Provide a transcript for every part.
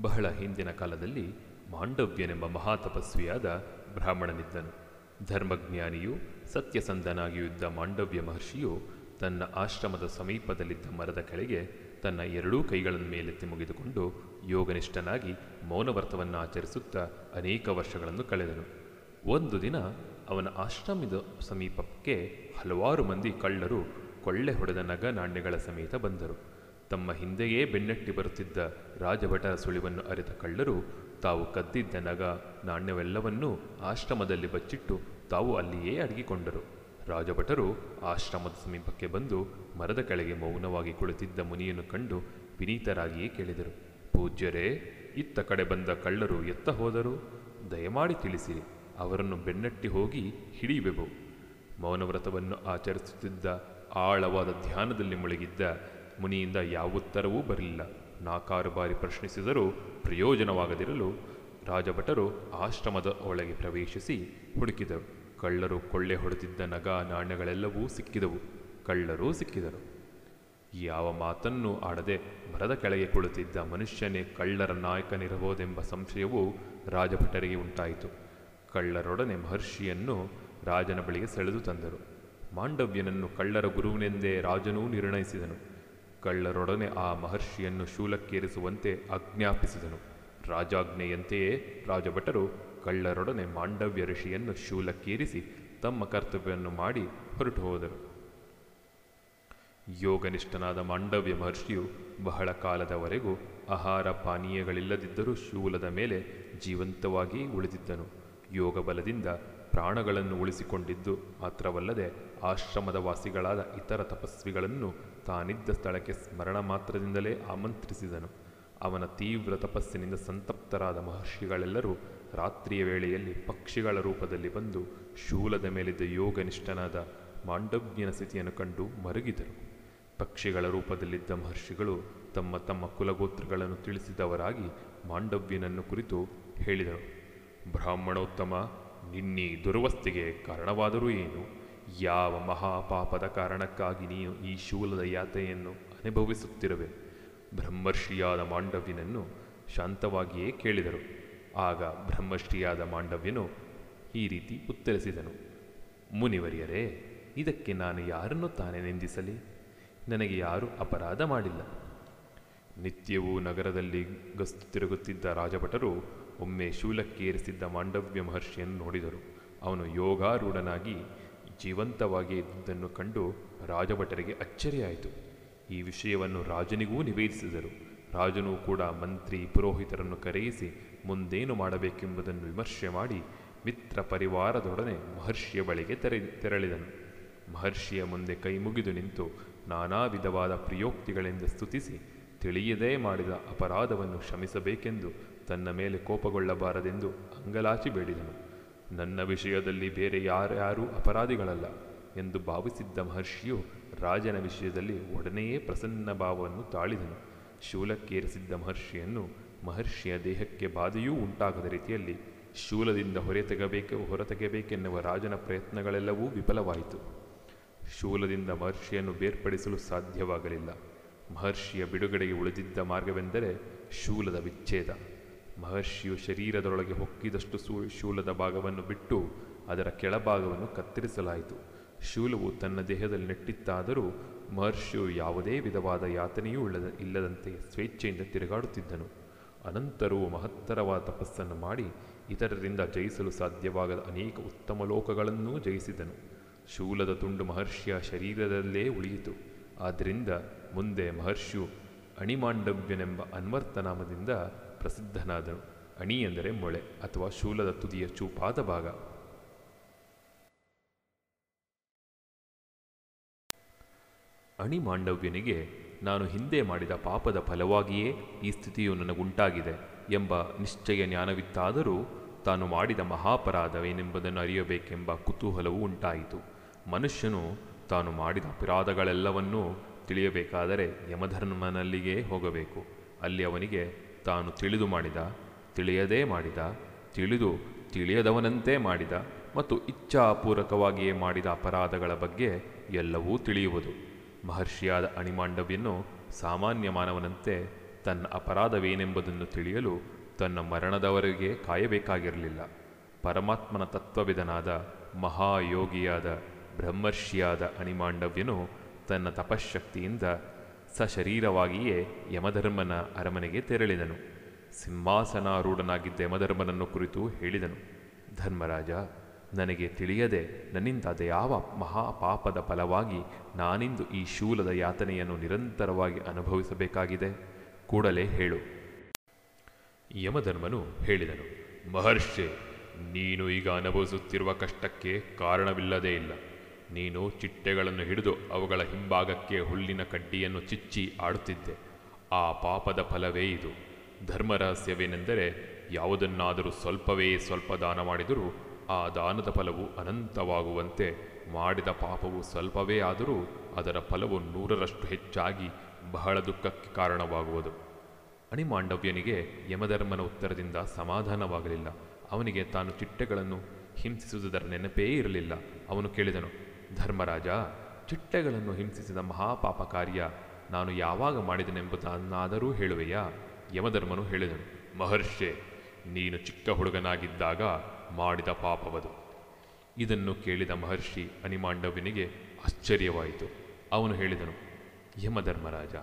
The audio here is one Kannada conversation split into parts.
ಬಹಳ ಹಿಂದಿನ ಕಾಲದಲ್ಲಿ ಮಾಂಡವ್ಯನೆಂಬ ಮಹಾತಪಸ್ವಿಯಾದ ಬ್ರಾಹ್ಮಣನಿದ್ದನು. ಧರ್ಮಜ್ಞಾನಿಯೂ ಸತ್ಯಸಂಧನಾಗಿಯೂ ಇದ್ದ ಮಾಂಡವ್ಯ ಮಹರ್ಷಿಯು ತನ್ನ ಆಶ್ರಮದ ಸಮೀಪದಲ್ಲಿದ್ದ ಮರದ ಕೆಳಗೆ ತನ್ನ ಎರಡೂ ಕೈಗಳನ್ನು ಮೇಲೆತ್ತಿ ಮುಗಿದುಕೊಂಡು ಯೋಗನಿಷ್ಠನಾಗಿ ಮೌನವ್ರತವನ್ನು ಆಚರಿಸುತ್ತಾ ಅನೇಕ ವರ್ಷಗಳನ್ನು ಕಳೆದನು. ಒಂದು ದಿನ ಅವನ ಆಶ್ರಮದ ಸಮೀಪಕ್ಕೆ ಹಲವಾರು ಮಂದಿ ಕಳ್ಳರು ಕೊಳ್ಳೆ ಹೊಡೆದ ನಗ ನಾಣ್ಯಗಳ ಸಮೇತ ಬಂದರು. ತಮ್ಮ ಹಿಂದೆಯೇ ಬೆನ್ನಟ್ಟಿ ಬರುತ್ತಿದ್ದ ರಾಜಭಟರ ಸುಳಿವನ್ನು ಅರಿತ ಕಳ್ಳರು ತಾವು ಕದ್ದಿದ್ದ ನಗ ನಾಣ್ಯವೆಲ್ಲವನ್ನೂ ಆಶ್ರಮದಲ್ಲಿ ಬಚ್ಚಿಟ್ಟು ತಾವು ಅಲ್ಲಿಯೇ ಅಡಗಿಕೊಂಡರು. ರಾಜಭಟರು ಆಶ್ರಮದ ಸಮೀಪಕ್ಕೆ ಬಂದು ಮರದ ಕೆಳಗೆ ಮೌನವಾಗಿ ಕುಳಿತಿದ್ದ ಮುನಿಯನ್ನು ಕಂಡು ವಿನೀತರಾಗಿಯೇ ಕೇಳಿದರು, ಪೂಜ್ಯರೇ, ಇತ್ತ ಕಡೆ ಬಂದ ಕಳ್ಳರು ಎತ್ತ ಹೋದರು? ದಯಮಾಡಿ ತಿಳಿಸಿರಿ ಅವರನ್ನು ಬೆನ್ನಟ್ಟಿ ಹೋಗಿ ಹಿಡಿಯುವೆವು. ಮೌನವ್ರತವನ್ನು ಆಚರಿಸುತ್ತಿದ್ದ ಆಳವಾದ ಧ್ಯಾನದಲ್ಲಿ ಮುಳುಗಿದ್ದ ಮುನಿಯಿಂದ ಯಾವ ಉತ್ತರವೂ ಬರಲಿಲ್ಲ. ನಾಕಾರು ಬಾರಿ ಪ್ರಶ್ನಿಸಿದರೂ ಪ್ರಯೋಜನವಾಗದಿರಲು ರಾಜಭಟರು ಆಶ್ರಮದ ಒಳಗೆ ಪ್ರವೇಶಿಸಿ ಹುಡುಕಿದರು. ಕಳ್ಳರು ಕೊಳ್ಳೆ ಹೊಡೆದಿದ್ದ ನಗ ನಾಣ್ಯಗಳೆಲ್ಲವೂ ಸಿಕ್ಕಿದವು. ಕಳ್ಳರೂ ಸಿಕ್ಕಿದರು. ಯಾವ ಮಾತನ್ನು ಆಡದೆ ಮರದ ಕೆಳಗೆ ಕುಳಿತಿದ್ದ ಮನುಷ್ಯನೇ ಕಳ್ಳರ ನಾಯಕನಿರಬಹುದೆಂಬ ಸಂಶಯವು ರಾಜಭಟರಿಗೆ ಉಂಟಾಯಿತು. ಕಳ್ಳರೊಡನೆ ಮಹರ್ಷಿಯನ್ನು ರಾಜನ ಬಳಿಗೆ ಸೆಳೆದು ತಂದರು. ಮಾಂಡವ್ಯನನ್ನು ಕಳ್ಳರ ಗುರುವಿನೆಂದೇ ರಾಜನೂ ನಿರ್ಣಯಿಸಿದನು. ಕಳ್ಳರೊಡನೆ ಆ ಮಹರ್ಷಿಯನ್ನು ಶೂಲಕ್ಕೇರಿಸುವಂತೆ ಆಜ್ಞಾಪಿಸಿದನು. ರಾಜಾಜ್ಞೆಯಂತೆಯೇ ರಾಜಭಟರು ಕಳ್ಳರೊಡನೆ ಮಾಂಡವ್ಯ ಋಷಿಯನ್ನು ಶೂಲಕ್ಕೇರಿಸಿ ತಮ್ಮ ಕರ್ತವ್ಯವನ್ನು ಮಾಡಿ ಹೊರಟು ಹೋದರು. ಯೋಗನಿಷ್ಠನಾದ ಮಾಂಡವ್ಯ ಮಹರ್ಷಿಯು ಬಹಳ ಕಾಲದವರೆಗೂ ಆಹಾರ ಪಾನೀಯಗಳಿಲ್ಲದಿದ್ದರೂ ಶೂಲದ ಮೇಲೆ ಜೀವಂತವಾಗಿ ಉಳಿದಿದ್ದನು. ಯೋಗ ಬಲದಿಂದ ಪ್ರಾಣಗಳನ್ನು ಉಳಿಸಿಕೊಂಡಿದ್ದು ಮಾತ್ರವಲ್ಲದೆ ಆಶ್ರಮದ ವಾಸಿಗಳಾದ ಇತರ ತಪಸ್ವಿಗಳನ್ನು ತಾನಿದ್ದ ಸ್ಥಳಕ್ಕೆ ಸ್ಮರಣ ಮಾತ್ರದಿಂದಲೇ ಆಮಂತ್ರಿಸಿದನು. ಅವನ ತೀವ್ರ ತಪಸ್ಸಿನಿಂದ ಸಂತಪ್ತರಾದ ಮಹರ್ಷಿಗಳೆಲ್ಲರೂ ರಾತ್ರಿಯ ವೇಳೆಯಲ್ಲಿ ಪಕ್ಷಿಗಳ ರೂಪದಲ್ಲಿ ಬಂದು ಶೂಲದ ಮೇಲಿದ್ದ ಯೋಗನಿಷ್ಠನಾದ ಮಾಂಡವ್ಯನ ಸ್ಥಿತಿಯನ್ನು ಕಂಡು ಮರುಗಿದರು. ಪಕ್ಷಿಗಳ ರೂಪದಲ್ಲಿದ್ದ ಮಹರ್ಷಿಗಳು ತಮ್ಮ ತಮ್ಮ ಕುಲಗೋತ್ರಗಳನ್ನು ತಿಳಿಸಿದವರಾಗಿ ಮಾಂಡವ್ಯನನ್ನು ಕುರಿತು ಹೇಳಿದರು. ಬ್ರಾಹ್ಮಣೋತ್ತಮ ನಿನ್ನೀ ದುರವಸ್ಥೆಗೆ ಕಾರಣವಾದರೂ ಏನು? ಯಾವ ಮಹಾಪಾಪದ ಕಾರಣಕ್ಕಾಗಿ ನೀನು ಈ ಶೂಲದ ಯಾತೆಯನ್ನು ಅನುಭವಿಸುತ್ತಿರುವೆ? ಬ್ರಹ್ಮರ್ಷಿಯಾದ ಮಾಂಡವ್ಯನನ್ನು ಶಾಂತವಾಗಿಯೇ ಕೇಳಿದರು. ಆಗ ಬ್ರಹ್ಮಶ್ರೀಯಾದ ಮಾಂಡವ್ಯನು ಈ ರೀತಿ ಉತ್ತರಿಸಿದನು. ಮುನಿವರಿಯರೇ, ಇದಕ್ಕೆ ನಾನು ಯಾರನ್ನು ತಾನೇ ನಿಂದಿಸಲಿ? ನನಗೆ ಯಾರೂ ಅಪರಾಧ ಮಾಡಿಲ್ಲ. ನಿತ್ಯವೂ ನಗರದಲ್ಲಿ ಗಸ್ತು ತಿರುಗುತ್ತಿದ್ದ ರಾಜಭಟರು ಒಮ್ಮೆ ಶೂಲಕ್ಕೇರಿಸಿದ್ದ ಮಾಂಡವ್ಯ ಮಹರ್ಷಿಯನ್ನು ನೋಡಿದರು. ಅವನು ಯೋಗಾರೂಢನಾಗಿ ಜೀವಂತವಾಗಿ ಇದ್ದುದನ್ನು ಕಂಡು ರಾಜಭಟರಿಗೆ ಅಚ್ಚರಿಯಾಯಿತು. ಈ ವಿಷಯವನ್ನು ರಾಜನಿಗೂ ನಿವೇದಿಸಿದರು. ರಾಜನೂ ಕೂಡ ಮಂತ್ರಿ ಪುರೋಹಿತರನ್ನು ಕರೆಯಿಸಿ ಮುಂದೇನು ಮಾಡಬೇಕೆಂಬುದನ್ನು ವಿಮರ್ಶೆ ಮಾಡಿ ಮಿತ್ರ ಪರಿವಾರದೊಡನೆ ಮಹರ್ಷಿಯ ಬಳಿಗೆ ತೆರೆ, ತೆರಳಿದನು. ಮಹರ್ಷಿಯ ಮುಂದೆ ಕೈ ಮುಗಿದು ನಿಂತು ನಾನಾ ವಿಧವಾದ ಪ್ರಿಯೋಕ್ತಿಗಳಿಂದ ಸ್ತುತಿಸಿ ತಿಳಿಯದೇ ಮಾಡಿದ ಅಪರಾಧವನ್ನು ಕ್ಷಮಿಸಬೇಕೆಂದು ತನ್ನ ಮೇಲೆ ಕೋಪಗೊಳ್ಳಬಾರದೆಂದು ಅಂಗಲಾಚಿ ಬೇಡಿದನು. ನನ್ನ ವಿಷಯದಲ್ಲಿ ಬೇರೆ ಯಾರ್ಯಾರೂ ಅಪರಾಧಿಗಳಲ್ಲ ಎಂದು ಭಾವಿಸಿದ್ದ ಮಹರ್ಷಿಯು ರಾಜನ ವಿಷಯದಲ್ಲಿ ಒಡನೆಯೇ ಪ್ರಸನ್ನ ಭಾವವನ್ನು ತಾಳಿದನು. ಶೂಲಕ್ಕೇರಿಸಿದ್ದ ಮಹರ್ಷಿಯನ್ನು ಮಹರ್ಷಿಯ ದೇಹಕ್ಕೆ ಬಾಧೆಯೂ ಉಂಟಾಗದ ರೀತಿಯಲ್ಲಿ ಶೂಲದಿಂದ ಹೊರತೆಗಬೇಕು ಹೊರತೆಗೆಬೇಕೆನ್ನುವ ರಾಜನ ಪ್ರಯತ್ನಗಳೆಲ್ಲವೂ ವಿಫಲವಾಯಿತು. ಶೂಲದಿಂದ ಮಹರ್ಷಿಯನ್ನು ಬೇರ್ಪಡಿಸಲು ಸಾಧ್ಯವಾಗಲಿಲ್ಲ. ಮಹರ್ಷಿಯ ಬಿಡುಗಡೆಗೆ ಉಳಿದಿದ್ದ ಮಾರ್ಗವೆಂದರೆ ಶೂಲದ ವಿಚ್ಛೇದ. ಮಹರ್ಷಿಯು ಶರೀರದೊಳಗೆ ಹೊಕ್ಕಿದಷ್ಟು ಸೂ, ಶೂಲದ ಭಾಗವನ್ನು ಬಿಟ್ಟು ಅದರ ಕೆಳಭಾಗವನ್ನು ಕತ್ತರಿಸಲಾಯಿತು. ಶೂಲವು ತನ್ನ ದೇಹದಲ್ಲಿ ನೆಟ್ಟಿತ್ತಾದರೂ ಮಹರ್ಷಿಯು ಯಾವುದೇ ವಿಧವಾದ ಯಾತನೆಯೂ ಇಲ್ಲದ, ಇಲ್ಲದಂತೆ ಸ್ವೇಚ್ಛೆಯಿಂದ ತಿರುಗಾಡುತ್ತಿದ್ದನು. ಅನಂತರವೂ ಮಹತ್ತರವಾದ ತಪಸ್ಸನ್ನು ಮಾಡಿ ಇತರರಿಂದ ಜಯಿಸಲು ಸಾಧ್ಯವಾಗದ ಅನೇಕ ಉತ್ತಮ ಲೋಕಗಳನ್ನೂ ಜಯಿಸಿದನು. ಶೂಲದ ತುಂಡು ಮಹರ್ಷಿಯ ಶರೀರದಲ್ಲೇ ಉಳಿಯಿತು. ಆದ್ದರಿಂದ ಮುಂದೆ ಮಹರ್ಷಿಯು ಅಣಿಮಾಂಡವ್ಯನೆಂಬ ಅನ್ವರ್ತನಾಮದಿಂದ ಪ್ರಸಿದ್ಧನಾದನು. ಅಣಿ ಎಂದರೆ ಮೊಳೆ ಅಥವಾ ಶೂಲದ ತುದಿಯ ಚೂಪಾದ ಭಾಗ. ಅಣಿ ಮಾಂಡವ್ಯನಿಗೆ, ನಾನು ಹಿಂದೆ ಮಾಡಿದ ಪಾಪದ ಫಲವಾಗಿಯೇ ಈ ಸ್ಥಿತಿಯು ನನಗುಂಟಾಗಿದೆ ಎಂಬ ನಿಶ್ಚಯ ಜ್ಞಾನವಿತ್ತಾದರೂ ತಾನು ಮಾಡಿದ ಮಹಾಪರಾಧವೇನೆಂಬುದನ್ನು ಅರಿಯಬೇಕೆಂಬ ಕುತೂಹಲವು ಉಂಟಾಯಿತು. ಮನುಷ್ಯನು ತಾನು ಮಾಡಿದ ಅಪರಾಧಗಳೆಲ್ಲವನ್ನೂ ತಿಳಿಯಬೇಕಾದರೆ ಯಮಧರ್ಮನಲ್ಲಿಗೆ ಹೋಗಬೇಕು. ಅಲ್ಲಿ ಅವನಿಗೆ ತಾನು ತಿಳಿದು ಮಾಡಿದ, ತಿಳಿಯದೇ ಮಾಡಿದ, ತಿಳಿದು ತಿಳಿಯದವನಂತೆ ಮಾಡಿದ ಮತ್ತು ಇಚ್ಛಾಪೂರ್ವಕವಾಗಿಯೇ ಮಾಡಿದ ಅಪರಾಧಗಳ ಬಗ್ಗೆ ಎಲ್ಲವೂ ತಿಳಿಯುವುದು. ಮಹರ್ಷಿಯಾದ ಅಣಿಮಾಂಡವ್ಯನು ಸಾಮಾನ್ಯ ಮಾನವನಂತೆ ತನ್ನ ಅಪರಾಧವೇನೆಂಬುದನ್ನು ತಿಳಿಯಲು ತನ್ನ ಮರಣದವರೆಗೆ ಕಾಯಬೇಕಾಗಿರಲಿಲ್ಲ. ಪರಮಾತ್ಮನ ತತ್ವವಿಧನಾದ ಮಹಾಯೋಗಿಯಾದ ಬ್ರಹ್ಮರ್ಷಿಯಾದ ಅಣಿಮಾಂಡವ್ಯನು ತನ್ನ ತಪಶ್ಶಕ್ತಿಯಿಂದ ಸಶರೀರವಾಗಿಯೇ ಯಮಧರ್ಮನ ಅರಮನೆಗೆ ತೆರಳಿದನು. ಸಿಂಹಾಸನಾರೂಢನಾಗಿದ್ದ ಯಮಧರ್ಮನನ್ನು ಕುರಿತು ಹೇಳಿದನು. ಧರ್ಮರಾಜ, ನನಗೆ ತಿಳಿಯದೆ ನನ್ನಿಂದಾದ ಯಾವ ಮಹಾಪಾಪದ ಫಲವಾಗಿ ನಾನಿಂದು ಈ ಶೂಲದ ಯಾತನೆಯನ್ನು ನಿರಂತರವಾಗಿ ಅನುಭವಿಸಬೇಕಾಗಿದೆ. ಕೂಡಲೇ ಹೇಳು. ಯಮಧರ್ಮನು ಹೇಳಿದನು. ಮಹರ್ಷಿ, ನೀನು ಈಗ ಅನುಭವಿಸುತ್ತಿರುವ ಕಷ್ಟಕ್ಕೆ ಕಾರಣವಿಲ್ಲದೇ ಇಲ್ಲ. ನೀನು ಚಿಟ್ಟೆಗಳನ್ನು ಹಿಡಿದು ಅವುಗಳ ಹಿಂಭಾಗಕ್ಕೆ ಹುಲ್ಲಿನ ಕಡ್ಡಿಯನ್ನು ಚಿಚ್ಚಿ ಆಡುತ್ತಿದ್ದೆ. ಆ ಪಾಪದ ಫಲವೇ ಇದು. ಧರ್ಮರಹಸ್ಯವೇನೆಂದರೆ ಯಾವುದನ್ನಾದರೂ ಸ್ವಲ್ಪವೇ ಸ್ವಲ್ಪ ದಾನ ಮಾಡಿದರೂ ಆ ದಾನದ ಫಲವು ಅನಂತವಾಗುವಂತೆ ಮಾಡಿದ ಪಾಪವು ಸ್ವಲ್ಪವೇ ಆದರೂ ಅದರ ಫಲವು ನೂರರಷ್ಟು ಹೆಚ್ಚಾಗಿ ಬಹಳ ದುಃಖಕ್ಕೆ ಕಾರಣವಾಗುವುದು. ಅಣಿಮಾಂಡವ್ಯನಿಗೆ ಯಮಧರ್ಮನ ಉತ್ತರದಿಂದ ಸಮಾಧಾನವಾಗಲಿಲ್ಲ. ಅವನಿಗೆ ತಾನು ಚಿಟ್ಟೆಗಳನ್ನು ಹಿಂಸಿಸುವುದರ ನೆನಪೇ ಇರಲಿಲ್ಲ. ಅವನು ಕೇಳಿದನು ಧರ್ಮರಾಜ, ಚಿಟ್ಟೆಗಳನ್ನು ಹಿಂಸಿಸಿದ ಮಹಾಪಾಪ ಕಾರ್ಯ ನಾನು ಯಾವಾಗ ಮಾಡಿದನೆಂಬುದನ್ನಾದರೂ ಹೇಳುವೆಯಾ? ಯಮಧರ್ಮನು ಹೇಳಿದನು, ಮಹರ್ಷೆ, ನೀನು ಚಿಕ್ಕ ಹುಡುಗನಾಗಿದ್ದಾಗ ಮಾಡಿದ ಪಾಪವದು. ಇದನ್ನು ಕೇಳಿದ ಮಹರ್ಷಿ ಅನಿಮಾಂಡವ್ಯನಿಗೆ ಆಶ್ಚರ್ಯವಾಯಿತು. ಅವನು ಹೇಳಿದನು, ಯಮಧರ್ಮರಾಜ,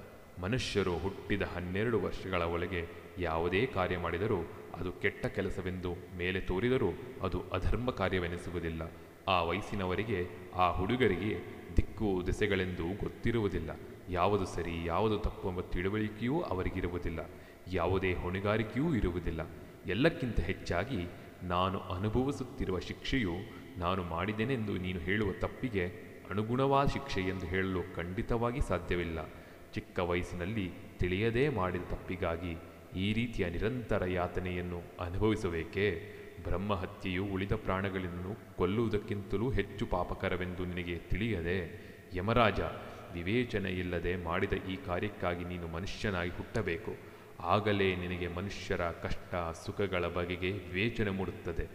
ಮನುಷ್ಯರು ಹುಟ್ಟಿದ ಹನ್ನೆರಡು ವರ್ಷಗಳ ಒಳಗೆ ಯಾವುದೇ ಕಾರ್ಯ ಮಾಡಿದರೂ ಅದು ಕೆಟ್ಟ ಕೆಲಸವೆಂದು ಮೇಲೆ ತೋರಿದರೂ ಅದು ಅಧರ್ಮ ಕಾರ್ಯವೆನಿಸುವುದಿಲ್ಲ. ಆ ವಯಸ್ಸಿನವರಿಗೆ, ಆ ಹುಡುಗರಿಗೆ ದಿಕ್ಕು, ದೆಸೆಗಳೆಂದು ಗೊತ್ತಿರುವುದಿಲ್ಲ. ಯಾವುದು ಸರಿ, ಯಾವುದು ತಪ್ಪು ಎಂಬ ತಿಳುವಳಿಕೆಯೂ ಅವರಿಗಿರುವುದಿಲ್ಲ. ಯಾವುದೇ ಹೊಣೆಗಾರಿಕೆಯೂ ಇರುವುದಿಲ್ಲ. ಎಲ್ಲಕ್ಕಿಂತ ಹೆಚ್ಚಾಗಿ ನಾನು ಅನುಭವಿಸುತ್ತಿರುವ ಶಿಕ್ಷೆಯು ನಾನು ಮಾಡಿದೆನೆಂದು ನೀನು ಹೇಳುವ ತಪ್ಪಿಗೆ ಅನುಗುಣವಾದ ಶಿಕ್ಷೆ ಎಂದು ಹೇಳಲು ಖಂಡಿತವಾಗಿ ಸಾಧ್ಯವಿಲ್ಲ. ಚಿಕ್ಕ ವಯಸ್ಸಿನಲ್ಲಿ ತಿಳಿಯದೇ ಮಾಡಿದ ತಪ್ಪಿಗಾಗಿ ಈ ರೀತಿಯ ನಿರಂತರ ಯಾತನೆಯನ್ನು ಅನುಭವಿಸಬೇಕೇ? ಬ್ರಹ್ಮಹತ್ಯೆಯು ಉಳಿದ ಪ್ರಾಣಗಳನ್ನು ಕೊಲ್ಲುವುದಕ್ಕಿಂತಲೂ ಹೆಚ್ಚು ಪಾಪಕರವೆಂದು ನಿನಗೆ ತಿಳಿಯದೆ, ಯಮರಾಜ, ವಿವೇಚನೆಯಿಲ್ಲದೆ ಮಾಡಿದ ಈ ಕಾರ್ಯಕ್ಕಾಗಿ ನೀನು ಮನುಷ್ಯನಾಗಿ ಹುಟ್ಟಬೇಕು. ಆಗಲೇ ನಿನಗೆ ಮನುಷ್ಯರ ಕಷ್ಟ, ಸುಖಗಳ ಬಗೆಗೆ ವಿವೇಚನೆ ಮೂಡುತ್ತದೆ.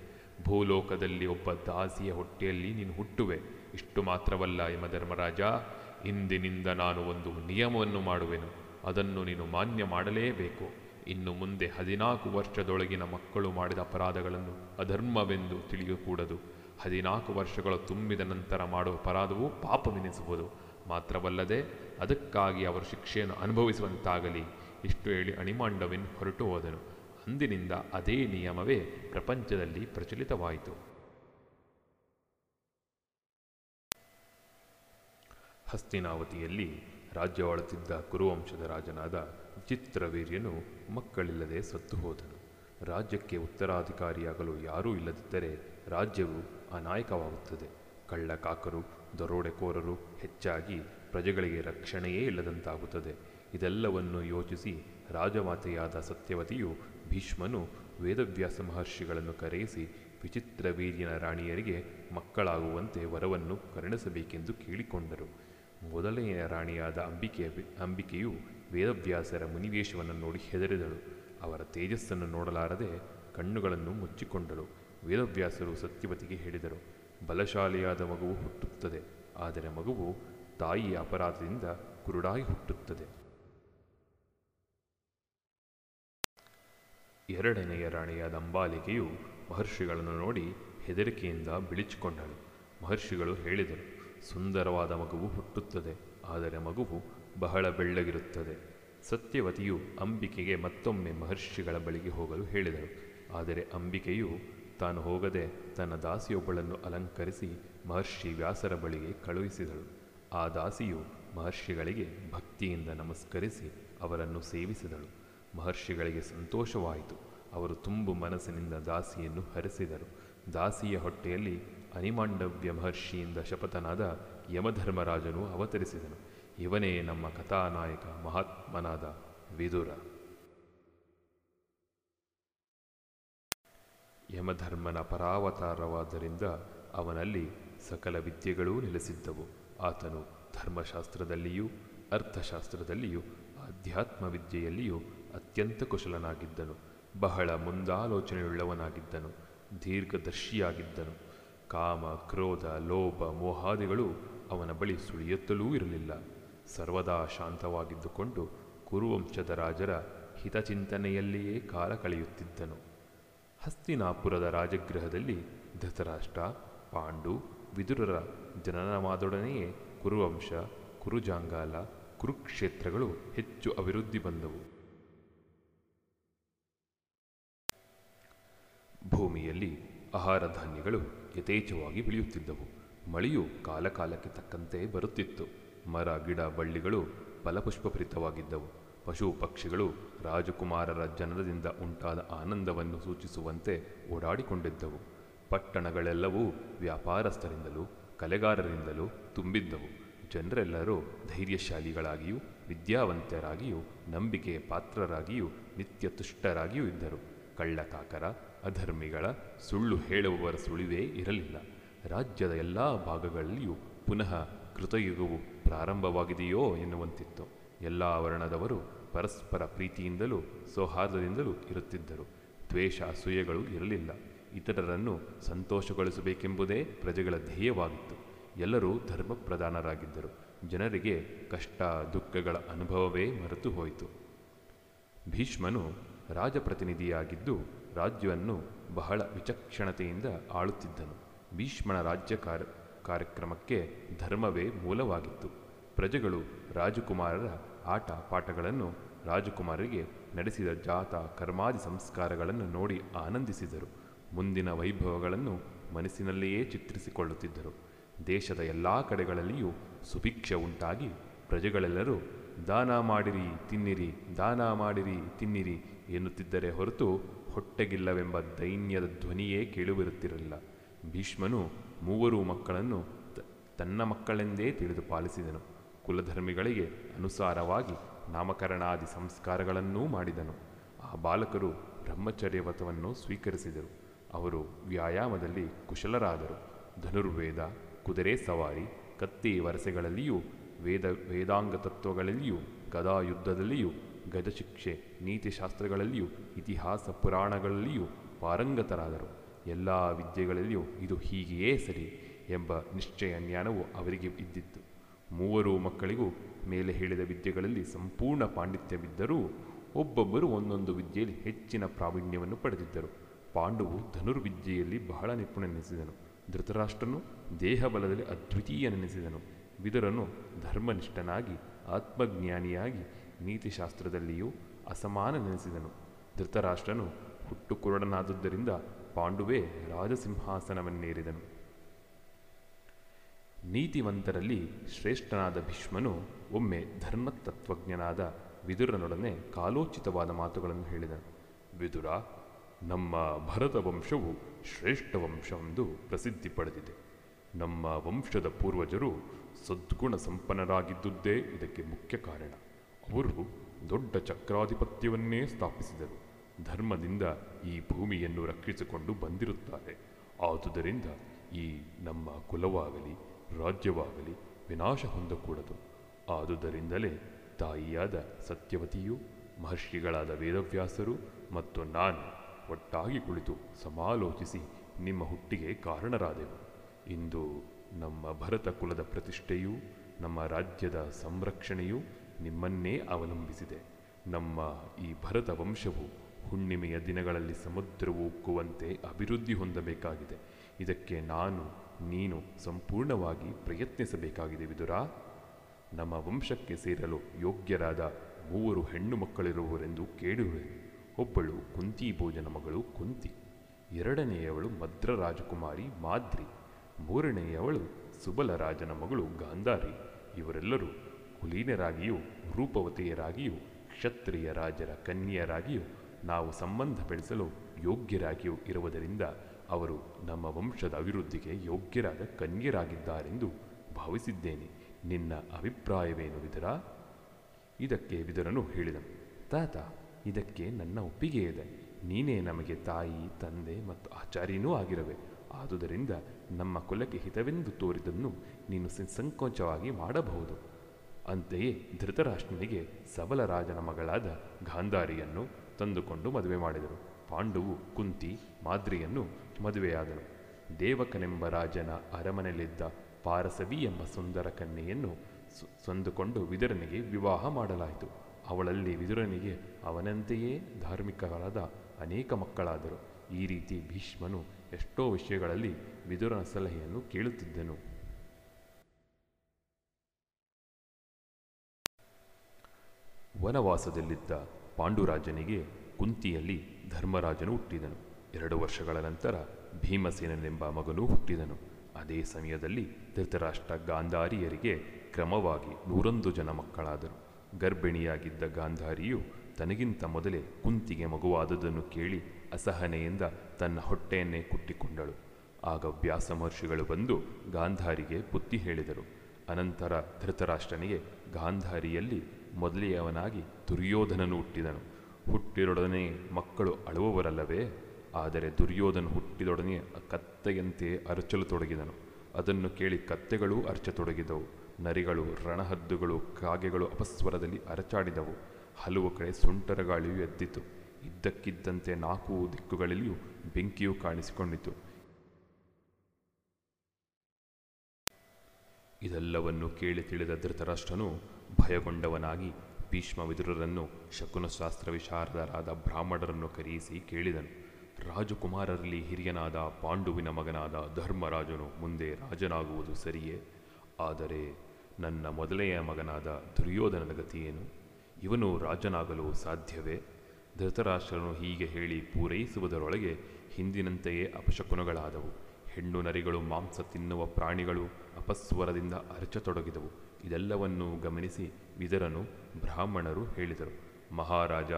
ಭೂಲೋಕದಲ್ಲಿ ಒಬ್ಬ ದಾಸಿಯ ಹೊಟ್ಟೆಯಲ್ಲಿ ನೀನು ಹುಟ್ಟುವೆ. ಇಷ್ಟು ಮಾತ್ರವಲ್ಲ ಯಮಧರ್ಮರಾಜ ಇಂದಿನಿಂದ ನಾನು ಒಂದು ನಿಯಮವನ್ನು ಮಾಡುವೆನು. ಅದನ್ನು ನೀನು ಮಾನ್ಯ ಮಾಡಲೇಬೇಕು. ಇನ್ನು ಮುಂದೆ ಹದಿನಾಲ್ಕು ವರ್ಷದೊಳಗಿನ ಮಕ್ಕಳು ಮಾಡಿದ ಅಪರಾಧಗಳನ್ನು ಅಧರ್ಮವೆಂದು ತಿಳಿಯಕೂಡದು. ಹದಿನಾಲ್ಕು ವರ್ಷಗಳು ತುಂಬಿದ ನಂತರ ಮಾಡುವ ಅಪರಾಧವು ಪಾಪವೆನಿಸುವುದು ಮಾತ್ರವಲ್ಲದೆ, ಅದಕ್ಕಾಗಿ ಅವರು ಶಿಕ್ಷೆಯನ್ನು ಅನುಭವಿಸುವಂತಾಗಲಿ. ಇಷ್ಟು ಹೇಳಿ ಅಣಿಮಾಂಡವಿನ್ ಹೊರಟು ಹೋದನು. ಅಂದಿನಿಂದ ಅದೇ ನಿಯಮವೇ ಪ್ರಪಂಚದಲ್ಲಿ ಪ್ರಚಲಿತವಾಯಿತು. ಹಸ್ತಿನಾವತಿಯಲ್ಲಿ ರಾಜ್ಯವಾಳುತ್ತಿದ್ದ ಕುರುವಂಶದ ರಾಜನಾದ ಚಿತ್ರವೀರ್ಯನು ಮಕ್ಕಳಿಲ್ಲದೆ ಸತ್ತು ಹೋದನು. ರಾಜ್ಯಕ್ಕೆ ಉತ್ತರಾಧಿಕಾರಿಯಾಗಲು ಯಾರೂ ಇಲ್ಲದಿದ್ದರೆ ರಾಜ್ಯವು ಅನಾಯಕವಾಗುತ್ತದೆ. ಕಳ್ಳಕಾಕರು, ದರೋಡೆಕೋರರು ಹೆಚ್ಚಾಗಿ ಪ್ರಜೆಗಳಿಗೆ ರಕ್ಷಣೆಯೇ ಇಲ್ಲದಂತಾಗುತ್ತದೆ. ಇದೆಲ್ಲವನ್ನು ಯೋಚಿಸಿ ರಾಜಮಾತೆಯಾದ ಸತ್ಯವತಿಯು ಭೀಷ್ಮನು ವೇದವ್ಯಾಸ ಮಹರ್ಷಿಗಳನ್ನು ಕರೆಯಿಸಿ ವಿಚಿತ್ರ ವೀರ್ಯನ ರಾಣಿಯರಿಗೆ ಮಕ್ಕಳಾಗುವಂತೆ ವರವನ್ನು ಕರುಣಿಸಬೇಕೆಂದು ಕೇಳಿಕೊಂಡರು. ಮೊದಲನೆಯ ರಾಣಿಯಾದ ಅಂಬಿಕೆಯ ಅಂಬಿಕೆಯು ವೇದವ್ಯಾಸರ ಮುನಿವೇಶವನ್ನು ನೋಡಿ ಹೆದರಿದಳು. ಅವರ ತೇಜಸ್ಸನ್ನು ನೋಡಲಾರದೆ ಕಣ್ಣುಗಳನ್ನು ಮುಚ್ಚಿಕೊಂಡಳು. ವೇದವ್ಯಾಸರು ಸತ್ಯವತಿಗೆ ಹೇಳಿದರು, ಬಲಶಾಲಿಯಾದ ಮಗುವು ಹುಟ್ಟುತ್ತದೆ. ಆದರೆ ಮಗುವು ತಾಯಿಯ ಅಪರಾಧದಿಂದ ಕುರುಡಾಗಿ ಹುಟ್ಟುತ್ತದೆ. ಎರಡನೆಯ ರಾಣಿಯಾದ ಅಂಬಾಲಿಕೆಯು ಮಹರ್ಷಿಗಳನ್ನು ನೋಡಿ ಹೆದರಿಕೆಯಿಂದ ಬಿಳಿಚಿಕೊಂಡಳು. ಮಹರ್ಷಿಗಳು ಹೇಳಿದರು, ಸುಂದರವಾದ ಮಗುವು ಹುಟ್ಟುತ್ತದೆ. ಆದರೆ ಮಗುವು ಬಹಳ ಬೆಳ್ಳಗಿರುತ್ತದೆ. ಸತ್ಯವತಿಯು ಅಂಬಿಕೆಗೆ ಮತ್ತೊಮ್ಮೆ ಮಹರ್ಷಿಗಳ ಬಳಿಗೆ ಹೋಗಲು ಹೇಳಿದಳು. ಆದರೆ ಅಂಬಿಕೆಯು ತಾನು ಹೋಗದೆ ತನ್ನ ದಾಸಿಯೊಬ್ಬಳನ್ನು ಅಲಂಕರಿಸಿ ಮಹರ್ಷಿ ವ್ಯಾಸರ ಬಳಿಗೆ ಕಳುಹಿಸಿದಳು. ಆ ದಾಸಿಯು ಮಹರ್ಷಿಗಳಿಗೆ ಭಕ್ತಿಯಿಂದ ನಮಸ್ಕರಿಸಿ ಅವರನ್ನು ಸೇವಿಸಿದಳು. ಮಹರ್ಷಿಗಳಿಗೆ ಸಂತೋಷವಾಯಿತು. ಅವರು ತುಂಬು ಮನಸ್ಸಿನಿಂದ ದಾಸಿಯನ್ನು ಹರಿಸಿದರು. ದಾಸಿಯ ಹೊಟ್ಟೆಯಲ್ಲಿ ಅನಿಮಾಂಡವ್ಯ ಮಹರ್ಷಿಯಿಂದ ಶಪಥನಾದ ಯಮಧರ್ಮರಾಜನು ಅವತರಿಸಿದನು. ಇವನೇ ನಮ್ಮ ಕಥಾನಾಯಕ ಮಹಾತ್ಮನಾದ ವಿದುರ. ಯಮಧರ್ಮನ ಪರಾವತಾರವಾದ್ದರಿಂದ ಅವನಲ್ಲಿ ಸಕಲ ವಿದ್ಯೆಗಳೂ ನೆಲೆಸಿದ್ದವು. ಆತನು ಧರ್ಮಶಾಸ್ತ್ರದಲ್ಲಿಯೂ, ಅರ್ಥಶಾಸ್ತ್ರದಲ್ಲಿಯೂ ಆಧ್ಯಾತ್ಮ ವಿದ್ಯೆಯಲ್ಲಿಯೂ ಅತ್ಯಂತ ಕುಶಲನಾಗಿದ್ದನು. ಬಹಳ ಮುಂದಾಲೋಚನೆಯುಳ್ಳವನಾಗಿದ್ದನು, ದೀರ್ಘದರ್ಶಿಯಾಗಿದ್ದನು. ಕಾಮ, ಕ್ರೋಧ, ಲೋಭ, ಮೋಹಾದಿಗಳು ಅವನ ಬಳಿ ಸುಳಿಯುತ್ತಲೂ ಇರಲಿಲ್ಲ. ಸರ್ವದಾ ಶಾಂತವಾಗಿದ್ದುಕೊಂಡು ಕುರುವಂಶದ ರಾಜರ ಹಿತಚಿಂತನೆಯಲ್ಲಿಯೇ ಕಾಲ ಕಳೆಯುತ್ತಿದ್ದನು. ಹಸ್ತಿನಾಪುರದ ರಾಜಗೃಹದಲ್ಲಿ ಧೃತರಾಷ್ಟ್ರ, ಪಾಂಡು, ವಿದುರರ ಜನನವಾದೊಡನೆಯೇ ಕುರುವಂಶ, ಕುರುಜಾಂಗಾಲ, ಕುರುಕ್ಷೇತ್ರಗಳು ಹೆಚ್ಚು ಅಭಿವೃದ್ಧಿ ಬಂದವು. ಭೂಮಿಯಲ್ಲಿ ಆಹಾರ ಧಾನ್ಯಗಳು ಯಥೇಚ್ಛವಾಗಿ ಬೆಳೆಯುತ್ತಿದ್ದವು. ಮಳೆಯು ಕಾಲಕಾಲಕ್ಕೆ ತಕ್ಕಂತೆ ಬರುತ್ತಿತ್ತು. ಮರ, ಗಿಡ, ಬಳ್ಳಿಗಳು ಫಲಪುಷ್ಪಭರಿತವಾಗಿದ್ದವು. ಪಶು ಪಕ್ಷಿಗಳು ರಾಜಕುಮಾರರ ಜನನದಿಂದ ಉಂಟಾದ ಆನಂದವನ್ನು ಸೂಚಿಸುವಂತೆ ಓಡಾಡಿಕೊಂಡಿದ್ದವು. ಪಟ್ಟಣಗಳೆಲ್ಲವೂ ವ್ಯಾಪಾರಸ್ಥರಿಂದಲೂ, ಕಲೆಗಾರರಿಂದಲೂ ತುಂಬಿದ್ದವು. ಜನರೆಲ್ಲರೂ ಧೈರ್ಯಶಾಲಿಗಳಾಗಿಯೂ, ವಿದ್ಯಾವಂತರಾಗಿಯೂ, ನಂಬಿಕೆಯ ಪಾತ್ರರಾಗಿಯೂ ನಿತ್ಯ ತುಷ್ಟರಾಗಿಯೂ ಇದ್ದರು. ಕಳ್ಳಕಾಕರ, ಅಧರ್ಮಿಗಳ, ಸುಳ್ಳು ಹೇಳುವವರ ಸುಳಿವೇ ಇರಲಿಲ್ಲ. ರಾಜ್ಯದ ಎಲ್ಲ ಭಾಗಗಳಲ್ಲಿಯೂ ಪುನಃ ಕೃತಯುಗವು ಪ್ರಾರಂಭವಾಗಿದೆಯೋ ಎನ್ನುವಂತಿತ್ತು. ಎಲ್ಲ ವರ್ಣದವರು ಪರಸ್ಪರ ಪ್ರೀತಿಯಿಂದಲೂ ಸೌಹಾರ್ದದಿಂದಲೂ ಇರುತ್ತಿದ್ದರು. ದ್ವೇಷ ಅಸೂಯೆಗಳು ಇರಲಿಲ್ಲ. ಇತರರನ್ನು ಸಂತೋಷಗೊಳಿಸಬೇಕೆಂಬುದೇ ಪ್ರಜೆಗಳ ಧ್ಯೇಯವಾಗಿತ್ತು. ಎಲ್ಲರೂ ಧರ್ಮಪ್ರಧಾನರಾಗಿದ್ದರು. ಜನರಿಗೆ ಕಷ್ಟ, ದುಃಖಗಳ ಅನುಭವವೇ ಮರೆತು ಹೋಯಿತು. ಭೀಷ್ಮನು ರಾಜಪ್ರತಿನಿಧಿಯಾಗಿದ್ದು ರಾಜ್ಯವನ್ನು ಬಹಳ ವಿಚಕ್ಷಣತೆಯಿಂದ ಆಳುತ್ತಿದ್ದನು. ಭೀಷ್ಮನ ರಾಜ್ಯ ಕಾರ್ಯಕ್ರಮಕ್ಕೆ ಧರ್ಮವೇ ಮೂಲವಾಗಿತ್ತು. ಪ್ರಜೆಗಳು ರಾಜಕುಮಾರರ ಆಟ ಪಾಠಗಳನ್ನು ರಾಜಕುಮಾರರಿಗೆ ನಡೆಸಿದ ಜಾತ ಕರ್ಮಾದಿ ಸಂಸ್ಕಾರಗಳನ್ನು ನೋಡಿ ಆನಂದಿಸಿದರು. ಮುಂದಿನ ವೈಭವಗಳನ್ನು ಮನಸ್ಸಿನಲ್ಲಿಯೇ ಚಿತ್ರಿಸಿಕೊಳ್ಳುತ್ತಿದ್ದರು. ದೇಶದ ಎಲ್ಲ ಕಡೆಗಳಲ್ಲಿಯೂ ಸುಭಿಕ್ಷೆ ಉಂಟಾಗಿ ಪ್ರಜೆಗಳೆಲ್ಲರೂ, ದಾನ ಮಾಡಿರಿ, ತಿನ್ನಿರಿ, ದಾನ ಮಾಡಿರಿ, ತಿನ್ನಿರಿ ಎನ್ನುತ್ತಿದ್ದರೆ ಹೊರತು ಹೊಟ್ಟೆಗಿಲ್ಲವೆಂಬ ದೈನ್ಯದ ಧ್ವನಿಯೇ ಕೇಳುವಿರುತ್ತಿರಲಿಲ್ಲ. ಭೀಷ್ಮನು ಮೂವರು ಮಕ್ಕಳನ್ನು ತನ್ನ ಮಕ್ಕಳೆಂದೇ ತಿಳಿದು ಪಾಲಿಸಿದನು. ಕುಲಧರ್ಮಿಗಳಿಗೆ ಅನುಸಾರವಾಗಿ ನಾಮಕರಣಾದಿ ಸಂಸ್ಕಾರಗಳನ್ನೂ ಮಾಡಿದನು. ಆ ಬಾಲಕರು ಬ್ರಹ್ಮಚರ್ಯವ್ರತವನ್ನು ಸ್ವೀಕರಿಸಿದರು. ಅವರು ವ್ಯಾಯಾಮದಲ್ಲಿ ಕುಶಲರಾದರು. ಧನುರ್ವೇದ, ಕುದುರೆ ಸವಾರಿ, ಕತ್ತಿ ವರಸೆಗಳಲ್ಲಿಯೂ, ವೇದ, ವೇದಾಂಗ ತತ್ವಗಳಲ್ಲಿಯೂ ಗದಾ ಯುದ್ಧದಲ್ಲಿಯೂ ಗಜಶಿಕ್ಷೆ, ನೀತಿಶಾಸ್ತ್ರಗಳಲ್ಲಿಯೂ, ಇತಿಹಾಸ ಪುರಾಣಗಳಲ್ಲಿಯೂ ಪಾರಂಗತರಾದರು. ಎಲ್ಲ ವಿದ್ಯೆಗಳಲ್ಲಿಯೂ ಇದು ಹೀಗೆಯೇ ಸರಿ ಎಂಬ ನಿಶ್ಚಯ ಜ್ಞಾನವು ಅವರಿಗೆ ಇದ್ದಿತ್ತು. ಮೂವರು ಮಕ್ಕಳಿಗೂ ಮೇಲೆ ಹೇಳಿದ ವಿದ್ಯೆಗಳಲ್ಲಿ ಸಂಪೂರ್ಣ ಪಾಂಡಿತ್ಯವಿದ್ದರೂ ಒಬ್ಬೊಬ್ಬರು ಒಂದೊಂದು ವಿದ್ಯೆಯಲ್ಲಿ ಹೆಚ್ಚಿನ ಪ್ರಾವೀಣ್ಯವನ್ನು ಪಡೆದಿದ್ದರು. ಪಾಂಡುವು ಧನುರ್ವಿದ್ಯೆಯಲ್ಲಿ ಬಹಳ ನಿಪುಣನೆನಿಸಿದನು ಧೃತರಾಷ್ಟ್ರನು ದೇಹಬಲದಲ್ಲಿ ಅದ್ವಿತೀಯನೆನಿಸಿದನು ವಿದುರನು ಧರ್ಮನಿಷ್ಠನಾಗಿ, ಆತ್ಮಜ್ಞಾನಿಯಾಗಿ, ನೀತಿಶಾಸ್ತ್ರದಲ್ಲಿಯೂ ಅಸಮಾನನೆನಿಸಿದನು ಧೃತರಾಷ್ಟ್ರನು ಹುಟ್ಟು ಪಾಂಡುವೇ ರಾಜಸಿಂಹಾಸನವನ್ನೇರಿದನು. ನೀತಿವಂತರಲ್ಲಿ ಶ್ರೇಷ್ಠನಾದ ಭೀಷ್ಮನು ಒಮ್ಮೆ ಧರ್ಮತತ್ವಜ್ಞನಾದ ವಿದುರನೊಡನೆ ಕಾಲೋಚಿತವಾದ ಮಾತುಗಳನ್ನು ಹೇಳಿದನು. ವಿದುರ, ನಮ್ಮ ಭರತ ವಂಶವು ಶ್ರೇಷ್ಠ ವಂಶವೆಂದು ಪ್ರಸಿದ್ಧಿ ಪಡೆದಿದೆ. ನಮ್ಮ ವಂಶದ ಪೂರ್ವಜರು ಸದ್ಗುಣ ಸಂಪನ್ನರಾಗಿದ್ದುದೇ ಇದಕ್ಕೆ ಮುಖ್ಯ ಕಾರಣ. ಅವರು ದೊಡ್ಡ ಚಕ್ರಾಧಿಪತ್ಯವನ್ನೇ ಸ್ಥಾಪಿಸಿದರು. ಧರ್ಮದಿಂದ ಈ ಭೂಮಿಯನ್ನು ರಕ್ಷಿಸಿಕೊಂಡು ಬಂದಿರುತ್ತಾರೆ. ಆದುದರಿಂದ ಈ ನಮ್ಮ ಕುಲವಾಗಲಿ, ರಾಜ್ಯವಾಗಲಿ ವಿನಾಶ ಹೊಂದಕೂಡದು. ಆದುದರಿಂದಲೇ ತಾಯಿಯಾದ ಸತ್ಯವತಿಯು, ಮಹರ್ಷಿಗಳಾದ ವೇದವ್ಯಾಸರು ಮತ್ತು ನಾನು ಒಟ್ಟಾಗಿ ಕುಳಿತು ಸಮಾಲೋಚಿಸಿ ನಿಮ್ಮ ಹುಟ್ಟಿಗೆ ಕಾರಣರಾದೆವು. ಇಂದು ನಮ್ಮ ಭರತ ಕುಲದ ಪ್ರತಿಷ್ಠೆಯೂ, ನಮ್ಮ ರಾಜ್ಯದ ಸಂರಕ್ಷಣೆಯೂ ನಿಮ್ಮನ್ನೇ ಅವಲಂಬಿಸಿದೆ. ನಮ್ಮ ಈ ಭರತ ವಂಶವು ಹುಣ್ಣಿಮೆಯ ದಿನಗಳಲ್ಲಿ ಸಮುದ್ರವು ಉಕ್ಕುವಂತೆ ಅಭಿವೃದ್ಧಿ ಹೊಂದಬೇಕಾಗಿದೆ. ಇದಕ್ಕೆ ನಾನು, ನೀನು ಸಂಪೂರ್ಣವಾಗಿ ಪ್ರಯತ್ನಿಸಬೇಕಾಗಿದೆ ವಿದುರ. ನಮ್ಮ ವಂಶಕ್ಕೆ ಸೇರಲು ಯೋಗ್ಯರಾದ ಮೂವರು ಹೆಣ್ಣು ಮಕ್ಕಳಿರುವರೆಂದು ಕೇಳುವೆ ಒಬ್ಬಳು ಕುಂತಿ ಭೋಜನ ಮಗಳು ಕುಂತಿ. ಎರಡನೆಯವಳು ಮದ್ರ ರಾಜಕುಮಾರಿ ಮಾದ್ರಿ. ಮೂರನೆಯವಳು ಸುಬಲ ರಾಜನ ಮಗಳು ಗಾಂಧಾರಿ. ಇವರೆಲ್ಲರೂ ಕುಲೀನರಾಗಿಯೂ ರೂಪವತಿಯರಾಗಿಯೂ ಕ್ಷತ್ರಿಯ ರಾಜರ ಕನ್ಯೆಯರಾಗಿಯೂ ನಾವು ಸಂಬಂಧ ಬೆಳೆಸಲು ಯೋಗ್ಯರಾಗಿಯೂ ಇರುವುದರಿಂದ ಅವರು ನಮ್ಮ ವಂಶದ ಅಭಿವೃದ್ಧಿಗೆ ಯೋಗ್ಯರಾದ ಕನ್ಯರಾಗಿದ್ದಾರೆಂದು ಭಾವಿಸಿದ್ದೇನೆ. ನಿನ್ನ ಅಭಿಪ್ರಾಯವೇನು ವಿದುರ ಇದಕ್ಕೆ ವಿದುರನು ಹೇಳಿದನು. ತಾತ, ಇದಕ್ಕೆ ನನ್ನ ಒಪ್ಪಿಗೆ ಇದೆ. ನೀನೇ ನಮಗೆ ತಾಯಿ, ತಂದೆ ಮತ್ತು ಆಚಾರ್ಯನೂ ಆಗಿರವೆ. ಆದುದರಿಂದ ನಮ್ಮ ಕುಲಕ್ಕೆ ಹಿತವೆಂದು ತೋರಿದನ್ನು ನೀನು ಸಂಕೋಚವಾಗಿ ಮಾಡಬಹುದು. ಅಂತೆಯೇ ಧೃತರಾಷ್ಟ್ರನಿಗೆ ಸಬಲ ರಾಜನ ಮಗಳಾದ ಗಾಂಧಾರಿಯನ್ನು ತಂದುಕೊಂಡು ಮದುವೆ ಮಾಡಿದರು. ಪಾಂಡುವು ಕುಂತಿ ಮಾದ್ರಿಯನ್ನು ಮದುವೆಯಾದನು. ದೇವಕನೆಂಬ ರಾಜನ ಅರಮನೆಯಲ್ಲಿದ್ದ ಪಾರಸವಿ ಎಂಬ ಸುಂದರ ಕನ್ಯೆಯನ್ನು ಸಂದುಕೊಂಡು ವಿದುರನಿಗೆ ವಿವಾಹ ಮಾಡಲಾಯಿತು. ಅವಳಲ್ಲಿ ವಿದುರನಿಗೆ ಅವನಂತೆಯೇ ಧಾರ್ಮಿಕರಾದ ಅನೇಕ ಮಕ್ಕಳಾದರು. ಈ ರೀತಿ ಭೀಷ್ಮನು ಎಷ್ಟೋ ವಿಷಯಗಳಲ್ಲಿ ವಿದುರನ ಸಲಹೆಯನ್ನು ಕೇಳುತ್ತಿದ್ದನು. ವನವಾಸದಲ್ಲಿದ್ದ ಪಾಂಡುರಾಜನಿಗೆ ಕುಂತಿಯಲ್ಲಿ ಧರ್ಮರಾಜನು ಹುಟ್ಟಿದನು. ಎರಡು ವರ್ಷಗಳ ನಂತರ ಭೀಮಸೇನನೆಂಬ ಮಗನು ಹುಟ್ಟಿದನು. ಅದೇ ಸಮಯದಲ್ಲಿ ಧೃತರಾಷ್ಟ್ರ ಗಾಂಧಾರಿಯರಿಗೆ ಕ್ರಮವಾಗಿ ನೂರೊಂದು ಜನ ಮಕ್ಕಳಾದರು. ಗರ್ಭಿಣಿಯಾಗಿದ್ದ ಗಾಂಧಾರಿಯು ತನಗಿಂತ ಮೊದಲೇ ಕುಂತಿಗೆ ಮಗುವಾದದನ್ನು ಕೇಳಿ ಅಸಹನೆಯಿಂದ ತನ್ನ ಹೊಟ್ಟೆಯನ್ನೇ ಕುಟ್ಟಿಕೊಂಡಳು. ಆಗ ವ್ಯಾಸ ಮಹರ್ಷಿಗಳು ಬಂದು ಗಾಂಧಾರಿಗೆ ಬುದ್ಧಿ ಹೇಳಿದರು. ಅನಂತರ ಧೃತರಾಷ್ಟ್ರನಿಗೆ ಗಾಂಧಾರಿಯಲ್ಲಿ ಮೊದಲೆಯವನಾಗಿ ದುರ್ಯೋಧನನು ಹುಟ್ಟಿದನು. ಹುಟ್ಟಿರೊಡನೆ ಮಕ್ಕಳು ಅಳುವವರಲ್ಲವೇ? ಆದರೆ ದುರ್ಯೋಧನ ಹುಟ್ಟಿದೊಡನೆ ಕತ್ತೆಯಂತೆ ಅರಚಲು ತೊಡಗಿದನು ಅದನ್ನು ಕೇಳಿ ಕತ್ತೆಗಳೂ ಅರಚತೊಡಗಿದವು. ನರಿಗಳು, ರಣಹದ್ದುಗಳು, ಕಾಗೆಗಳು ಅಪಸ್ವರದಲ್ಲಿ ಅರಚಾಡಿದವು. ಹಲವು ಕಡೆ ಸುಂಟರ ಗಾಳಿಯು ಎದ್ದಿತು. ಇದ್ದಕ್ಕಿದ್ದಂತೆ ನಾಲ್ಕು ದಿಕ್ಕುಗಳಲ್ಲಿಯೂ ಬೆಂಕಿಯು ಕಾಣಿಸಿಕೊಂಡಿತು. ಇದೆಲ್ಲವನ್ನು ಕೇಳಿ ತಿಳಿದ ಧೃತರಾಷ್ಟ್ರನು ಭಯಗೊಂಡವನಾಗಿ ಭೀಷ್ಮ ವಿದುರರನ್ನು ಶಕುನಶಾಸ್ತ್ರ ವಿಶಾರದರಾದ ಬ್ರಾಹ್ಮಣರನ್ನು ಕರೆಯಿಸಿ ಕೇಳಿದನು. ರಾಜಕುಮಾರರಲ್ಲಿ ಹಿರಿಯನಾದ ಪಾಂಡುವಿನ ಮಗನಾದ ಧರ್ಮರಾಜನು ಮುಂದೆ ರಾಜನಾಗುವುದು ಸರಿಯೇ? ಆದರೆ ನನ್ನ ಮೊದಲೆಯ ಮಗನಾದ ದುರ್ಯೋಧನನ ಗತಿಯೇನು ಇವನು ರಾಜನಾಗಲು ಸಾಧ್ಯವೇ? ಧೃತರಾಷ್ಟ್ರನು ಹೀಗೆ ಹೇಳಿ ಪೂರೈಸುವುದರೊಳಗೆ ಹಿಂದಿನಂತೆಯೇ ಅಪಶಕುನಗಳಾದವು. ಹೆಣ್ಣು ನರಿಗಳು ಮಾಂಸ ತಿನ್ನುವ ಪ್ರಾಣಿಗಳು ಅಪಸ್ವರದಿಂದ ಅರಚತೊಡಗಿದವು. ಇದೆಲ್ಲವನ್ನೂ ಗಮನಿಸಿ ವಿದರನು ಬ್ರಾಹ್ಮಣರು ಹೇಳಿದರು, ಮಹಾರಾಜ,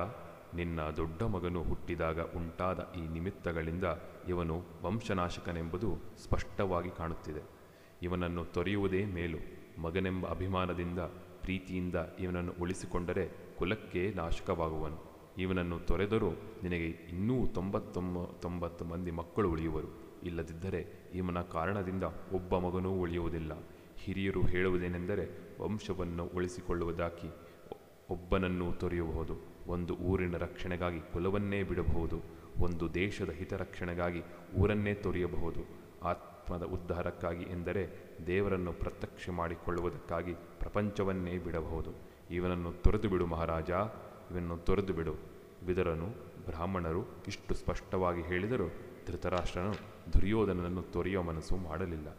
ನಿನ್ನ ದೊಡ್ಡ ಮಗನು ಹುಟ್ಟಿದಾಗ ಉಂಟಾದ ಈ ನಿಮಿತ್ತಗಳಿಂದ ಇವನು ವಂಶನಾಶಕನೆಂಬುದು ಸ್ಪಷ್ಟವಾಗಿ ಕಾಣುತ್ತಿದೆ. ಇವನನ್ನು ತೊರೆಯುವುದೇ ಮೇಲು. ಮಗನೆಂಬ ಅಭಿಮಾನದಿಂದ, ಪ್ರೀತಿಯಿಂದ ಇವನನ್ನು ಉಳಿಸಿಕೊಂಡರೆ ಕುಲಕ್ಕೆ ನಾಶಕವಾಗುವನು. ಇವನನ್ನು ತೊರೆದರೂ ನಿನಗೆ ಇನ್ನೂ ತೊಂಬತ್ತೊಂಬ, ತೊಂಬತ್ತು ಮಂದಿ ಮಕ್ಕಳು ಉಳಿಯುವರು. ಇಲ್ಲದಿದ್ದರೆ ಇವನ ಕಾರಣದಿಂದ ಒಬ್ಬ ಮಗನೂ ಉಳಿಯುವುದಿಲ್ಲ. ಹಿರಿಯರು ಹೇಳುವುದೇನೆಂದರೆ, ವಂಶವನ್ನು ಉಳಿಸಿಕೊಳ್ಳುವುದಾಗಿ ಒಬ್ಬನನ್ನು ತೊರೆಯಬಹುದು, ಒಂದು ಊರಿನ ರಕ್ಷಣೆಗಾಗಿ ಕುಲವನ್ನೇ ಬಿಡಬಹುದು, ಒಂದು ದೇಶದ ಹಿತರಕ್ಷಣೆಗಾಗಿ ಊರನ್ನೇ ತೊರೆಯಬಹುದು. ಆತ್ಮದ ಉದ್ಧಾರಕ್ಕಾಗಿ ಎಂದರೆ, ದೇವರನ್ನು ಪ್ರತ್ಯಕ್ಷ ಮಾಡಿಕೊಳ್ಳುವುದಕ್ಕಾಗಿ ಪ್ರಪಂಚವನ್ನೇ ಬಿಡಬಹುದು. ಇವನನ್ನು ತೊರೆದು ಬಿಡು ಮಹಾರಾಜ, ಇವನನ್ನು ತೊರೆದು ಬಿಡು. ವಿದರನು ಬ್ರಾಹ್ಮಣರು ಇಷ್ಟು ಸ್ಪಷ್ಟವಾಗಿ ಹೇಳಿದರೂ ಧೃತರಾಷ್ಟ್ರನು ದುರ್ಯೋಧನನನ್ನು ತೊರೆಯುವ ಮನಸ್ಸು ಮಾಡಲಿಲ್ಲ.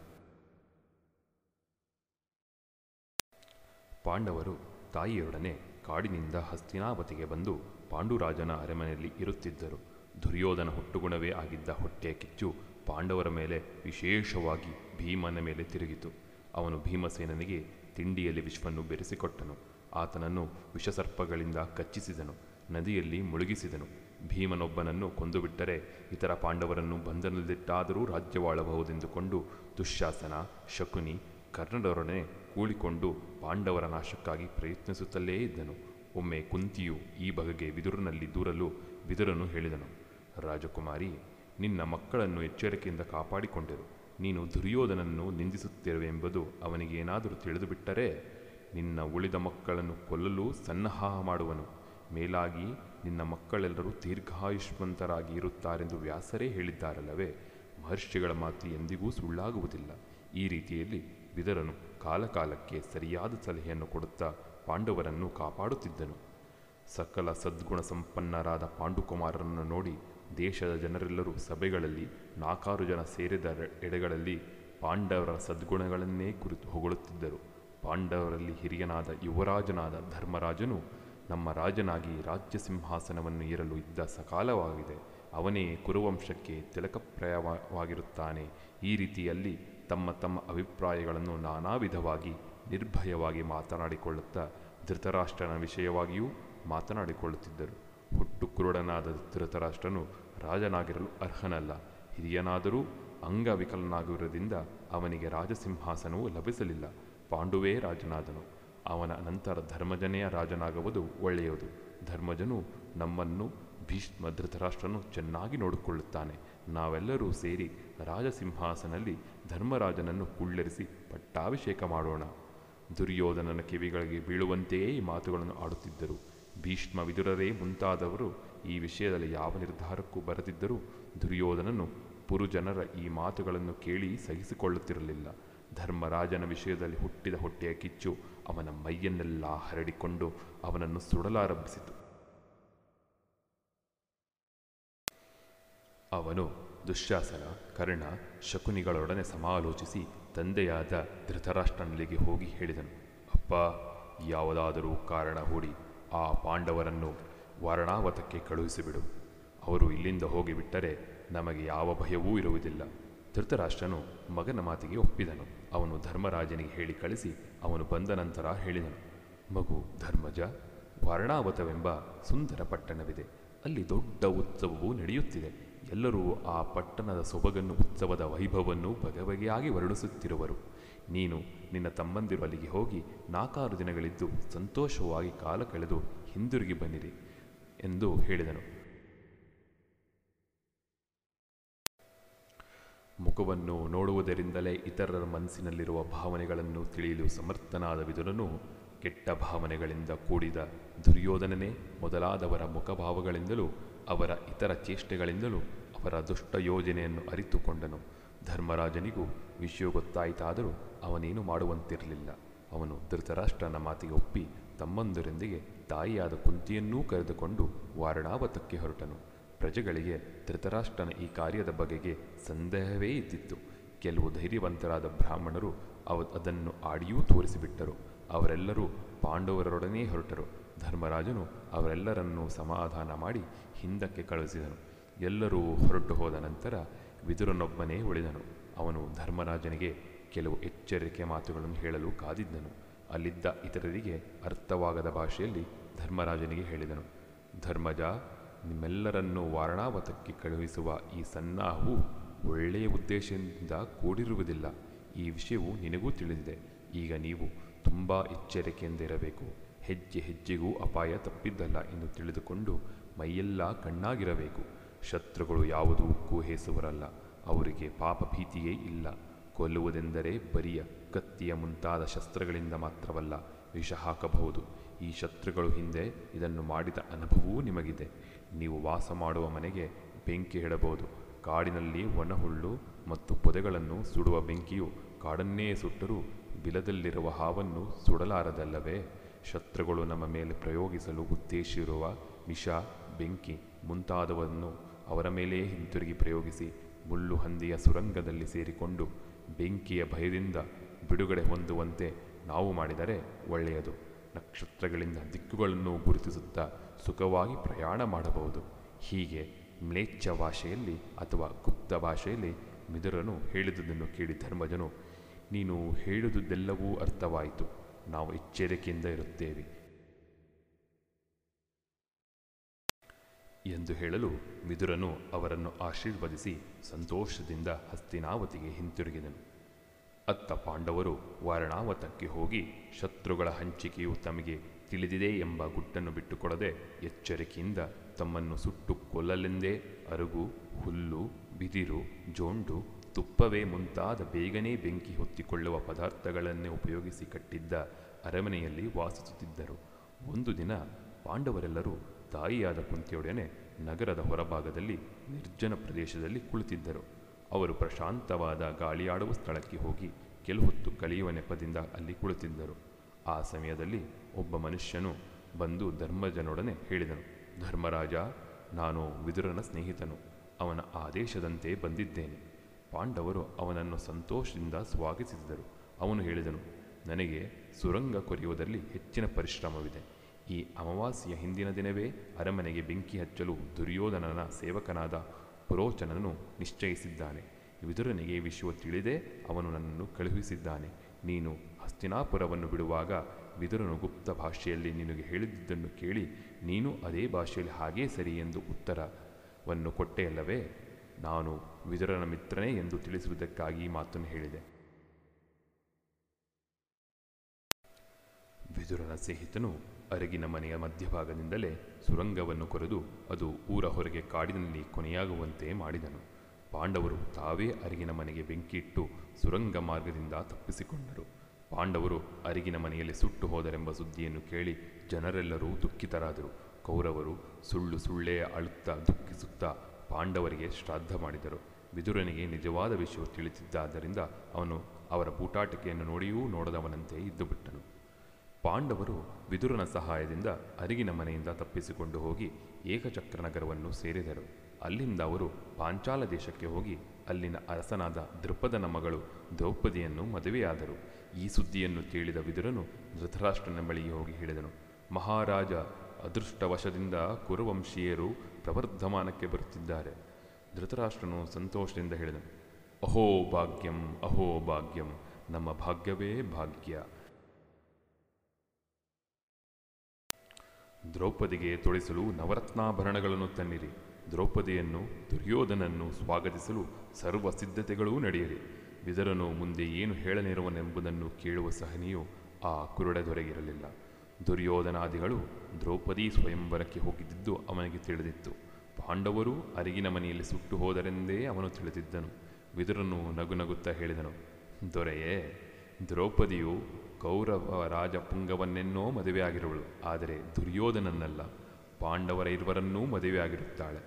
ಪಾಂಡವರು ತಾಯಿಯೊಡನೆ ಕಾಡಿನಿಂದ ಹಸ್ತಿನಾವತಿಗೆ ಬಂದು ಪಾಂಡುರಾಜನ ಅರಮನೆಯಲ್ಲಿ ಇರುತ್ತಿದ್ದರು. ದುರ್ಯೋಧನ ಹುಟ್ಟುಗುಣವೇ ಆಗಿದ್ದ ಹೊಟ್ಟೆಯ ಕಿಚ್ಚು ಪಾಂಡವರ ಮೇಲೆ ವಿಶೇಷವಾಗಿ ಭೀಮನ ಮೇಲೆ ತಿರುಗಿತು. ಅವನು ಭೀಮಸೇನನಿಗೆ ತಿಂಡಿಯಲ್ಲಿ ವಿಶ್ವನ್ನು ಬೆರೆಸಿಕೊಟ್ಟನು. ಆತನನ್ನು ವಿಷಸರ್ಪಗಳಿಂದ ಕಚ್ಚಿಸಿದನು, ನದಿಯಲ್ಲಿ ಮುಳುಗಿಸಿದನು. ಭೀಮನೊಬ್ಬನನ್ನು ಕೊಂದುಬಿಟ್ಟರೆ ಇತರ ಪಾಂಡವರನ್ನು ಬಂಧನದಲ್ಲಿಟ್ಟಾದರೂ ರಾಜ್ಯವಾಳಬಹುದೆಂದುಕೊಂಡು ದುಶ್ಯಾಸನ ಶಕುನಿ ಕರ್ಣರೊಡನೆ ಕೂಡಿಕೊಂಡು ಪಾಂಡವರ ನಾಶಕ್ಕಾಗಿ ಪ್ರಯತ್ನಿಸುತ್ತಲೇ ಇದ್ದನು. ಒಮ್ಮೆ ಕುಂತಿಯು ಈ ಬಗೆಗೆ ವಿದುರನಲ್ಲಿ ದೂರಲು ವಿದುರನು ಹೇಳಿದನು, ರಾಜಕುಮಾರಿ, ನಿನ್ನ ಮಕ್ಕಳನ್ನು ಎಚ್ಚರಿಕೆಯಿಂದ ಕಾಪಾಡಿಕೊಂಡಿರು. ನೀನು ದುರ್ಯೋಧನನ್ನು ನಿಂದಿಸುತ್ತಿರುವೆಂಬುದು ಅವನಿಗೇನಾದರೂ ತಿಳಿದುಬಿಟ್ಟರೆ ನಿನ್ನ ಉಳಿದ ಮಕ್ಕಳನ್ನು ಕೊಲ್ಲಲು ಸನ್ನಹ ಮಾಡುವನು. ಮೇಲಾಗಿ ನಿನ್ನ ಮಕ್ಕಳೆಲ್ಲರೂ ದೀರ್ಘಾಯುಷ್ಮಂತರಾಗಿ ಇರುತ್ತಾರೆಂದು ವ್ಯಾಸರೇ ಹೇಳಿದ್ದಾರಲ್ಲವೇ, ಮಹರ್ಷಿಗಳ ಮಾತು ಎಂದಿಗೂ ಸುಳ್ಳಾಗುವುದಿಲ್ಲ. ಈ ರೀತಿಯಲ್ಲಿ ವಿದರನು ಕಾಲಕಾಲಕ್ಕೆ ಸರಿಯಾದ ಸಲಹೆಯನ್ನು ಕೊಡುತ್ತಾ ಪಾಂಡವರನ್ನು ಕಾಪಾಡುತ್ತಿದ್ದನು. ಸಕಲ ಸದ್ಗುಣ ಸಂಪನ್ನರಾದ ಪಾಂಡುಕುಮಾರರನ್ನು ನೋಡಿ ದೇಶದ ಜನರೆಲ್ಲರೂ ಸಭೆಗಳಲ್ಲಿ ನಾಲ್ಕಾರು ಜನ ಸೇರಿದ ಎಡೆಗಳಲ್ಲಿ ಪಾಂಡವರ ಸದ್ಗುಣಗಳನ್ನೇ ಕುರಿತು ಹೊಗಳುತ್ತಿದ್ದರು. ಪಾಂಡವರಲ್ಲಿ ಹಿರಿಯನಾದ ಯುವರಾಜನಾದ ಧರ್ಮರಾಜನು ನಮ್ಮ ರಾಜನಾಗಿ ರಾಜ್ಯ ಸಿಂಹಾಸನವನ್ನು ಏರಲು ಇದ್ದ ಸಕಾಲವಾಗಿದೆ. ಅವನೇ ಕುರುವಂಶಕ್ಕೆ ತಿಲಕಪ್ರಾಯವಾಗಿರುತ್ತಾನೆ. ಈ ರೀತಿಯಲ್ಲಿ ತಮ್ಮ ತಮ್ಮ ಅಭಿಪ್ರಾಯಗಳನ್ನು ನಾನಾ ವಿಧವಾಗಿ ನಿರ್ಭಯವಾಗಿ ಮಾತನಾಡಿಕೊಳ್ಳುತ್ತಾ ಧೃತರಾಷ್ಟ್ರನ ವಿಷಯವಾಗಿಯೂ ಮಾತನಾಡಿಕೊಳ್ಳುತ್ತಿದ್ದರು. ಹುಟ್ಟು ಕುರುಡನಾದ ಧೃತರಾಷ್ಟ್ರನು ರಾಜನಾಗಿರಲು ಅರ್ಹನಲ್ಲ. ಹಿರಿಯನಾದರೂ ಅಂಗವಿಕಲನಾಗಿರುವುದರಿಂದ ಅವನಿಗೆ ರಾಜಸಿಂಹಾಸನವು ಲಭಿಸಲಿಲ್ಲ. ಪಾಂಡುವೇ ರಾಜನಾದನು. ಅವನ ನಂತರ ಧರ್ಮಜನೆಯ ರಾಜನಾಗುವುದು ಒಳ್ಳೆಯದು. ಧರ್ಮಜನು ನಮ್ಮನ್ನು ಭೀಷ್ಮ ಧೃತರಾಷ್ಟ್ರನು ಚೆನ್ನಾಗಿ ನೋಡಿಕೊಳ್ಳುತ್ತಾನೆ. ನಾವೆಲ್ಲರೂ ಸೇರಿ ರಾಜಸಿಂಹಾಸನಲ್ಲಿ ಧರ್ಮರಾಜನನ್ನು ಕುಳ್ಳೆರಿಸಿ ಪಟ್ಟಾಭಿಷೇಕ ಮಾಡೋಣ. ದುರ್ಯೋಧನನ ಕಿವಿಗಳಿಗೆ ಬೀಳುವಂತೆಯೇ ಈ ಮಾತುಗಳನ್ನು ಆಡುತ್ತಿದ್ದರು. ಭೀಷ್ಮ ವಿದುರರೇ ಮುಂತಾದವರು ಈ ವಿಷಯದಲ್ಲಿ ಯಾವ ನಿರ್ಧಾರಕ್ಕೂ ಬರದಿದ್ದರೂ ದುರ್ಯೋಧನನು ಪುರುಜನರ ಈ ಮಾತುಗಳನ್ನು ಕೇಳಿ ಸಹಿಸಿಕೊಳ್ಳುತ್ತಿರಲಿಲ್ಲ. ಧರ್ಮರಾಜನ ವಿಷಯದಲ್ಲಿ ಹುಟ್ಟಿದ ಹೊಟ್ಟೆಯ ಕಿಚ್ಚು ಅವನ ಮೈಯನ್ನೆಲ್ಲ ಹರಡಿಕೊಂಡು ಅವನನ್ನು ಸುಡಲಾರಂಭಿಸಿತು. ಅವನು ದುಶ್ಯಾಸನ, ಕರ್ಣ, ಶಕುನಿಗಳೊಡನೆ ಸಮಾಲೋಚಿಸಿ ತಂದೆಯಾದ ಧೃತರಾಷ್ಟ್ರನಲ್ಲಿಗೆ ಹೋಗಿ ಹೇಳಿದನು. ಅಪ್ಪ, ಯಾವುದಾದರೂ ಕಾರಣ ಹೂಡಿ ಆ ಪಾಂಡವರನ್ನು ವಾರಣಾವತಕ್ಕೆ ಕಳುಹಿಸಿಬಿಡು. ಅವರು ಇಲ್ಲಿಂದ ಹೋಗಿಬಿಟ್ಟರೆ ನಮಗೆ ಯಾವ ಭಯವೂ ಇರುವುದಿಲ್ಲ. ಧೃತರಾಷ್ಟ್ರನು ಮಗನ ಮಾತಿಗೆ ಒಪ್ಪಿದನು. ಅವನು ಧರ್ಮರಾಜನಿಗೆ ಹೇಳಿ ಕಳಿಸಿ ಅವನು ಬಂದ ನಂತರ ಹೇಳಿದನು. ಮಗು, ಧರ್ಮಜ, ವಾರಣಾವತವೆಂಬ ಸುಂದರ ಪಟ್ಟಣವಿದೆ. ಅಲ್ಲಿ ದೊಡ್ಡ ಉತ್ಸವವೂ ನಡೆಯುತ್ತಿದೆ. ಎಲ್ಲರೂ ಆ ಪಟ್ಟಣದ ಸೊಬಗನ್ನು, ಉತ್ಸವದ ವೈಭವವನ್ನು ಬಗೆ ಬಗೆಯಾಗಿ ವರ್ಣಿಸುತ್ತಿರುವರು ನೀನು ನಿನ್ನ ತಮ್ಮಂದಿರು ಅಲ್ಲಿಗೆ ಹೋಗಿ ನಾಲ್ಕಾರು ದಿನಗಳಿದ್ದು ಸಂತೋಷವಾಗಿ ಕಾಲ ಕಳೆದು ಹಿಂದಿರುಗಿ ಬನ್ನಿರಿ ಎಂದು ಹೇಳಿದನು. ಮುಖವನ್ನು ನೋಡುವುದರಿಂದಲೇ ಇತರರ ಮನಸ್ಸಿನಲ್ಲಿರುವ ಭಾವನೆಗಳನ್ನು ತಿಳಿಯಲು ಸಮರ್ಥನಾದ ವಿದುರನು ಕೆಟ್ಟ ಭಾವನೆಗಳಿಂದ ಕೂಡಿದ ದುರ್ಯೋಧನನೇ ಮೊದಲಾದವರ ಮುಖಭಾವಗಳಿಂದಲೂ ಅವರ ಇತರ ಚೇಷ್ಟೆಗಳಿಂದಲೂ ಅವರ ದುಷ್ಟ ಯೋಜನೆಯನ್ನು ಅರಿತುಕೊಂಡನು. ಧರ್ಮರಾಜನಿಗೂ ವಿಷಯ ಗೊತ್ತಾಯಿತಾದರೂ ಅವನೇನು ಮಾಡುವಂತಿರಲಿಲ್ಲ. ಅವನು ಧೃತರಾಷ್ಟ್ರನ ಮಾತಿಗೆ ಒಪ್ಪಿ ತಮ್ಮಂದರೊಂದಿಗೆ ತಾಯಿಯಾದ ಕುಂತಿಯನ್ನೂ ಕರೆದುಕೊಂಡು ವಾರಣಾವತಕ್ಕೆ ಹೊರಟನು. ಪ್ರಜೆಗಳಿಗೆ ಧೃತರಾಷ್ಟ್ರನ ಈ ಕಾರ್ಯದ ಬಗೆಗೆ ಸಂದೇಹವೇ ಇದ್ದಿತ್ತು. ಕೆಲವು ಧೈರ್ಯವಂತರಾದ ಬ್ರಾಹ್ಮಣರು ಅವ ಅದನ್ನು ಆಡಿಯೂ ತೋರಿಸಿಬಿಟ್ಟರು. ಅವರೆಲ್ಲರೂ ಪಾಂಡವರೊಡನೆ ಹೊರಟರು. ಧರ್ಮರಾಜನು ಅವರೆಲ್ಲರನ್ನೂ ಸಮಾಧಾನ ಮಾಡಿ ಹಿಂದಕ್ಕೆ ಕಳುಹಿಸಿದನು. ಎಲ್ಲರೂ ಹೊರಟು ಹೋದ ನಂತರ ವಿದುರನೊಬ್ಬನೇ ಉಳಿದನು. ಅವನು ಧರ್ಮರಾಜನಿಗೆ ಕೆಲವು ಎಚ್ಚರಿಕೆ ಮಾತುಗಳನ್ನು ಹೇಳಲು ಕಾದಿದ್ದನು. ಅಲ್ಲಿದ್ದ ಇತರರಿಗೆ ಅರ್ಥವಾಗದ ಭಾಷೆಯಲ್ಲಿ ಧರ್ಮರಾಜನಿಗೆ ಹೇಳಿದನು. ಧರ್ಮಜ, ನಿಮ್ಮೆಲ್ಲರನ್ನೂ ವಾರಣಾವತಕ್ಕೆ ಕಳುಹಿಸುವ ಈ ಸನ್ನಾಹವು ಒಳ್ಳೆಯ ಉದ್ದೇಶದಿಂದ ಕೂಡಿರುವುದಿಲ್ಲ. ಈ ವಿಷಯವು ನಿನಗೂ ತಿಳಿದಿದೆ. ಈಗ ನೀವು ತುಂಬ ಎಚ್ಚರಿಕೆಯಿಂದ ಇರಬೇಕು ಹೆಜ್ಜೆ ಹೆಜ್ಜೆಗೂ ಅಪಾಯ ತಪ್ಪಿದ್ದಲ್ಲ ಎಂದು ತಿಳಿದುಕೊಂಡು ಮೈಯೆಲ್ಲ ಕಣ್ಣಾಗಿರಬೇಕು. ಶತ್ರುಗಳು ಯಾವುದು ಹೇಸುವರಲ್ಲ ಅವರಿಗೆ ಪಾಪ ಭೀತಿಯೇ ಇಲ್ಲ. ಕೊಲ್ಲುವುದೆಂದರೆ ಬರಿಯ ಕತ್ತಿಯ ಮುಂತಾದ ಶಸ್ತ್ರಗಳಿಂದ ಮಾತ್ರವಲ್ಲ ವಿಷ ಹಾಕಬಹುದು ಈ ಶತ್ರುಗಳು ಹಿಂದೆ ಇದನ್ನು ಮಾಡಿದ ಅನುಭವವೂ ನಿಮಗಿದೆ. ನೀವು ವಾಸ ಮಾಡುವ ಮನೆಗೆ ಬೆಂಕಿ ಇಡಬಹುದು. ಕಾಡಿನಲ್ಲಿ ಒಣಹುಳ್ಳು ಮತ್ತು ಪೊದೆಗಳನ್ನು ಸುಡುವ ಬೆಂಕಿಯು ಕಾಡನ್ನೇ ಸುಟ್ಟರೂ ಬಿಲದಲ್ಲಿರುವ ಹಾವನ್ನು ಸುಡಲಾರದಲ್ಲವೇ? ಶತ್ರುಗಳು ನಮ್ಮ ಮೇಲೆ ಪ್ರಯೋಗಿಸಲು ಉದ್ದೇಶಿರುವ ವಿಷ, ಬೆಂಕಿ ಮುಂತಾದವನ್ನು ಅವರ ಮೇಲೆ ಹಿಂತಿರುಗಿ ಪ್ರಯೋಗಿಸಿ ಮುಳ್ಳು ಹಂದಿಯ ಸುರಂಗದಲ್ಲಿ ಸೇರಿಕೊಂಡು ಬೆಂಕಿಯ ಭಯದಿಂದ ಬಿಡುಗಡೆ ಹೊಂದುವಂತೆ ನಾವು ಮಾಡಿದರೆ ಒಳ್ಳೆಯದು. ನಕ್ಷತ್ರಗಳಿಂದ ದಿಕ್ಕುಗಳನ್ನು ಗುರುತಿಸುತ್ತಾ ಸುಖವಾಗಿ ಪ್ರಯಾಣ ಮಾಡಬಹುದು. ಹೀಗೆ ಮ್ಲೇಚ್ಛ ಭಾಷೆಯಲ್ಲಿ ಅಥವಾ ಗುಪ್ತ ಭಾಷೆಯಲ್ಲಿ ಮಿದುರನು ಹೇಳಿದುದನ್ನು ಕೇಳಿ ಧರ್ಮಜನು, ನೀನು ಹೇಳುವುದೆಲ್ಲವೂ ಅರ್ಥವಾಯಿತು. ನಾವು ಎಚ್ಚರಿಕೆಯಿಂದ ಇರುತ್ತೇವೆ. ಎಂದು ಹೇಳಲು ಮಿದುರನು ಅವರನ್ನು ಆಶೀರ್ವದಿಸಿ ಸಂತೋಷದಿಂದ ಹಸ್ತಿನಾವತಿಗೆ ಹಿಂತಿರುಗಿದನು. ಅತ್ತ ಪಾಂಡವರು ವಾರಣಾವತಕ್ಕೆ ಹೋಗಿ ಶತ್ರುಗಳ ಹಂಚಿಕೆಯು ತಮಗೆ ತಿಳಿದಿದೆ ಎಂಬ ಗುಟ್ಟನ್ನು ಬಿಟ್ಟುಕೊಡದೆ ಎಚ್ಚರಿಕೆಯಿಂದ ತಮ್ಮನ್ನು ಸುಟ್ಟು ಕೊಲ್ಲಲೆಂದೇ ಅರಗು, ಹುಲ್ಲು, ಬಿದಿರು, ಜೋಂಡು, ತುಪ್ಪವೇ ಮುಂತಾದ ಬೇಗನೆ ಬೆಂಕಿ ಹೊತ್ತಿಕೊಳ್ಳುವ ಪದಾರ್ಥಗಳನ್ನೇ ಉಪಯೋಗಿಸಿ ಕಟ್ಟಿದ್ದ ಅರಮನೆಯಲ್ಲಿ ವಾಸಿಸುತ್ತಿದ್ದರು. ಒಂದು ದಿನ ಪಾಂಡವರೆಲ್ಲರೂ ತಾಯಿಯಾದ ಕುಂತಿಯೊಡನೆ ನಗರದ ಹೊರಭಾಗದಲ್ಲಿ ನಿರ್ಜನ ಪ್ರದೇಶದಲ್ಲಿ ಕುಳಿತಿದ್ದರು. ಅವರು ಪ್ರಶಾಂತವಾದ ಗಾಳಿಯಾಡುವ ಸ್ಥಳಕ್ಕೆ ಹೋಗಿ ಕೆಲಹೊತ್ತು ಕಳೆಯುವ ನೆಪದಿಂದ ಅಲ್ಲಿ ಕುಳಿತಿದ್ದರು. ಆ ಸಮಯದಲ್ಲಿ ಒಬ್ಬ ಮನುಷ್ಯನು ಬಂದು ಧರ್ಮಜನೊಡನೆ ಹೇಳಿದನು, ಧರ್ಮರಾಜ, ನಾನು ವಿದುರನ ಸ್ನೇಹಿತನು. ಅವನ ಆದೇಶದಂತೆ ಬಂದಿದ್ದೇನೆ. ಪಾಂಡವರು ಅವನನ್ನು ಸಂತೋಷದಿಂದ ಸ್ವಾಗತಿಸಿದರು. ಅವನು ಹೇಳಿದನು, ನನಗೆ ಸುರಂಗ ಕೊರೆಯುವುದರಲ್ಲಿ ಹೆಚ್ಚಿನ ಪರಿಶ್ರಮವಿದೆ. ಈ ಅಮಾವಾಸ್ಯೆಯ ಹಿಂದಿನ ದಿನವೇ ಅರಮನೆಗೆ ಬೆಂಕಿ ಹಚ್ಚಲು ದುರ್ಯೋಧನನ ಸೇವಕನಾದ ಪುರೋಚನನು ನಿಶ್ಚಯಿಸಿದ್ದಾನೆ. ವಿದುರನಿಗೆ ವಿಶ್ವ ತಿಳಿದೇ ಅವನು ನನ್ನನ್ನು ಕಳುಹಿಸಿದ್ದಾನೆ. ನೀನು ಹಸ್ತಿನಾಪುರವನ್ನು ಬಿಡುವಾಗ ವಿದುರನು ಗುಪ್ತ ಭಾಷೆಯಲ್ಲಿ ನಿನಗೆ ಹೇಳಿದ್ದನ್ನು ಕೇಳಿ ನೀನು ಅದೇ ಭಾಷೆಯಲ್ಲಿ ಹಾಗೇ ಸರಿ ಎಂದು ಉತ್ತರವನ್ನು ಕೊಟ್ಟೆಯಲ್ಲವೇ? ನಾನು ವಿದುರನ ಮಿತ್ರನೇ ಎಂದು ತಿಳಿಸುವುದಕ್ಕಾಗಿ ಮಾತನ್ನು ಹೇಳಿದೆ. ವಿದುರನ ಸ್ನೇಹಿತನು ಅರಗಿನ ಮನೆಯ ಮಧ್ಯಭಾಗದಿಂದಲೇ ಸುರಂಗವನ್ನು ಕೊರೆದು ಅದು ಊರ ಹೊರಗೆ ಕಾಡಿನಲ್ಲಿ ಕೊನೆಯಾಗುವಂತೆ ಮಾಡಿದನು. ಪಾಂಡವರು ತಾವೇ ಅರಿಗಿನ ಮನೆಗೆ ಬೆಂಕಿಯಿಟ್ಟು ಸುರಂಗ ಮಾರ್ಗದಿಂದ ತಪ್ಪಿಸಿಕೊಂಡರು. ಪಾಂಡವರು ಅರಿಗಿನ ಮನೆಯಲ್ಲಿ ಸುಟ್ಟು ಹೋದರೆಂಬ ಸುದ್ದಿಯನ್ನು ಕೇಳಿ ಜನರೆಲ್ಲರೂ ದುಃಖಿತರಾದರು. ಕೌರವರು ಸುಳ್ಳು ಸುಳ್ಳೇ ಅಳುತ್ತಾ ದುಃಖಿಸುತ್ತಾ ಪಾಂಡವರಿಗೆ ಶ್ರಾದ್ದ ಮಾಡಿದರು. ವಿದುರನಿಗೆ ನಿಜವಾದ ವಿಷಯ ತಿಳಿದಿದ್ದಾದ್ದರಿಂದ ಅವನು ಅವರ ಬೂಟಾಟಿಕೆಯನ್ನು ನೋಡಿಯೂ ನೋಡದವನಂತೆ ಇದ್ದುಬಿಟ್ಟನು. ಪಾಂಡವರು ವಿದುರನ ಸಹಾಯದಿಂದ ಅರಿಗಿನ ಮನೆಯಿಂದ ತಪ್ಪಿಸಿಕೊಂಡು ಹೋಗಿ ಏಕಚಕ್ರನಗರವನ್ನು ಸೇರಿದರು. ಅಲ್ಲಿಂದ ಅವರು ಪಾಂಚಾಲ ದೇಶಕ್ಕೆ ಹೋಗಿ ಅಲ್ಲಿನ ಅರಸನಾದ ದೃಪದನ ಮಗಳು ದ್ರೌಪದಿಯನ್ನು ಮದುವೆಯಾದರು. ಈ ಸುದ್ದಿಯನ್ನು ಕೇಳಿದ ವಿದುರನು ಧೃತರಾಷ್ಟ್ರನ ಬಳಿಗೆ ಹೋಗಿ ಹೇಳಿದನು, ಮಹಾರಾಜ, ಅದೃಷ್ಟವಶದಿಂದ ಕುರುವಂಶೀಯರು ಪ್ರವರ್ಧಮಾನಕ್ಕೆ ಬರುತ್ತಿದ್ದಾರೆ. ಧೃತರಾಷ್ಟ್ರನು ಸಂತೋಷದಿಂದ ಹೇಳಿದನು, ಅಹೋ ಭಾಗ್ಯಂ ಅಹೋ ಭಾಗ್ಯಂ, ನಮ್ಮ ಭಾಗ್ಯವೇ ಭಾಗ್ಯ. ದ್ರೌಪದಿಗೆ ತೊಡಿಸಲು ನವರತ್ನಾಭರಣಗಳನ್ನು ತನ್ನಿರಿ. ದ್ರೌಪದಿಯನ್ನು, ದುರ್ಯೋಧನನ್ನು ಸ್ವಾಗತಿಸಲು ಸರ್ವ ಸಿದ್ಧತೆಗಳೂ ನಡೆಯಲಿ ವಿದರನು ಮುಂದೆ ಏನು ಹೇಳಲಿರುವನೆಂಬುದನ್ನು ಕೇಳುವ ಸಹನಿಯು ಆ ಕುರುಡ ದೊರೆಗಿರಲಿಲ್ಲ. ದುರ್ಯೋಧನಾದಿಗಳು ದ್ರೌಪದಿ ಸ್ವಯಂವರಕ್ಕೆ ಹೋಗಿದ್ದುದು ಅವನಿಗೆ ತಿಳಿದಿತ್ತು. ಪಾಂಡವರು ಅರಿಗಿನ ಮನೆಯಲ್ಲಿ ಸುಟ್ಟು ಹೋದರೆಂದೇ ಅವನು ತಿಳಿದಿದ್ದನು. ವಿದುರನು ನಗು ನಗುತ್ತಾ ಹೇಳಿದನು, ದೊರೆಯೇ, ದ್ರೌಪದಿಯು ಕೌರವ ರಾಜ ಪುಂಗವನ್ನೆನ್ನೋ ಮದುವೆಯಾಗಿರುವಳು. ಆದರೆ ದುರ್ಯೋಧನನ್ನಲ್ಲ ಪಾಂಡವರ ಇರುವರನ್ನೂ ಮದುವೆಯಾಗಿರುತ್ತಾಳೆ.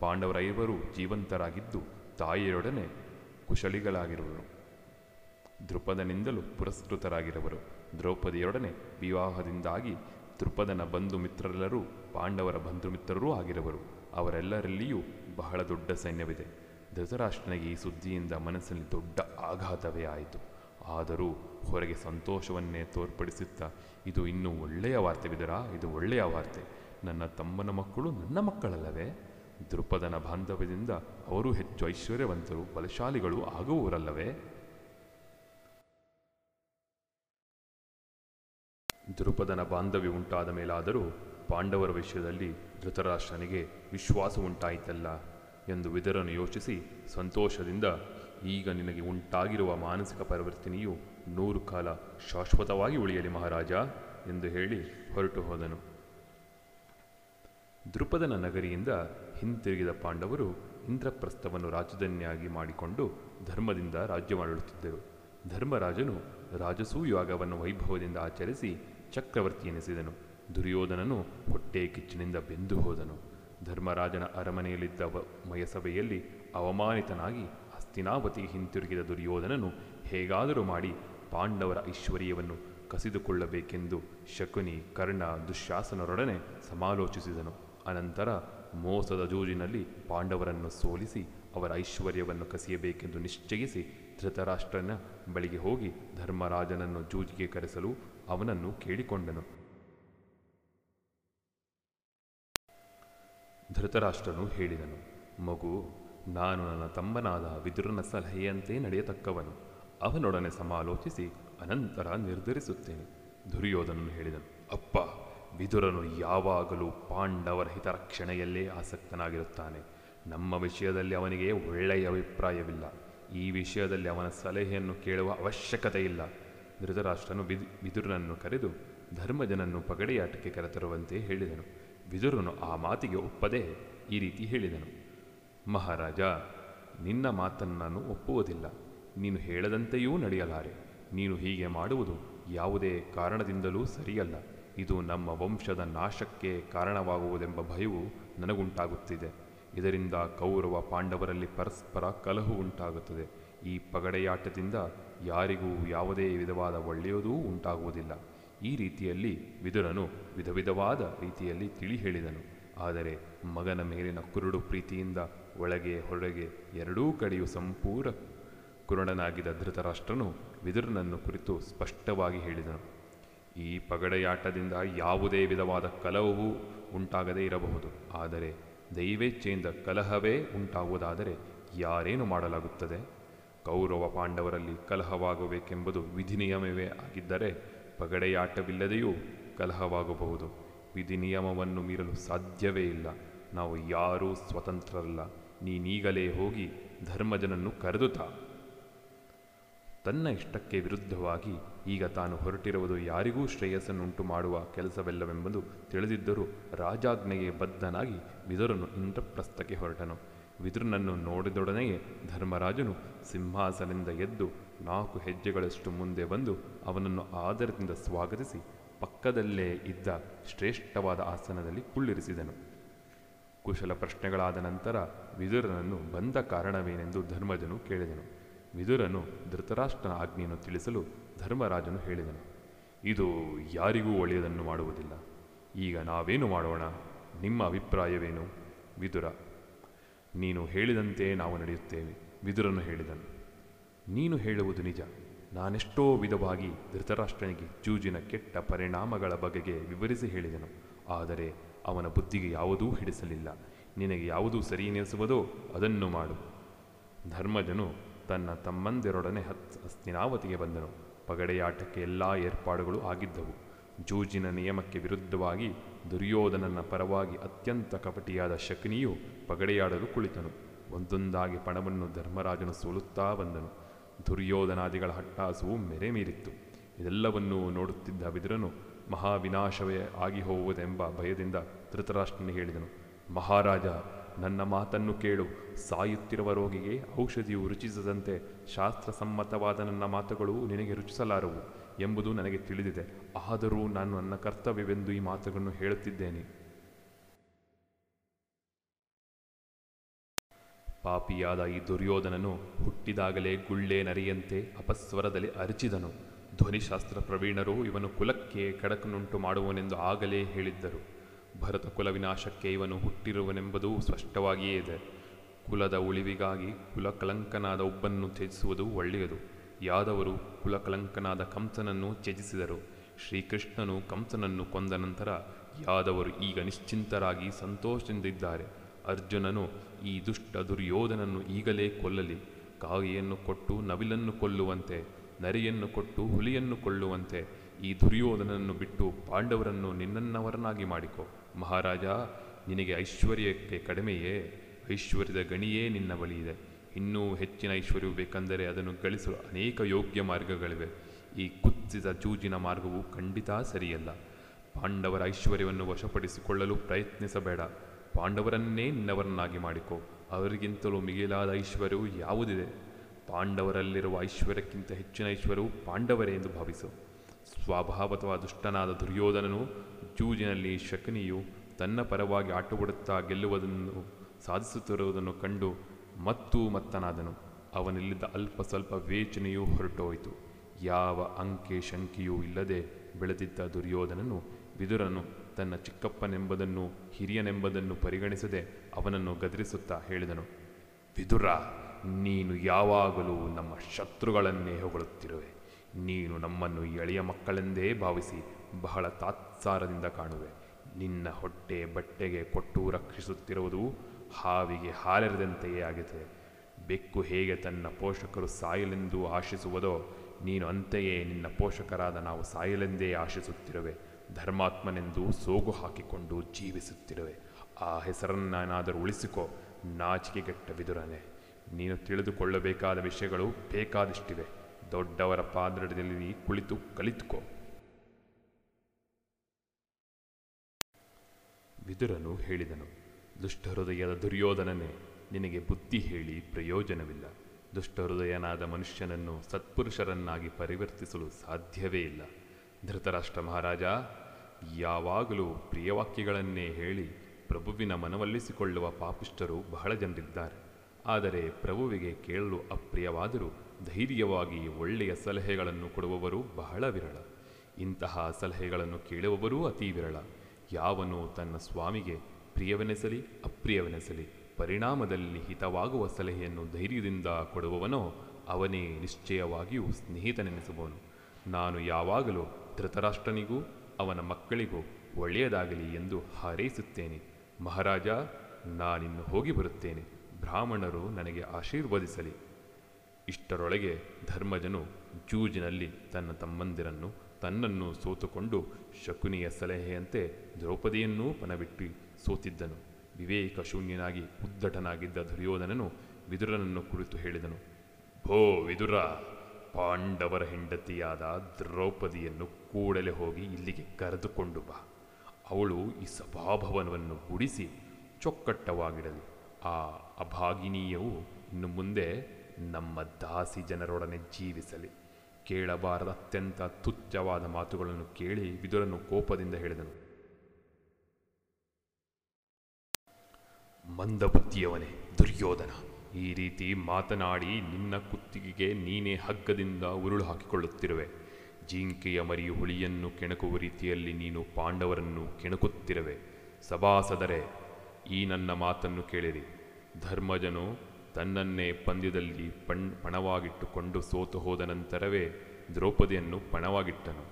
ಪಾಂಡವರ ಐವರು ಜೀವಂತರಾಗಿದ್ದು ತಾಯಿಯೊಡನೆ ಕುಶಲಿಗಳಾಗಿರುವರು. ದೃಪದನಿಂದಲೂ ಪುರಸ್ಕೃತರಾಗಿರುವರು. ದ್ರೌಪದಿಯೊಡನೆ ವಿವಾಹದಿಂದಾಗಿ ದೃಪದನ ಬಂಧು ಮಿತ್ರರೆಲ್ಲರೂ ಪಾಂಡವರ ಬಂಧು ಮಿತ್ರರೂ ಆಗಿರುವರು. ಅವರೆಲ್ಲರಲ್ಲಿಯೂ ಬಹಳ ದೊಡ್ಡ ಸೈನ್ಯವಿದೆ. ಧೃತರಾಷ್ಟ್ರನಿಗೆ ಈ ಸುದ್ದಿಯಿಂದ ಮನಸ್ಸಿನಲ್ಲಿ ದೊಡ್ಡ ಆಘಾತವೇ ಆಯಿತು. ಆದರೂ ಹೊರಗೆ ಸಂತೋಷವನ್ನೇ ತೋರ್ಪಡಿಸುತ್ತಾ, ಇದು ಇನ್ನೂ ಒಳ್ಳೆಯ ವಾರ್ತೆ ಬಿದರಾ ಇದು ಒಳ್ಳೆಯ ವಾರ್ತೆ. ನನ್ನ ತಮ್ಮನ ಮಕ್ಕಳು ನನ್ನ ಮಕ್ಕಳಲ್ಲವೇ? ದೃಪದನ ಬಾಂಧವ್ಯದಿಂದ ಅವರು ಹೆಚ್ಚು ಐಶ್ವರ್ಯವಂತರು, ಬಲಶಾಲಿಗಳು ಆಗುವವರಲ್ಲವೇ? ದೃಪದನ ಬಾಂಧವ್ಯ ಉಂಟಾದ ಮೇಲಾದರೂ ಪಾಂಡವರ ವಿಷಯದಲ್ಲಿ ಧೃತರಾಷ್ಟ್ರನಿಗೆ ವಿಶ್ವಾಸ ಉಂಟಾಯಿತಲ್ಲ ಎಂದು ವಿದರನು ಯೋಚಿಸಿ ಸಂತೋಷದಿಂದ, ಈಗ ನಿನಗೆ ಉಂಟಾಗಿರುವ ಮಾನಸಿಕ ಪರಿವರ್ತನೆಯು ನೂರು ಕಾಲ ಶಾಶ್ವತವಾಗಿ ಉಳಿಯಲಿ ಮಹಾರಾಜ ಎಂದು ಹೇಳಿ ಹೊರಟು ಹೋದನು. ದೃಪದನ ನಗರಿಯಿಂದ ಹಿಂತಿರುಗಿದ ಪಾಂಡವರು ಇಂದ್ರಪ್ರಸ್ಥವನ್ನು ರಾಜಧಾನಿಯಾಗಿ ಮಾಡಿಕೊಂಡು ಧರ್ಮದಿಂದ ರಾಜ್ಯ ಮಾಡುತ್ತಿದ್ದರು ಧರ್ಮರಾಜನು ರಾಜಸೂಯಾಗವನ್ನು ವೈಭವದಿಂದ ಆಚರಿಸಿ ಚಕ್ರವರ್ತಿ ಎನಿಸಿದನು. ದುರ್ಯೋಧನನು ಹೊಟ್ಟೆ ಕಿಚ್ಚಿನಿಂದ ಬೆಂದು ಹೋದನು. ಧರ್ಮರಾಜನ ಅರಮನೆಯಲ್ಲಿದ್ದ ಮಯಸಭೆಯಲ್ಲಿ ಅವಮಾನಿತನಾಗಿ ಹಸ್ತಿನಾವತಿ ಹಿಂತಿರುಗಿದ ದುರ್ಯೋಧನನು ಹೇಗಾದರೂ ಮಾಡಿ ಪಾಂಡವರ ಐಶ್ವರ್ಯವನ್ನು ಕಸಿದುಕೊಳ್ಳಬೇಕೆಂದು ಶಕುನಿ ಕರ್ಣ ದುಶ್ಯಾಸನರೊಡನೆ ಸಮಾಲೋಚಿಸಿದನು. ಅನಂತರ ಮೋಸದ ಜೂಜಿನಲ್ಲಿ ಪಾಂಡವರನ್ನು ಸೋಲಿಸಿ ಅವರ ಐಶ್ವರ್ಯವನ್ನು ಕಸಿಯಬೇಕೆಂದು ನಿಶ್ಚಯಿಸಿ ಧೃತರಾಷ್ಟ್ರನ ಬಳಿಗೆ ಹೋಗಿ ಧರ್ಮರಾಜನನ್ನು ಜೂಜಿಗೆ ಕರೆಸಲು ಅವನನ್ನು ಕೇಳಿಕೊಂಡನು. ಧೃತರಾಷ್ಟ್ರನು ಹೇಳಿದನು, ಮಗು, ನಾನು ನನ್ನ ತಮ್ಮನಾದ ವಿದುರನ ಸಲಹೆಯಂತೆ ನಡೆಯತಕ್ಕವನು. ಅವನೊಡನೆ ಸಮಾಲೋಚಿಸಿ ಅನಂತರ ನಿರ್ಧರಿಸುತ್ತೇನೆ. ದುರ್ಯೋಧನನು ಹೇಳಿದನು, ಅಪ್ಪ, ವಿದುರನು ಯಾವಾಗಲೂ ಪಾಂಡವರ ಹಿತರಕ್ಷಣೆಯಲ್ಲೇ ಆಸಕ್ತನಾಗಿರುತ್ತಾನೆ. ನಮ್ಮ ವಿಷಯದಲ್ಲಿ ಅವನಿಗೆ ಒಳ್ಳೆಯ ಅಭಿಪ್ರಾಯವಿಲ್ಲ. ಈ ವಿಷಯದಲ್ಲಿ ಅವನ ಸಲಹೆಯನ್ನು ಕೇಳುವ ಅವಶ್ಯಕತೆ ಇಲ್ಲ ಧೃತರಾಷ್ಟ್ರನು ವಿದ್, ವಿದುರನನ್ನು ಕರೆದು ಧರ್ಮಜನನ್ನು ಪಗಡೆಯಾಟಕ್ಕೆ ಕರೆತರುವಂತೆ ಹೇಳಿದನು. ವಿದುರನು ಆ ಮಾತಿಗೆ ಒಪ್ಪದೆ ಈ ರೀತಿ ಹೇಳಿದನು, ಮಹಾರಾಜ, ನಿನ್ನ ಮಾತನ್ನು ನಾನು ಒಪ್ಪುವುದಿಲ್ಲ. ನೀನು ಹೇಳದಂತೆಯೂ ನಡೆಯಲಾರೆ. ನೀನು ಹೀಗೆ ಮಾಡುವುದು ಯಾವುದೇ ಕಾರಣದಿಂದಲೂ ಸರಿಯಲ್ಲ. ಇದು ನಮ್ಮ ವಂಶದ ನಾಶಕ್ಕೆ ಕಾರಣವಾಗುವುದೆಂಬ ಭಯವು ನನಗುಂಟಾಗುತ್ತಿದೆ. ಇದರಿಂದ ಕೌರವ ಪಾಂಡವರಲ್ಲಿ ಪರಸ್ಪರ ಕಲಹು ಉಂಟಾಗುತ್ತದೆ. ಈ ಪಗಡೆಯಾಟದಿಂದ ಯಾರಿಗೂ ಯಾವುದೇ ವಿಧವಾದ ಒಳ್ಳೆಯದೂ ಉಂಟಾಗುವುದಿಲ್ಲ. ಈ ರೀತಿಯಲ್ಲಿ ವಿದುರನು ವಿಧ ವಿಧವಾದ ರೀತಿಯಲ್ಲಿ ತಿಳಿ ಹೇಳಿದನು ಆದರೆ ಮಗನ ಮೇಲಿನ ಕುರುಡು ಪ್ರೀತಿಯಿಂದ ಒಳಗೆ ಹೊರಗೆ ಎರಡೂ ಕಡೆಯೂ ಸಂಪೂರ್ಣ ಕುರುಡನಾಗಿದ್ದ ಧೃತರಾಷ್ಟ್ರನು ವಿದುರನನ್ನು ಕುರಿತು ಸ್ಪಷ್ಟವಾಗಿ ಹೇಳಿದನು. ಈ ಪಗಡೆಯಾಟದಿಂದ ಯಾವುದೇ ವಿಧವಾದ ಕಲಹವೂ ಉಂಟಾಗದೇ ಇರಬಹುದು. ಆದರೆ ದೈವೇಚ್ಛೆಯಿಂದ ಕಲಹವೇ ಉಂಟಾಗುವುದಾದರೆ ಯಾರೇನು ಮಾಡಲಾಗುತ್ತದೆ? ಕೌರವ ಪಾಂಡವರಲ್ಲಿ ಕಲಹವಾಗಬೇಕೆಂಬುದು ವಿಧಿನಿಯಮವೇ ಆಗಿದ್ದರೆ ಪಗಡೆಯಾಟವಿಲ್ಲದೆಯೂ ಕಲಹವಾಗಬಹುದು. ವಿಧಿನಿಯಮವನ್ನು ಮೀರಲು ಸಾಧ್ಯವೇ ಇಲ್ಲ. ನಾವು ಯಾರೂ ಸ್ವತಂತ್ರರಲ್ಲ. ನೀನೀಗಲೇ ಹೋಗಿ ಧರ್ಮಜನನ್ನು ಕರೆದುತಾ ತನ್ನ ಇಷ್ಟಕ್ಕೆ ವಿರುದ್ಧವಾಗಿ ಈಗ ತಾನು ಹೊರಟಿರುವುದು ಯಾರಿಗೂ ಶ್ರೇಯಸ್ಸನ್ನುಂಟು ಮಾಡುವ ಕೆಲಸವೆಲ್ಲವೆಂಬುದು ತಿಳಿದಿದ್ದರೂ ರಾಜಾಜ್ಞೆಗೆ ಬದ್ಧನಾಗಿ ವಿದುರನು ಇಂದ್ರಪ್ರಸ್ಥಕ್ಕೆ ಹೊರಟನು. ವಿದುರನನ್ನು ನೋಡಿದೊಡನೆಯೇ ಧರ್ಮರಾಜನು ಸಿಂಹಾಸನದಿಂದ ಎದ್ದು ನಾಲ್ಕು ಹೆಜ್ಜೆಗಳಷ್ಟು ಮುಂದೆ ಬಂದು ಅವನನ್ನು ಆದರದಿಂದ ಸ್ವಾಗತಿಸಿ ಪಕ್ಕದಲ್ಲೇ ಇದ್ದ ಶ್ರೇಷ್ಠವಾದ ಆಸನದಲ್ಲಿ ಕುಳ್ಳಿರಿಸಿದನು. ಕುಶಲ ಪ್ರಶ್ನೆಗಳಾದ ನಂತರ ವಿದುರನನ್ನು ಬಂದ ಕಾರಣವೇನೆಂದು ಧರ್ಮಜನು ಕೇಳಿದನು. ವಿದುರನು ಧೃತರಾಷ್ಟ್ರನ ಆಜ್ಞೆಯನ್ನು ತಿಳಿಸಲು ಧರ್ಮರಾಜನು ಹೇಳಿದನು. ಇದು ಯಾರಿಗೂ ಒಳ್ಳೆಯದನ್ನು ಮಾಡುವುದಿಲ್ಲ. ಈಗ ನಾವೇನು ಮಾಡೋಣ? ನಿಮ್ಮ ಅಭಿಪ್ರಾಯವೇನು? ವಿದುರ, ನೀನು ಹೇಳಿದಂತೆ ನಾವು ನಡೆಯುತ್ತೇವೆ, ವಿದುರನು ಹೇಳಿದನು. ನೀನು ಹೇಳುವುದು ನಿಜ. ನಾನೆಷ್ಟೋ ವಿಧವಾಗಿ ಧೃತರಾಷ್ಟ್ರನಿಗೆ ಜೂಜಿನ ಕೆಟ್ಟ ಪರಿಣಾಮಗಳ ಬಗೆಗೆ ವಿವರಿಸಿ ಹೇಳಿದನು. ಆದರೆ ಅವನ ಬುದ್ಧಿಗೆ ಯಾವುದೂ ಹಿಡಿಸಲಿಲ್ಲ. ನಿನಗೆ ಯಾವುದೂ ಸರಿ ಎನಿಸುವುದೋ ಅದನ್ನು ಮಾಡು. ಧರ್ಮಜನು ತನ್ನ ತಮ್ಮಂದಿರೊಡನೆ ಹತ್ ಹಸ್ತಿನಾವತಿಗೆ ಬಂದನು. ಪಗಡೆಯಾಟಕ್ಕೆ ಎಲ್ಲ ಏರ್ಪಾಡುಗಳು ಆಗಿದ್ದವು. ಜೂಜಿನ ನಿಯಮಕ್ಕೆ ವಿರುದ್ಧವಾಗಿ ದುರ್ಯೋಧನನ ಪರವಾಗಿ ಅತ್ಯಂತ ಕಪಟಿಯಾದ ಶಕುನಿಯು ಪಗಡೆಯಾಡಲು ಕುಳಿತನು. ಒಂದೊಂದಾಗಿ ಪಣವನ್ನು ಧರ್ಮರಾಜನು ಸೋಲುತ್ತಾ ಬಂದನು. ದುರ್ಯೋಧನಾದಿಗಳ ಹಟ್ಟಾಸವು ಮೆರೆ ಮೀರಿತ್ತು. ಇದೆಲ್ಲವನ್ನೂ ನೋಡುತ್ತಿದ್ದ ಬಿದಿರನು ಮಹಾವಿನಾಶವೇ ಆಗಿ ಹೋಗುವುದೆಂಬ ಭಯದಿಂದ ಧೃತರಾಷ್ಟ್ರನಿಗೆ ಹೇಳಿದನು. ಮಹಾರಾಜ ನನ್ನ ಮಾತನ್ನು ಕೇಳು. ಸಾಯುತ್ತಿರುವ ರೋಗಿಗೆ ಔಷಧಿಯು ರುಚಿಸದಂತೆ ಶಾಸ್ತ್ರಸಮ್ಮತವಾದ ನನ್ನ ಮಾತುಗಳು ನಿನಗೆ ರುಚಿಸಲಾರವು ಎಂಬುದು ನನಗೆ ತಿಳಿದಿದೆ. ಆದರೂ ನಾನು ನನ್ನ ಕರ್ತವ್ಯವೆಂದು ಈ ಮಾತುಗಳನ್ನು ಹೇಳುತ್ತಿದ್ದೇನೆ. ಪಾಪಿಯಾದ ಈ ದುರ್ಯೋಧನನು ಹುಟ್ಟಿದಾಗಲೇ ಗುಳ್ಳೆ ನರಿಯಂತೆ ಅಪಸ್ವರದಲ್ಲಿ ಅರಿಚಿದನು. ಧ್ವನಿಶಾಸ್ತ್ರ ಪ್ರವೀಣರು ಇವನು ಕುಲಕ್ಕೆ ಕಡಕನುಂಟು ಮಾಡುವನೆಂದು ಆಗಲೇ ಹೇಳಿದ್ದರು. ಭರತ ಕುಲ ವಿನಾಶಕ್ಕೆ ಇವನು ಹುಟ್ಟಿರುವನೆಂಬುದು ಸ್ಪಷ್ಟವಾಗಿಯೇ ಇದೆ. ಕುಲದ ಉಳಿವಿಗಾಗಿ ಕುಲಕಲಂಕನಾದ ಒಬ್ಬನ್ನು ತ್ಯಜಿಸುವುದು ಒಳ್ಳೆಯದು. ಯಾದವರು ಕುಲಕಲಂಕನಾದ ಕಂಸನನ್ನು ತ್ಯಜಿಸಿದರು. ಶ್ರೀಕೃಷ್ಣನು ಕಂಸನನ್ನು ಕೊಂದ ನಂತರ ಯಾದವರು ಈಗ ನಿಶ್ಚಿಂತರಾಗಿ ಸಂತೋಷದಿಂದಿದ್ದಾರೆ. ಅರ್ಜುನನು ಈ ದುಷ್ಟ ದುರ್ಯೋಧನನ್ನು ಈಗಲೇ ಕೊಲ್ಲಲಿ. ಕಾಗೆಯನ್ನು ಕೊಟ್ಟು ನವಿಲನ್ನು ಕೊಲ್ಲುವಂತೆ, ನರಿಯನ್ನು ಕೊಟ್ಟು ಹುಲಿಯನ್ನು ಕೊಲ್ಲುವಂತೆ ಈ ದುರ್ಯೋಧನನ್ನು ಬಿಟ್ಟು ಪಾಂಡವರನ್ನು ನಿನ್ನನ್ನವರನಾಗಿ ಮಾಡಿಕೊ. ಮಹಾರಾಜ, ನಿನಗೆ ಐಶ್ವರ್ಯಕ್ಕೆ ಕಡಿಮೆಯೇ? ಐಶ್ವರ್ಯದ ಗಣಿಯೇ ನಿನ್ನ ಬಳಿ ಇದೆ. ಇನ್ನೂ ಹೆಚ್ಚಿನ ಐಶ್ವರ್ಯವು ಬೇಕೆಂದರೆ ಅದನ್ನು ಗಳಿಸಲು ಅನೇಕ ಯೋಗ್ಯ ಮಾರ್ಗಗಳಿವೆ. ಈ ಕುತ್ತಿದ ಜೂಜಿನ ಮಾರ್ಗವು ಖಂಡಿತ ಸರಿಯಲ್ಲ. ಪಾಂಡವರ ಐಶ್ವರ್ಯವನ್ನು ವಶಪಡಿಸಿಕೊಳ್ಳಲು ಪ್ರಯತ್ನಿಸಬೇಡ. ಪಾಂಡವರನ್ನೇ ನಿನ್ನವರನ್ನಾಗಿ ಮಾಡಿಕೊ. ಅವರಿಗಿಂತಲೂ ಮಿಗಿಲಾದ ಐಶ್ವರ್ಯವು ಯಾವುದಿದೆ? ಪಾಂಡವರಲ್ಲಿರುವ ಐಶ್ವರ್ಯಕ್ಕಿಂತ ಹೆಚ್ಚಿನ ಐಶ್ವರ್ಯವು ಪಾಂಡವರೇ ಎಂದು ಭಾವಿಸು. ಸ್ವಭಾವತಃ ದುಷ್ಟನಾದ ದುರ್ಯೋಧನನು ಜೂಜಿನಲ್ಲಿ ಶಕುನಿಯು ತನ್ನ ಪರವಾಗಿ ಆಟವಾಡುತ್ತಾ ಗೆಲ್ಲುವುದನ್ನು ಸಾಧಿಸುತ್ತಿರುವುದನ್ನು ಕಂಡು ಮತ್ತೂ ಮತ್ತನಾದನು. ಅವನಲ್ಲಿದ್ದ ಅಲ್ಪ ಸ್ವಲ್ಪ ವೇಚನೆಯೂ ಹೊರಟೋಯಿತು. ಯಾವ ಅಂಕೆ ಶಂಕೆಯೂ ಇಲ್ಲದೆ ಬೆಳೆದಿದ್ದ ದುರ್ಯೋಧನನು ವಿದುರನು ತನ್ನ ಚಿಕ್ಕಪ್ಪನೆಂಬುದನ್ನು ಹಿರಿಯನೆಂಬುದನ್ನು ಪರಿಗಣಿಸದೆ ಅವನನ್ನು ಗದರಿಸುತ್ತಾ ಹೇಳಿದನು, ವಿದುರ, ನೀನು ಯಾವಾಗಲೂ ನಮ್ಮ ಶತ್ರುಗಳನ್ನೇ ಹೊಗಳುತ್ತಿರುವೆ. ನೀನು ನಮ್ಮನ್ನು ಎಳೆಯ ಮಕ್ಕಳೆಂದೇ ಭಾವಿಸಿ ಬಹಳ ತಾತ್ಸಾರದಿಂದ ಕಾಣುವೆ. ನಿನ್ನ ಹೊಟ್ಟೆ ಬಟ್ಟೆಗೆ ಕೊಟ್ಟು ರಕ್ಷಿಸುತ್ತಿರುವುದು ಹಾವಿಗೆ ಹಾಲೆರದಂತೆಯೇ ಆಗಿದೆ. ಬೆಕ್ಕು ಹೇಗೆ ತನ್ನ ಪೋಷಕರು ಸಾಯಲೆಂದು ಆಶಿಸುವುದೋ, ನೀನು ಅಂತೆಯೇ ನಿನ್ನ ಪೋಷಕರಾದ ನಾವು ಸಾಯಲೆಂದೇ ಆಶಿಸುತ್ತಿರುವೆ. ಧರ್ಮಾತ್ಮನೆಂದು ಸೋಗು ಹಾಕಿಕೊಂಡು ಜೀವಿಸುತ್ತಿರುವೆ. ಆ ಹೆಸರನ್ನಾನಾದರೂ ಉಳಿಸಿಕೋ ನಾಚಿಕೆಗೆಟ್ಟ ವಿದುರನೆ ನೀನು ತಿಳಿದುಕೊಳ್ಳಬೇಕಾದ ವಿಷಯಗಳು ಬೇಕಾದಷ್ಟಿವೆ. ದೊಡ್ಡವರ ಪಾದ್ರಡದಲ್ಲಿ ಕುಳಿತು ಕಲಿತುಕೋ. ವಿದುರನು ಹೇಳಿದನು, ದುಷ್ಟಹೃದಯದ ದುರ್ಯೋಧನನೇ, ನಿನಗೆ ಬುದ್ಧಿ ಹೇಳಿ ಪ್ರಯೋಜನವಿಲ್ಲ. ದುಷ್ಟಹೃದಯನಾದ ಮನುಷ್ಯನನ್ನು ಸತ್ಪುರುಷರನ್ನಾಗಿ ಪರಿವರ್ತಿಸಲು ಸಾಧ್ಯವೇ ಇಲ್ಲ. ಧೃತರಾಷ್ಟ್ರ ಮಹಾರಾಜ, ಯಾವಾಗಲೂ ಪ್ರಿಯವಾಕ್ಯಗಳನ್ನೇ ಹೇಳಿ ಪ್ರಭುವಿನ ಮನವೊಲಿಸಿಕೊಳ್ಳುವ ಪಾಪಿಷ್ಟರು ಬಹಳ ಜನರಿದ್ದಾರೆ. ಆದರೆ ಪ್ರಭುವಿಗೆ ಕೇಳಲು ಅಪ್ರಿಯವಾದರೂ ಧೈರ್ಯವಾಗಿ ಒಳ್ಳೆಯ ಸಲಹೆಗಳನ್ನು ಕೊಡುವವರು ಬಹಳ ವಿರಳ. ಇಂತಹ ಸಲಹೆಗಳನ್ನು ಕೇಳುವವರೂ ಅತಿ ವಿರಳ. ಯಾವನು ತನ್ನ ಸ್ವಾಮಿಗೆ ಪ್ರಿಯವೆನಿಸಲಿ, ಅಪ್ರಿಯವೆನಿಸಲಿ, ಪರಿಣಾಮದಲ್ಲಿ ಹಿತವಾಗುವ ಸಲಹೆಯನ್ನು ಧೈರ್ಯದಿಂದ ಕೊಡುವವನೋ ಅವನೇ ನಿಶ್ಚಯವಾಗಿಯೂ ಸ್ನೇಹಿತನೆನಿಸುವನು. ನಾನು ಯಾವಾಗಲೂ ಧೃತರಾಷ್ಟ್ರನಿಗೂ, ಅವನ ಮಕ್ಕಳಿಗೂ ಒಳ್ಳೆಯದಾಗಲಿ ಎಂದು ಹಾರೈಸುತ್ತೇನೆ. ಮಹಾರಾಜ, ನಾನಿನ್ನು ಹೋಗಿ ಬರುತ್ತೇನೆ. ಬ್ರಾಹ್ಮಣರು ನನಗೆ ಆಶೀರ್ವದಿಸಲಿ. ಇಷ್ಟರೊಳಗೆ ಧರ್ಮಜನು ಜೂಜಿನಲ್ಲಿ ತನ್ನ ತಮ್ಮಂದಿರನ್ನು ತನ್ನನ್ನು ಸೋತುಕೊಂಡು ಶಕುನಿಯ ಸಲಹೆಯಂತೆ ದ್ರೌಪದಿಯನ್ನೂ ಪಣಬಿಟ್ಟು ಸೋತಿದ್ದನು. ವಿವೇಕ ಶೂನ್ಯನಾಗಿ ಉದ್ದಟನಾಗಿದ್ದ ದುರ್ಯೋಧನನು ವಿದುರನನ್ನು ಕುರಿತು ಹೇಳಿದನು, ಭೋ ವಿದುರ, ಪಾಂಡವರ ಹೆಂಡತಿಯಾದ ದ್ರೌಪದಿಯನ್ನು ಕೂಡಲೇ ಹೋಗಿ ಇಲ್ಲಿಗೆ ಕರೆದುಕೊಂಡು ಬಾ. ಅವಳು ಈ ಸಭಾಭವನವನ್ನು ಗುಡಿಸಿ ಚೊಕ್ಕಟ್ಟವಾಗಿಡಲಿ. ಆ ಅಭಾಗಿನೀಯವು ಇನ್ನು ಮುಂದೆ ನಮ್ಮ ದಾಸಿ ಜನರೊಡನೆ ಜೀವಿಸಲಿ. ಕೇಳಬಾರದ ಅತ್ಯಂತ ತುಚ್ಛವಾದ ಮಾತುಗಳನ್ನು ಕೇಳಿ ವಿದುರನು ಕೋಪದಿಂದ ಹೇಳಿದನು. ಮಂದಬುದ್ಧಿಯವನೇ ದುರ್ಯೋಧನ, ಈ ರೀತಿ ಮಾತನಾಡಿ ನಿನ್ನ ಕುತ್ತಿಗೆಗೆ ನೀನೇ ಹಗ್ಗದಿಂದ ಉರುಳು ಹಾಕಿಕೊಳ್ಳುತ್ತಿರುವೆ. ಜಿಂಕೆಯ ಮರಿ ಹುಳಿಯನ್ನು ಕೆಣಕುವ ರೀತಿಯಲ್ಲಿ ನೀನು ಪಾಂಡವರನ್ನು ಕೆಣಕುತ್ತಿರುವೆ. ಸಭಾಸದರೇ ಈ ನನ್ನ ಮಾತನ್ನು ಕೇಳಿರಿ. ಧರ್ಮಜನು ತನ್ನನ್ನೇ ಪಂದ್ಯದಲ್ಲಿ ಪಣ್, ಪಣವಾಗಿಟ್ಟುಕೊಂಡು ಸೋತು ಹೋದ ನಂತರವೇ ದ್ರೌಪದಿಯನ್ನು ಪಣವಾಗಿಟ್ಟನು.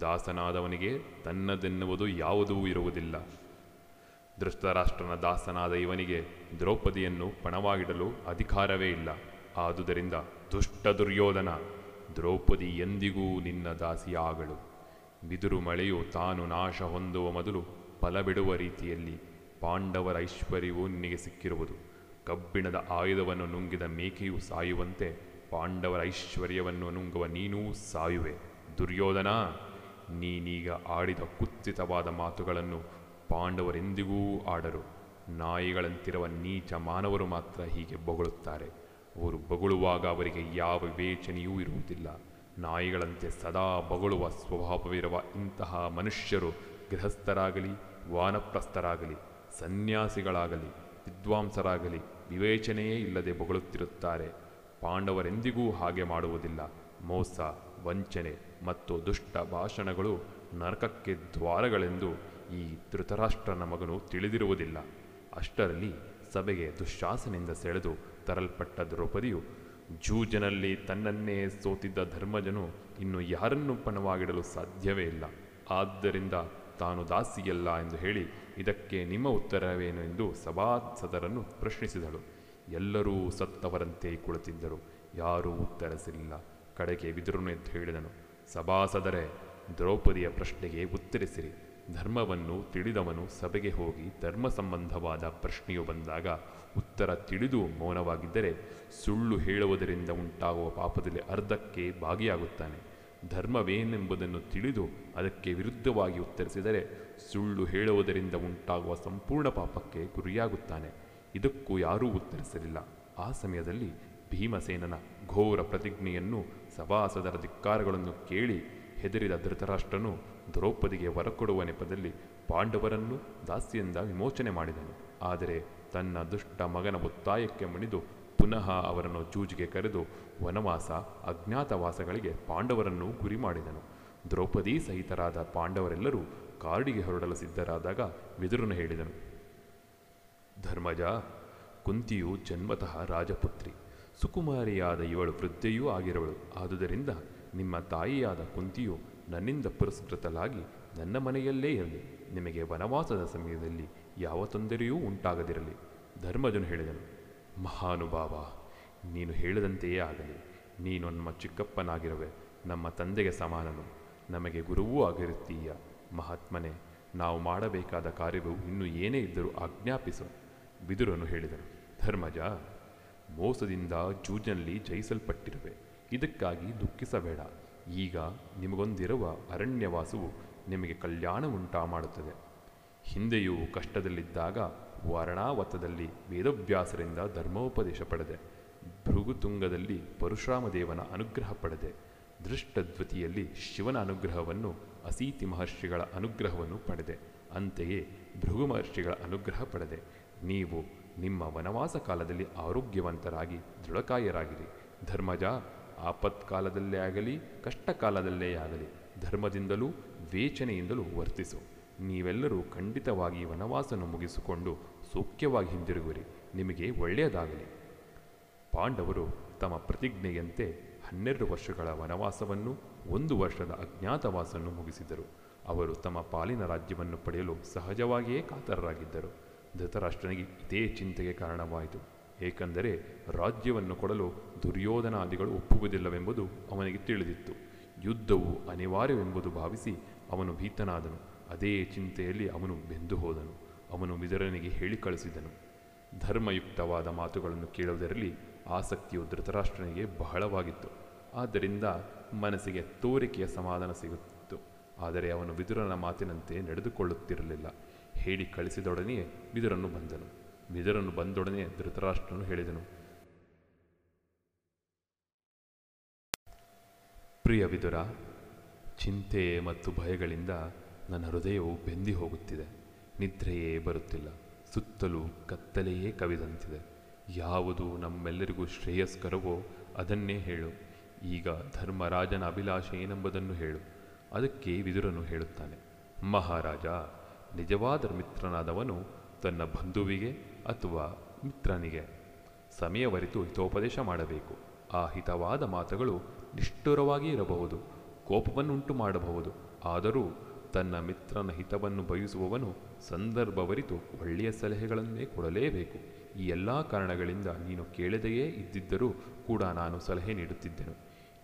ದಾಸನಾದವನಿಗೆ ತನ್ನದೆನ್ನುವುದು ಯಾವುದೂ ಇರುವುದಿಲ್ಲ. ಧೃಷ್ಟರಾಷ್ಟ್ರನ ದಾಸನಾದ ಇವನಿಗೆ ದ್ರೌಪದಿಯನ್ನು ಪಣವಾಗಿಡಲು ಅಧಿಕಾರವೇ ಇಲ್ಲ. ಆದುದರಿಂದ ದುಷ್ಟ ದುರ್ಯೋಧನ, ದ್ರೌಪದಿ ಎಂದಿಗೂ ನಿನ್ನ ದಾಸಿಯಾಗಳು. ಬಿದುರು ಮಳೆಯು ತಾನು ನಾಶ ಹೊಂದುವ ಮೊದಲು ಫಲ ಬಿಡುವ ರೀತಿಯಲ್ಲಿ ಪಾಂಡವರ ಐಶ್ವರ್ಯವು ನಿನಗೆ ಸಿಕ್ಕಿರುವುದು. ಕಬ್ಬಿಣದ ಆಯುಧವನ್ನು ನುಂಗಿದ ಮೇಕೆಯು ಸಾಯುವಂತೆ ಪಾಂಡವರ ಐಶ್ವರ್ಯವನ್ನು ನುಂಗುವ ನೀನೂ ಸಾಯುವೆ. ದುರ್ಯೋಧನ, ನೀನೀಗ ಆಡಿದ ಕುತ್ಸಿತವಾದ ಮಾತುಗಳನ್ನು ಪಾಂಡವರೆಂದಿಗೂ ಆಡರು. ನಾಯಿಗಳಂತಿರುವ ನೀಚ ಮಾನವರು ಮಾತ್ರ ಹೀಗೆ ಬೊಗಳುತ್ತಾರೆ. ಅವರು ಬೊಗಳುವಾಗ ಅವರಿಗೆ ಯಾವ ವಿವೇಚನೆಯೂ ಇರುವುದಿಲ್ಲ. ನಾಯಿಗಳಂತೆ ಸದಾ ಬೊಗಳುವ ಸ್ವಭಾವವಿರುವ ಇಂತಹ ಮನುಷ್ಯರು ಗೃಹಸ್ಥರಾಗಲಿ, ವಾನಪ್ರಸ್ಥರಾಗಲಿ, ಸನ್ಯಾಸಿಗಳಾಗಲಿ, ವಿದ್ವಾಂಸರಾಗಲಿ ವಿವೇಚನೆಯೇ ಇಲ್ಲದೆ ಬೊಗಳುತ್ತಿರುತ್ತಾರೆ. ಪಾಂಡವರೆಂದಿಗೂ ಹಾಗೆ ಮಾಡುವುದಿಲ್ಲ. ಮೋಸ, ವಂಚನೆ ಮತ್ತು ದುಷ್ಟ ಭಾಷಣಗಳು ನರಕಕ್ಕೆ ದ್ವಾರಗಳೆಂದು ಈ ಧೃತರಾಷ್ಟ್ರನ ಮಗನು ತಿಳಿದಿರುವುದಿಲ್ಲ. ಅಷ್ಟರಲ್ಲಿ ಸಭೆಗೆ ದುಶ್ಶಾಸನೆಯಿಂದ ಸೆಳೆದು ತರಲ್ಪಟ್ಟ ದ್ರೌಪದಿಯು, ಜೂಜನಲ್ಲಿ ತನ್ನನ್ನೇ ಸೋತಿದ್ದ ಧರ್ಮಜನು ಇನ್ನು ಯಾರನ್ನು ಪಣವಾಗಿಡಲು ಸಾಧ್ಯವೇ ಇಲ್ಲ. ಆದ್ದರಿಂದ ತಾನು ದಾಸಿಯಲ್ಲ ಎಂದು ಹೇಳಿ ಇದಕ್ಕೆ ನಿಮ್ಮ ಉತ್ತರವೇನು ಎಂದು ಸಭಾಸದರನ್ನು ಪ್ರಶ್ನಿಸಿದಳು. ಎಲ್ಲರೂ ಸತ್ತವರಂತೆ ಕುಳಿತಿದ್ದರು. ಯಾರೂ ಉತ್ತರಿಸಲಿಲ್ಲ. ಕಡೆಗೆ ಬಿದುರನು ಎದ್ದು ಹೇಳಿದನು, ಸಭಾಸದರೇ, ದ್ರೌಪದಿಯ ಪ್ರಶ್ನೆಗೆ ಉತ್ತರಿಸಿರಿ. ಧರ್ಮವನ್ನು ತಿಳಿದವನು ಸಭೆಗೆ ಹೋಗಿ ಧರ್ಮ ಸಂಬಂಧವಾದ ಪ್ರಶ್ನೆಯು ಬಂದಾಗ ಉತ್ತರ ತಿಳಿದು ಮೌನವಾಗಿದ್ದರೆ ಸುಳ್ಳು ಹೇಳುವುದರಿಂದ ಉಂಟಾಗುವ ಪಾಪದಲ್ಲಿ ಅರ್ಧಕ್ಕೆ ಭಾಗಿಯಾಗುತ್ತಾನೆ. ಧರ್ಮವೇನೆಂಬುದನ್ನು ತಿಳಿದು ಅದಕ್ಕೆ ವಿರುದ್ಧವಾಗಿ ಉತ್ತರಿಸಿದರೆ ಸುಳ್ಳು ಹೇಳುವುದರಿಂದ ಉಂಟಾಗುವ ಸಂಪೂರ್ಣ ಪಾಪಕ್ಕೆ ಗುರಿಯಾಗುತ್ತಾನೆ. ಇದಕ್ಕೂ ಯಾರೂ ಉತ್ತರಿಸಲಿಲ್ಲ. ಆ ಸಮಯದಲ್ಲಿ ಭೀಮಸೇನನ ಘೋರ ಪ್ರತಿಜ್ಞೆಯನ್ನು ಸಭಾಸದರ ಧಿಕ್ಕಾರಗಳನ್ನು ಕೇಳಿ ಹೆದರಿದ ಧೃತರಾಷ್ಟ್ರನು ದ್ರೌಪದಿಗೆ ವರಕೊಡುವ ನೆಪದಲ್ಲಿ ಪಾಂಡವರನ್ನು ದಾಸಿಯಿಂದ ವಿಮೋಚನೆ ಮಾಡಿದನು. ಆದರೆ ತನ್ನ ದುಷ್ಟ ಮಗನ ಒತ್ತಾಯಕ್ಕೆ ಮಣಿದು ಪುನಃ ಅವರನ್ನು ಚೂಜಿಗೆ ಕರೆದು ವನವಾಸ, ಅಜ್ಞಾತವಾಸಗಳಿಗೆ ಪಾಂಡವರನ್ನು ಗುರಿ ಮಾಡಿದನು ದ್ರೌಪದಿ ಸಹಿತರಾದ ಪಾಂಡವರೆಲ್ಲರೂ ಕಾಡಿಗೆ ಹೊರಡಲು ಸಿದ್ಧರಾದಾಗ ವಿದುರನು ಹೇಳಿದನು, ಧರ್ಮಜ, ಕುಂತಿಯು ಜನ್ಮತಃ ರಾಜಪುತ್ರಿ. ಸುಕುಮಾರಿಯಾದ ಇವಳು ವೃದ್ಧೆಯೂ ಆಗಿರವಳು. ಆದುದರಿಂದ ನಿಮ್ಮ ತಾಯಿಯಾದ ಕುಂತಿಯು ನನ್ನಿಂದ ಪುರಸ್ಕೃತಲಾಗಿ ನನ್ನ ಮನೆಯಲ್ಲೇ ಇರಲಿ. ನಿಮಗೆ ವನವಾಸದ ಸಮಯದಲ್ಲಿ ಯಾವ ತೊಂದರೆಯೂ ಉಂಟಾಗದಿರಲಿ, ಧರ್ಮಜನು ಹೇಳಿದನು. ಮಹಾನುಭಾವ, ನೀನು ಹೇಳಿದಂತೆಯೇ ಆಗಲಿ. ನೀನು ನಮ್ಮ ಚಿಕ್ಕಪ್ಪನಾಗಿರುವೆ, ನಮ್ಮ ತಂದೆಗೆ ಸಮಾನನು. ನಮಗೆ ಗುರುವೂ ಆಗಿರುತ್ತೀಯ. ಮಹಾತ್ಮನೆ, ನಾವು ಮಾಡಬೇಕಾದ ಕಾರ್ಯವು ಇನ್ನು ಏನೇ ಇದ್ದರೂ ಆಜ್ಞಾಪಿಸು, ಬಿದುರನು ಹೇಳಿದನು. ಧರ್ಮಜ, ಮೋಸದಿಂದ ಜೂಜನಲ್ಲಿ ಜಯಿಸಲ್ಪಟ್ಟಿರುವೆ. ಇದಕ್ಕಾಗಿ ದುಃಖಿಸಬೇಡ. ಈಗ ನಿಮಗೊಂದಿರುವ ಅರಣ್ಯವಾಸವು ನಿಮಗೆ ಕಲ್ಯಾಣ ಉಂಟಾ ಮಾಡುತ್ತದೆ ಹಿಂದೆಯೂ ಕಷ್ಟದಲ್ಲಿದ್ದಾಗ ವಾರಣಾವತದಲ್ಲಿ ವೇದವ್ಯಾಸರಿಂದ ಧರ್ಮೋಪದೇಶ ಪಡೆದೆ. ಭೃಗುತುಂಗದಲ್ಲಿ ಪರಶುರಾಮ ದೇವನ ಅನುಗ್ರಹ ಪಡೆದೆ. ದೃಷ್ಟದ್ವತಿಯಲ್ಲಿ ಶಿವನ ಅನುಗ್ರಹವನ್ನು, ಅಸೀತಿ ಮಹರ್ಷಿಗಳ ಅನುಗ್ರಹವನ್ನು ಪಡೆದೆ. ಅಂತೆಯೇ ಭೃಗು ಮಹರ್ಷಿಗಳ ಅನುಗ್ರಹ ಪಡೆದೆ. ನೀವು ನಿಮ್ಮ ವನವಾಸ ಕಾಲದಲ್ಲಿ ಆರೋಗ್ಯವಂತರಾಗಿ ದೃಢಕಾಯರಾಗಿರಿ. ಧರ್ಮಜ, ಆಪತ್ಕಾಲದಲ್ಲೇ ಆಗಲಿ, ಕಷ್ಟಕಾಲದಲ್ಲೇ ಆಗಲಿ, ಧರ್ಮದಿಂದಲೂ ವೇಚನೆಯಿಂದಲೂ ವರ್ತಿಸು. ನೀವೆಲ್ಲರೂ ಖಂಡಿತವಾಗಿ ವನವಾಸನ ಮುಗಿಸಿಕೊಂಡು ಸೌಖ್ಯವಾಗಿ ಹಿಂದಿರುಗುವಿರಿ. ನಿಮಗೆ ಒಳ್ಳೆಯದಾಗಲಿ. ಪಾಂಡವರು ತಮ್ಮ ಪ್ರತಿಜ್ಞೆಯಂತೆ ಹನ್ನೆರಡು ವರ್ಷಗಳ ವನವಾಸವನ್ನು, ಒಂದು ವರ್ಷದ ಅಜ್ಞಾತವಾಸವನ್ನು ಮುಗಿಸಿದರು. ಅವರು ತಮ್ಮ ಪಾಲಿನ ರಾಜ್ಯವನ್ನು ಪಡೆಯಲು ಸಹಜವಾಗಿಯೇ ಕಾತರರಾಗಿದ್ದರು. ಧೃತರಾಷ್ಟ್ರನಿಗೆ ಇದೇ ಚಿಂತೆಗೆ ಕಾರಣವಾಯಿತು. ಏಕೆಂದರೆ ರಾಜ್ಯವನ್ನು ಕೊಡಲು ದುರ್ಯೋಧನಾದಿಗಳು ಒಪ್ಪುವುದಿಲ್ಲವೆಂಬುದು ಅವನಿಗೆ ತಿಳಿದಿತ್ತು. ಯುದ್ಧವು ಅನಿವಾರ್ಯವೆಂಬುದು ಭಾವಿಸಿ ಅವನು ಭೀತನಾದನು. ಅದೇ ಚಿಂತೆಯಲ್ಲಿ ಅವನು ಬೆಂದು ಹೋದನು. ಅವನು ಮಿದುರನಿಗೆ ಹೇಳಿ ಕಳಿಸಿದನು. ಧರ್ಮಯುಕ್ತವಾದ ಮಾತುಗಳನ್ನು ಕೇಳುವುದರಲ್ಲಿ ಆಸಕ್ತಿಯು ಧೃತರಾಷ್ಟ್ರನಿಗೆ ಬಹಳವಾಗಿತ್ತು. ಆದ್ದರಿಂದ ಮನಸ್ಸಿಗೆ ತೋರಿಕೆಯ ಸಮಾಧಾನ ಸಿಗುತ್ತಿತ್ತು. ಆದರೆ ಅವನು ವಿದುರನ ಮಾತಿನಂತೆ ನಡೆದುಕೊಳ್ಳುತ್ತಿರಲಿಲ್ಲ. ಹೇಳಿ ಕಳಿಸಿದೊಡನೆಯೇ ಬಿದುರನ್ನು ಬಂದನು. ಬಿದುರನ್ನು ಬಂದೊಡನೆ ಧೃತರಾಷ್ಟ್ರನು ಹೇಳಿದನು, ಪ್ರಿಯ ವಿದುರ, ಚಿಂತೆ ಮತ್ತು ಭಯಗಳಿಂದ ನನ್ನ ಹೃದಯವು ಬೆಂದಿ ಹೋಗುತ್ತಿದೆ. ನಿದ್ರೆಯೇ ಬರುತ್ತಿಲ್ಲ. ಸುತ್ತಲೂ ಕತ್ತಲೆಯೇ ಕವಿದಂತಿದೆ. ಯಾವುದು ನಮ್ಮೆಲ್ಲರಿಗೂ ಶ್ರೇಯಸ್ಕರವೋ ಅದನ್ನೇ ಹೇಳು. ಈಗ ಧರ್ಮರಾಜನ ಅಭಿಲಾಷೆ ಏನೆಂಬುದನ್ನು ಹೇಳು. ಅದಕ್ಕೆ ವಿದುರನು ಹೇಳುತ್ತಾನೆ. ಮಹಾರಾಜ, ನಿಜವಾದ ಮಿತ್ರನಾದವನು ತನ್ನ ಬಂಧುವಿಗೆ ಅಥವಾ ಮಿತ್ರನಿಗೆ ಸಮಯವರಿತು ಹಿತೋಪದೇಶ ಮಾಡಬೇಕು. ಆ ಹಿತವಾದ ಮಾತುಗಳು ನಿಷ್ಠುರವಾಗಿ ಇರಬಹುದು. ಕೋಪವನ್ನುಂಟು ಮಾಡಬಹುದು. ಆದರೂ ತನ್ನ ಮಿತ್ರನ ಹಿತವನ್ನು ಬಯಸುವವನು ಸಂದರ್ಭವರಿತು ಒಳ್ಳೆಯ ಸಲಹೆಗಳನ್ನೇ ಕೊಡಲೇಬೇಕು. ಈ ಎಲ್ಲ ಕಾರಣಗಳಿಂದ ನೀನು ಕೇಳದೆಯೇ ಇದ್ದಿದ್ದರೂ ಕೂಡ ನಾನು ಸಲಹೆ ನೀಡುತ್ತಿದ್ದೆನು.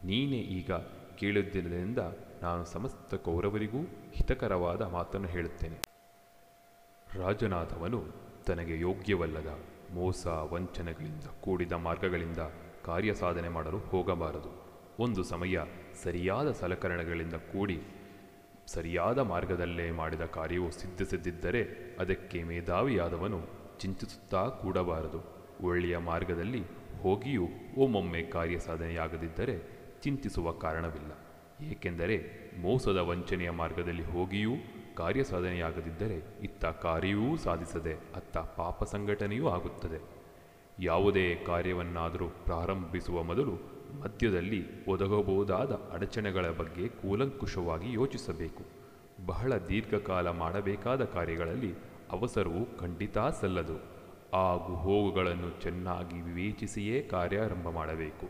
ನೀನೇ ಈಗ ಕೇಳಿದ್ದರಿಂದ ನಾನು ಸಮಸ್ತ ಕೌರವರಿಗೂ ಹಿತಕರವಾದ ಮಾತನ್ನು ಹೇಳುತ್ತೇನೆ. ರಾಜನಾದವನು ತನಗೆ ಯೋಗ್ಯವಲ್ಲದ ಮೋಸ ವಂಚನೆಗಳಿಂದ ಕೂಡಿದ ಮಾರ್ಗಗಳಿಂದ ಕಾರ್ಯ ಸಾಧನೆ ಮಾಡಲು ಹೋಗಬಾರದು. ಒಂದು ಸಮಯ ಸರಿಯಾದ ಸಲಕರಣೆಗಳಿಂದ ಕೂಡಿ ಸರಿಯಾದ ಮಾರ್ಗದಲ್ಲೇ ಮಾಡಿದ ಕಾರ್ಯವು ಸಿದ್ಧಿಸದಿದ್ದರೆ ಅದಕ್ಕೆ ಮೇಧಾವಿಯಾದವನು ಚಿಂತಿಸುತ್ತಾ ಕೂಡಬಾರದು. ಒಳ್ಳೆಯ ಮಾರ್ಗದಲ್ಲಿ ಹೋಗಿಯೂ ಒಮ್ಮೊಮ್ಮೆ ಕಾರ್ಯ ಸಾಧನೆಯಾಗದಿದ್ದರೆ ಚಿಂತಿಸುವ ಕಾರಣವಿಲ್ಲ. ಏಕೆಂದರೆ ಮೋಸದ ವಂಚನೆಯ ಮಾರ್ಗದಲ್ಲಿ ಹೋಗಿಯೂ ಕಾರ್ಯ ಸಾಧನೆಯಾಗದಿದ್ದರೆ ಇತ್ತ ಕಾರ್ಯವೂ ಸಾಧಿಸದೆ ಅತ್ತ ಪಾಪ ಸಂಘಟನೆಯೂ ಆಗುತ್ತದೆ. ಯಾವುದೇ ಕಾರ್ಯವನ್ನಾದರೂ ಪ್ರಾರಂಭಿಸುವ ಮೊದಲು ಮಧ್ಯದಲ್ಲಿ ಒದಗಬಹುದಾದ ಅಡಚಣೆಗಳ ಬಗ್ಗೆ ಕೂಲಂಕುಷವಾಗಿ ಯೋಚಿಸಬೇಕು. ಬಹಳ ದೀರ್ಘಕಾಲ ಮಾಡಬೇಕಾದ ಕಾರ್ಯಗಳಲ್ಲಿ ಅವಸರವು ಖಂಡಿತಾ ಸಲ್ಲದು. ಆಗು ಹೋಗುಗಳನ್ನು ಚೆನ್ನಾಗಿ ವಿವೇಚಿಸಿಯೇ ಕಾರ್ಯಾರಂಭ ಮಾಡಬೇಕು.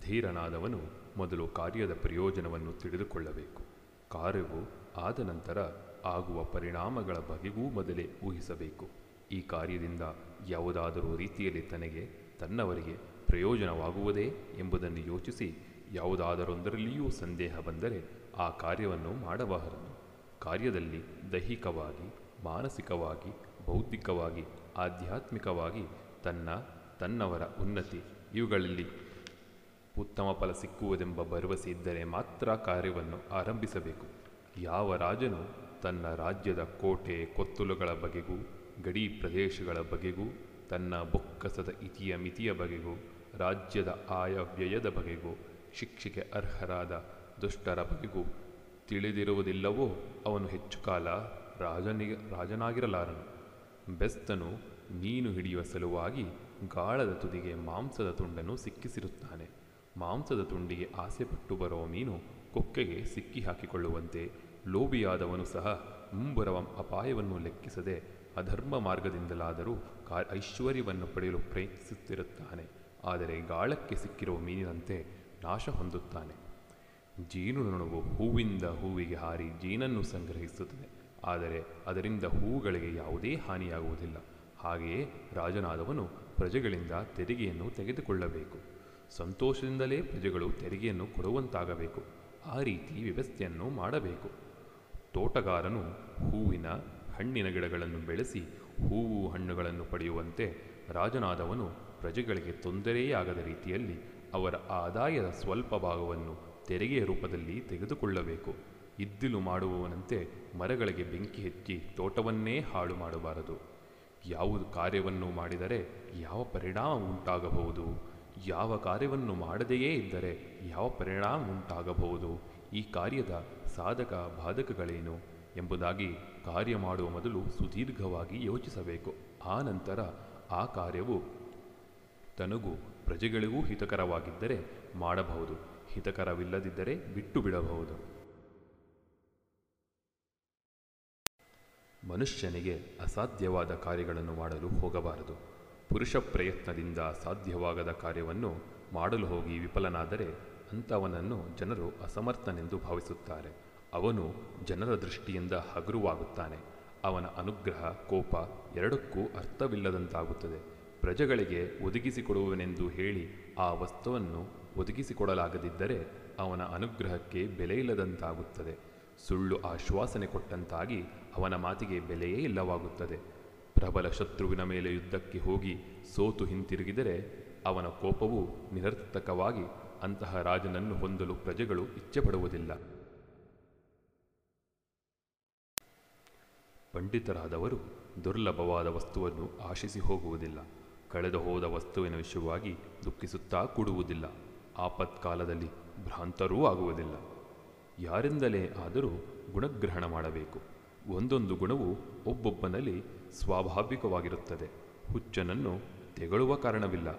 ಧೀರನಾದವನು ಮೊದಲು ಕಾರ್ಯದ ಪ್ರಯೋಜನವನ್ನು ತಿಳಿದುಕೊಳ್ಳಬೇಕು. ಕಾರ್ಯವು ಆದ ನಂತರ ಆಗುವ ಪರಿಣಾಮಗಳ ಬಗೆಗೂ ಮೊದಲೇ ಊಹಿಸಬೇಕು. ಈ ಕಾರ್ಯದಿಂದ ಯಾವುದಾದರೂ ರೀತಿಯಲ್ಲಿ ತನಗೆ ತನ್ನವರಿಗೆ ಪ್ರಯೋಜನವಾಗುವುದೇ ಎಂಬುದನ್ನು ಯೋಚಿಸಿ ಯಾವುದಾದರೊಂದರಲ್ಲಿಯೂ ಸಂದೇಹ ಬಂದರೆ ಆ ಕಾರ್ಯವನ್ನು ಮಾಡಬಾರದು. ಕಾರ್ಯದಲ್ಲಿ ದೈಹಿಕವಾಗಿ, ಮಾನಸಿಕವಾಗಿ, ಬೌದ್ಧಿಕವಾಗಿ, ಆಧ್ಯಾತ್ಮಿಕವಾಗಿ ತನ್ನ, ತನ್ನವರ ಉನ್ನತಿ ಇವುಗಳಲ್ಲಿ ಉತ್ತಮ ಫಲ ಸಿಕ್ಕುವುದೆಂಬ ಭರವಸೆ ಇದ್ದರೆ ಮಾತ್ರ ಕಾರ್ಯವನ್ನು ಆರಂಭಿಸಬೇಕು. ಯಾವ ರಾಜನು ತನ್ನ ರಾಜ್ಯದ ಕೋಟೆ, ಕೊತ್ತಲುಗಳ ಬಗೆಗೂ ಗಡಿ ಪ್ರದೇಶಗಳ ಬಗೆಗೂ, ತನ್ನ ಬೊಕ್ಕಸದ ಇತಿಯ ಮಿತಿಯ ಬಗೆಗೂ, ರಾಜ್ಯದ ಆಯವ್ಯಯದ ಬಗೆಗೂ, ಶಿಕ್ಷೆಗೆ ಅರ್ಹರಾದ ದುಷ್ಟರ ಬಗೆಗೂ ತಿಳಿದಿರುವುದಿಲ್ಲವೋ ಅವನು ಹೆಚ್ಚು ಕಾಲ ರಾಜನಿಗೆ, ರಾಜನಾಗಿರಲಾರನು. ಬೆಸ್ತನು ಮೀನು ಹಿಡಿಯುವ ಸಲುವಾಗಿ ಗಾಳದ ತುದಿಗೆ ಮಾಂಸದ ತುಂಡನ್ನು ಸಿಕ್ಕಿಸಿರುತ್ತಾನೆ. ಮಾಂಸದ ತುಂಡಿಗೆ ಆಸೆಪಟ್ಟು ಬರುವ ಮೀನು ಕೊಕ್ಕೆಗೆ ಸಿಕ್ಕಿ ಹಾಕಿಕೊಳ್ಳುವಂತೆ ಲೋಬಿಯಾದವನು ಸಹ ಮುಂಬರುವ ಅಪಾಯವನ್ನು ಲೆಕ್ಕಿಸದೆ ಅಧರ್ಮ ಮಾರ್ಗದಿಂದಲಾದರೂ ಐಶ್ವರ್ಯವನ್ನು ಪಡೆಯಲು ಪ್ರಯತ್ನಿಸುತ್ತಿರುತ್ತಾನೆ. ಆದರೆ ಗಾಳಕ್ಕೆ ಸಿಕ್ಕಿರುವ ಮೀನಿನಂತೆ ನಾಶ ಹೊಂದುತ್ತಾನೆ. ಜೇನುನೊಣವು ಹೂವಿಂದ ಹೂವಿಗೆ ಹಾರಿ ಜೇನನ್ನು ಸಂಗ್ರಹಿಸುತ್ತದೆ. ಆದರೆ ಅದರಿಂದ ಹೂಗಳಿಗೆ ಯಾವುದೇ ಹಾನಿಯಾಗುವುದಿಲ್ಲ. ಹಾಗೆಯೇ ರಾಜನಾದವನು ಪ್ರಜೆಗಳಿಂದ ತೆರಿಗೆಯನ್ನು ತೆಗೆದುಕೊಳ್ಳಬೇಕು. ಸಂತೋಷದಿಂದಲೇ ಪ್ರಜೆಗಳು ತೆರಿಗೆಯನ್ನು ಕೊಡುವಂತಾಗಬೇಕು. ಆ ರೀತಿ ವ್ಯವಸ್ಥೆಯನ್ನು ಮಾಡಬೇಕು. ತೋಟಗಾರನು ಹೂವಿನ ಹಣ್ಣಿನ ಗಿಡಗಳನ್ನು ಬೆಳೆಸಿ ಹೂವು ಹಣ್ಣುಗಳನ್ನು ಪಡೆಯುವಂತೆ ರಾಜನಾದವನು ಪ್ರಜೆಗಳಿಗೆ ತೊಂದರೆಯಾಗದ ರೀತಿಯಲ್ಲಿ ಅವರ ಆದಾಯದ ಸ್ವಲ್ಪ ಭಾಗವನ್ನು ತೆರಿಗೆಯ ರೂಪದಲ್ಲಿ ತೆಗೆದುಕೊಳ್ಳಬೇಕು. ಇದ್ದಿಲು ಮಾಡುವವನಂತೆ ಮರಗಳಿಗೆ ಬೆಂಕಿ ಹೆಚ್ಚಿ ತೋಟವನ್ನೇ ಹಾಳು ಮಾಡಬಾರದು. ಯಾವುದು ಕಾರ್ಯವನ್ನು ಮಾಡಿದರೆ ಯಾವ ಪರಿಣಾಮ ಉಂಟಾಗಬಹುದು? ಯಾವ ಕಾರ್ಯವನ್ನು ಮಾಡದೆಯೇ ಇದ್ದರೆ ಯಾವ ಪರಿಣಾಮ ಉಂಟಾಗಬಹುದು? ಈ ಕಾರ್ಯದ ಸಾಧಕ ಬಾಧಕಗಳೇನು? ಎಂಬುದಾಗಿ ಕಾರ್ಯ ಮಾಡುವ ಮೊದಲು ಸುದೀರ್ಘವಾಗಿ ಯೋಚಿಸಬೇಕು. ಆ ನಂತರ ಆ ಕಾರ್ಯವು ತನಗೂ ಪ್ರಜೆಗಳಿಗೂ ಹಿತಕರವಾಗಿದ್ದರೆ ಮಾಡಬಹುದು. ಹಿತಕರವಿಲ್ಲದಿದ್ದರೆ ಬಿಟ್ಟು ಬಿಡಬಹುದು ಮನುಷ್ಯನಿಗೆ ಅಸಾಧ್ಯವಾದ ಕಾರ್ಯಗಳನ್ನು ಮಾಡಲು ಹೋಗಬಾರದು. ಪುರುಷ ಪ್ರಯತ್ನದಿಂದ ಸಾಧ್ಯವಾಗದ ಕಾರ್ಯವನ್ನು ಮಾಡಲು ಹೋಗಿ ವಿಫಲನಾದರೆ ಅಂಥವನನ್ನು ಜನರು ಅಸಮರ್ಥನೆಂದು ಭಾವಿಸುತ್ತಾರೆ. ಅವನು ಜನರ ದೃಷ್ಟಿಯಿಂದ ಹಗುರುವಾಗುತ್ತಾನೆ. ಅವನ ಅನುಗ್ರಹ, ಕೋಪ ಎರಡಕ್ಕೂ ಅರ್ಥವಿಲ್ಲದಂತಾಗುತ್ತದೆ. ಪ್ರಜೆಗಳಿಗೆ ಒದಗಿಸಿಕೊಡುವನೆಂದು ಹೇಳಿ ಆ ವಸ್ತುವನ್ನು ಒದಗಿಸಿಕೊಡಲಾಗದಿದ್ದರೆ ಅವನ ಅನುಗ್ರಹಕ್ಕೆ ಬೆಲೆಯಿಲ್ಲದಂತಾಗುತ್ತದೆ. ಸುಳ್ಳು ಆಶ್ವಾಸನೆ ಕೊಟ್ಟಂತಾಗಿ ಅವನ ಮಾತಿಗೆ ಬೆಲೆಯೇ ಇಲ್ಲವಾಗುತ್ತದೆ. ಪ್ರಬಲ ಶತ್ರುವಿನ ಮೇಲೆ ಯುದ್ಧಕ್ಕೆ ಹೋಗಿ ಸೋತು ಹಿಂತಿರುಗಿದರೆ ಅವನ ಕೋಪವು ನಿರರ್ಥಕವಾಗಿ ಅಂತಹ ರಾಜನನ್ನು ಹೊಂದಲು ಪ್ರಜೆಗಳು ಇಚ್ಛೆಪಡುವುದಿಲ್ಲ. ಪಂಡಿತರಾದವರು ದುರ್ಲಭವಾದ ವಸ್ತುವನ್ನು ಆಶಿಸಿ ಹೋಗುವುದಿಲ್ಲ. ಕಳೆದು ಹೋದ ವಸ್ತುವಿನ ವಿಷಯವಾಗಿ ದುಃಖಿಸುತ್ತಾ ಕೂಡುವುದಿಲ್ಲ. ಆಪತ್ಕಾಲದಲ್ಲಿ ಭ್ರಾಂತರೂ ಆಗುವುದಿಲ್ಲ. ಯಾರಿಂದಲೇ ಆದರೂ ಗುಣಗ್ರಹಣ ಮಾಡಬೇಕು. ಒಂದೊಂದು ಗುಣವು ಒಬ್ಬೊಬ್ಬನಲ್ಲಿ ಸ್ವಾಭಾವಿಕವಾಗಿರುತ್ತದೆ. ಹುಚ್ಚನನ್ನು ತೆಗಳುವ ಕಾರಣವಿಲ್ಲ.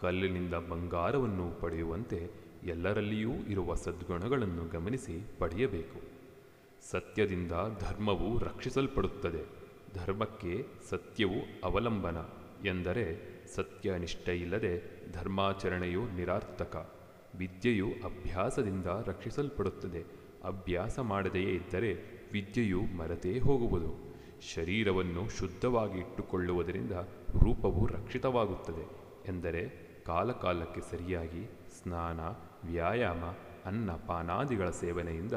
ಕಲ್ಲಿನಿಂದ ಬಂಗಾರವನ್ನು ಪಡೆಯುವಂತೆ ಎಲ್ಲರಲ್ಲಿಯೂ ಇರುವ ಸದ್ಗುಣಗಳನ್ನು ಗಮನಿಸಿ ಪಡೆಯಬೇಕು. ಸತ್ಯದಿಂದ ಧರ್ಮವು ರಕ್ಷಿಸಲ್ಪಡುತ್ತದೆ. ಧರ್ಮಕ್ಕೆ ಸತ್ಯವು ಅವಲಂಬನ ಎಂದರೆ ಸತ್ಯನಿಷ್ಠೆಯಿಲ್ಲದೆ ಧರ್ಮಾಚರಣೆಯು ನಿರಾರ್ಥಕ. ವಿದ್ಯೆಯು ಅಭ್ಯಾಸದಿಂದ ರಕ್ಷಿಸಲ್ಪಡುತ್ತದೆ. ಅಭ್ಯಾಸ ಮಾಡದೆಯೇ ಇದ್ದರೆ ವಿದ್ಯೆಯು ಮರೆತೇ ಹೋಗುವುದು. ಶರೀರವನ್ನು ಶುದ್ಧವಾಗಿ ಇಟ್ಟುಕೊಳ್ಳುವುದರಿಂದ ರೂಪವು ರಕ್ಷಿತವಾಗುತ್ತದೆ ಎಂದರೆ ಕಾಲಕಾಲಕ್ಕೆ ಸರಿಯಾಗಿ ಸ್ನಾನ, ವ್ಯಾಯಾಮ, ಅನ್ನ, ಪಾನಾದಿಗಳ ಸೇವನೆಯಿಂದ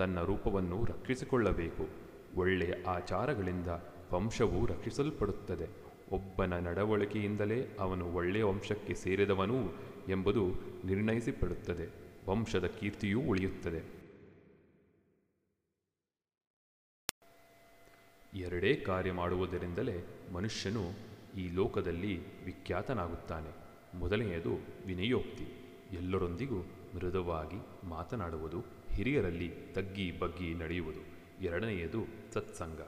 ತನ್ನ ರೂಪವನ್ನು ರಕ್ಷಿಸಿಕೊಳ್ಳಬೇಕು. ಒಳ್ಳೆಯ ಆಚಾರಗಳಿಂದ ವಂಶವು ರಕ್ಷಿಸಲ್ಪಡುತ್ತದೆ. ಒಬ್ಬನ ನಡವಳಿಕೆಯಿಂದಲೇ ಅವನು ಒಳ್ಳೆಯ ವಂಶಕ್ಕೆ ಸೇರಿದವನು ಎಂಬುದು ನಿರ್ಣಯಿಸಲ್ಪಡುತ್ತದೆ. ವಂಶದ ಕೀರ್ತಿಯೂ ಉಳಿಯುತ್ತದೆ. ಎರಡೇ ಕಾರ್ಯ ಮಾಡುವುದರಿಂದಲೇ ಮನುಷ್ಯನು ಈ ಲೋಕದಲ್ಲಿ ವಿಖ್ಯಾತನಾಗುತ್ತಾನೆ. ಮೊದಲನೆಯದು ವಿನಯೋಕ್ತಿ. ಎಲ್ಲರೊಂದಿಗೂ ಮೃದುವಾಗಿ ಮಾತನಾಡುವುದು. ಹಿರಿಯರಲ್ಲಿ ತಗ್ಗಿ ಬಗ್ಗಿ ನಡೆಯುವುದು. ಎರಡನೆಯದು ಸತ್ಸಂಗ.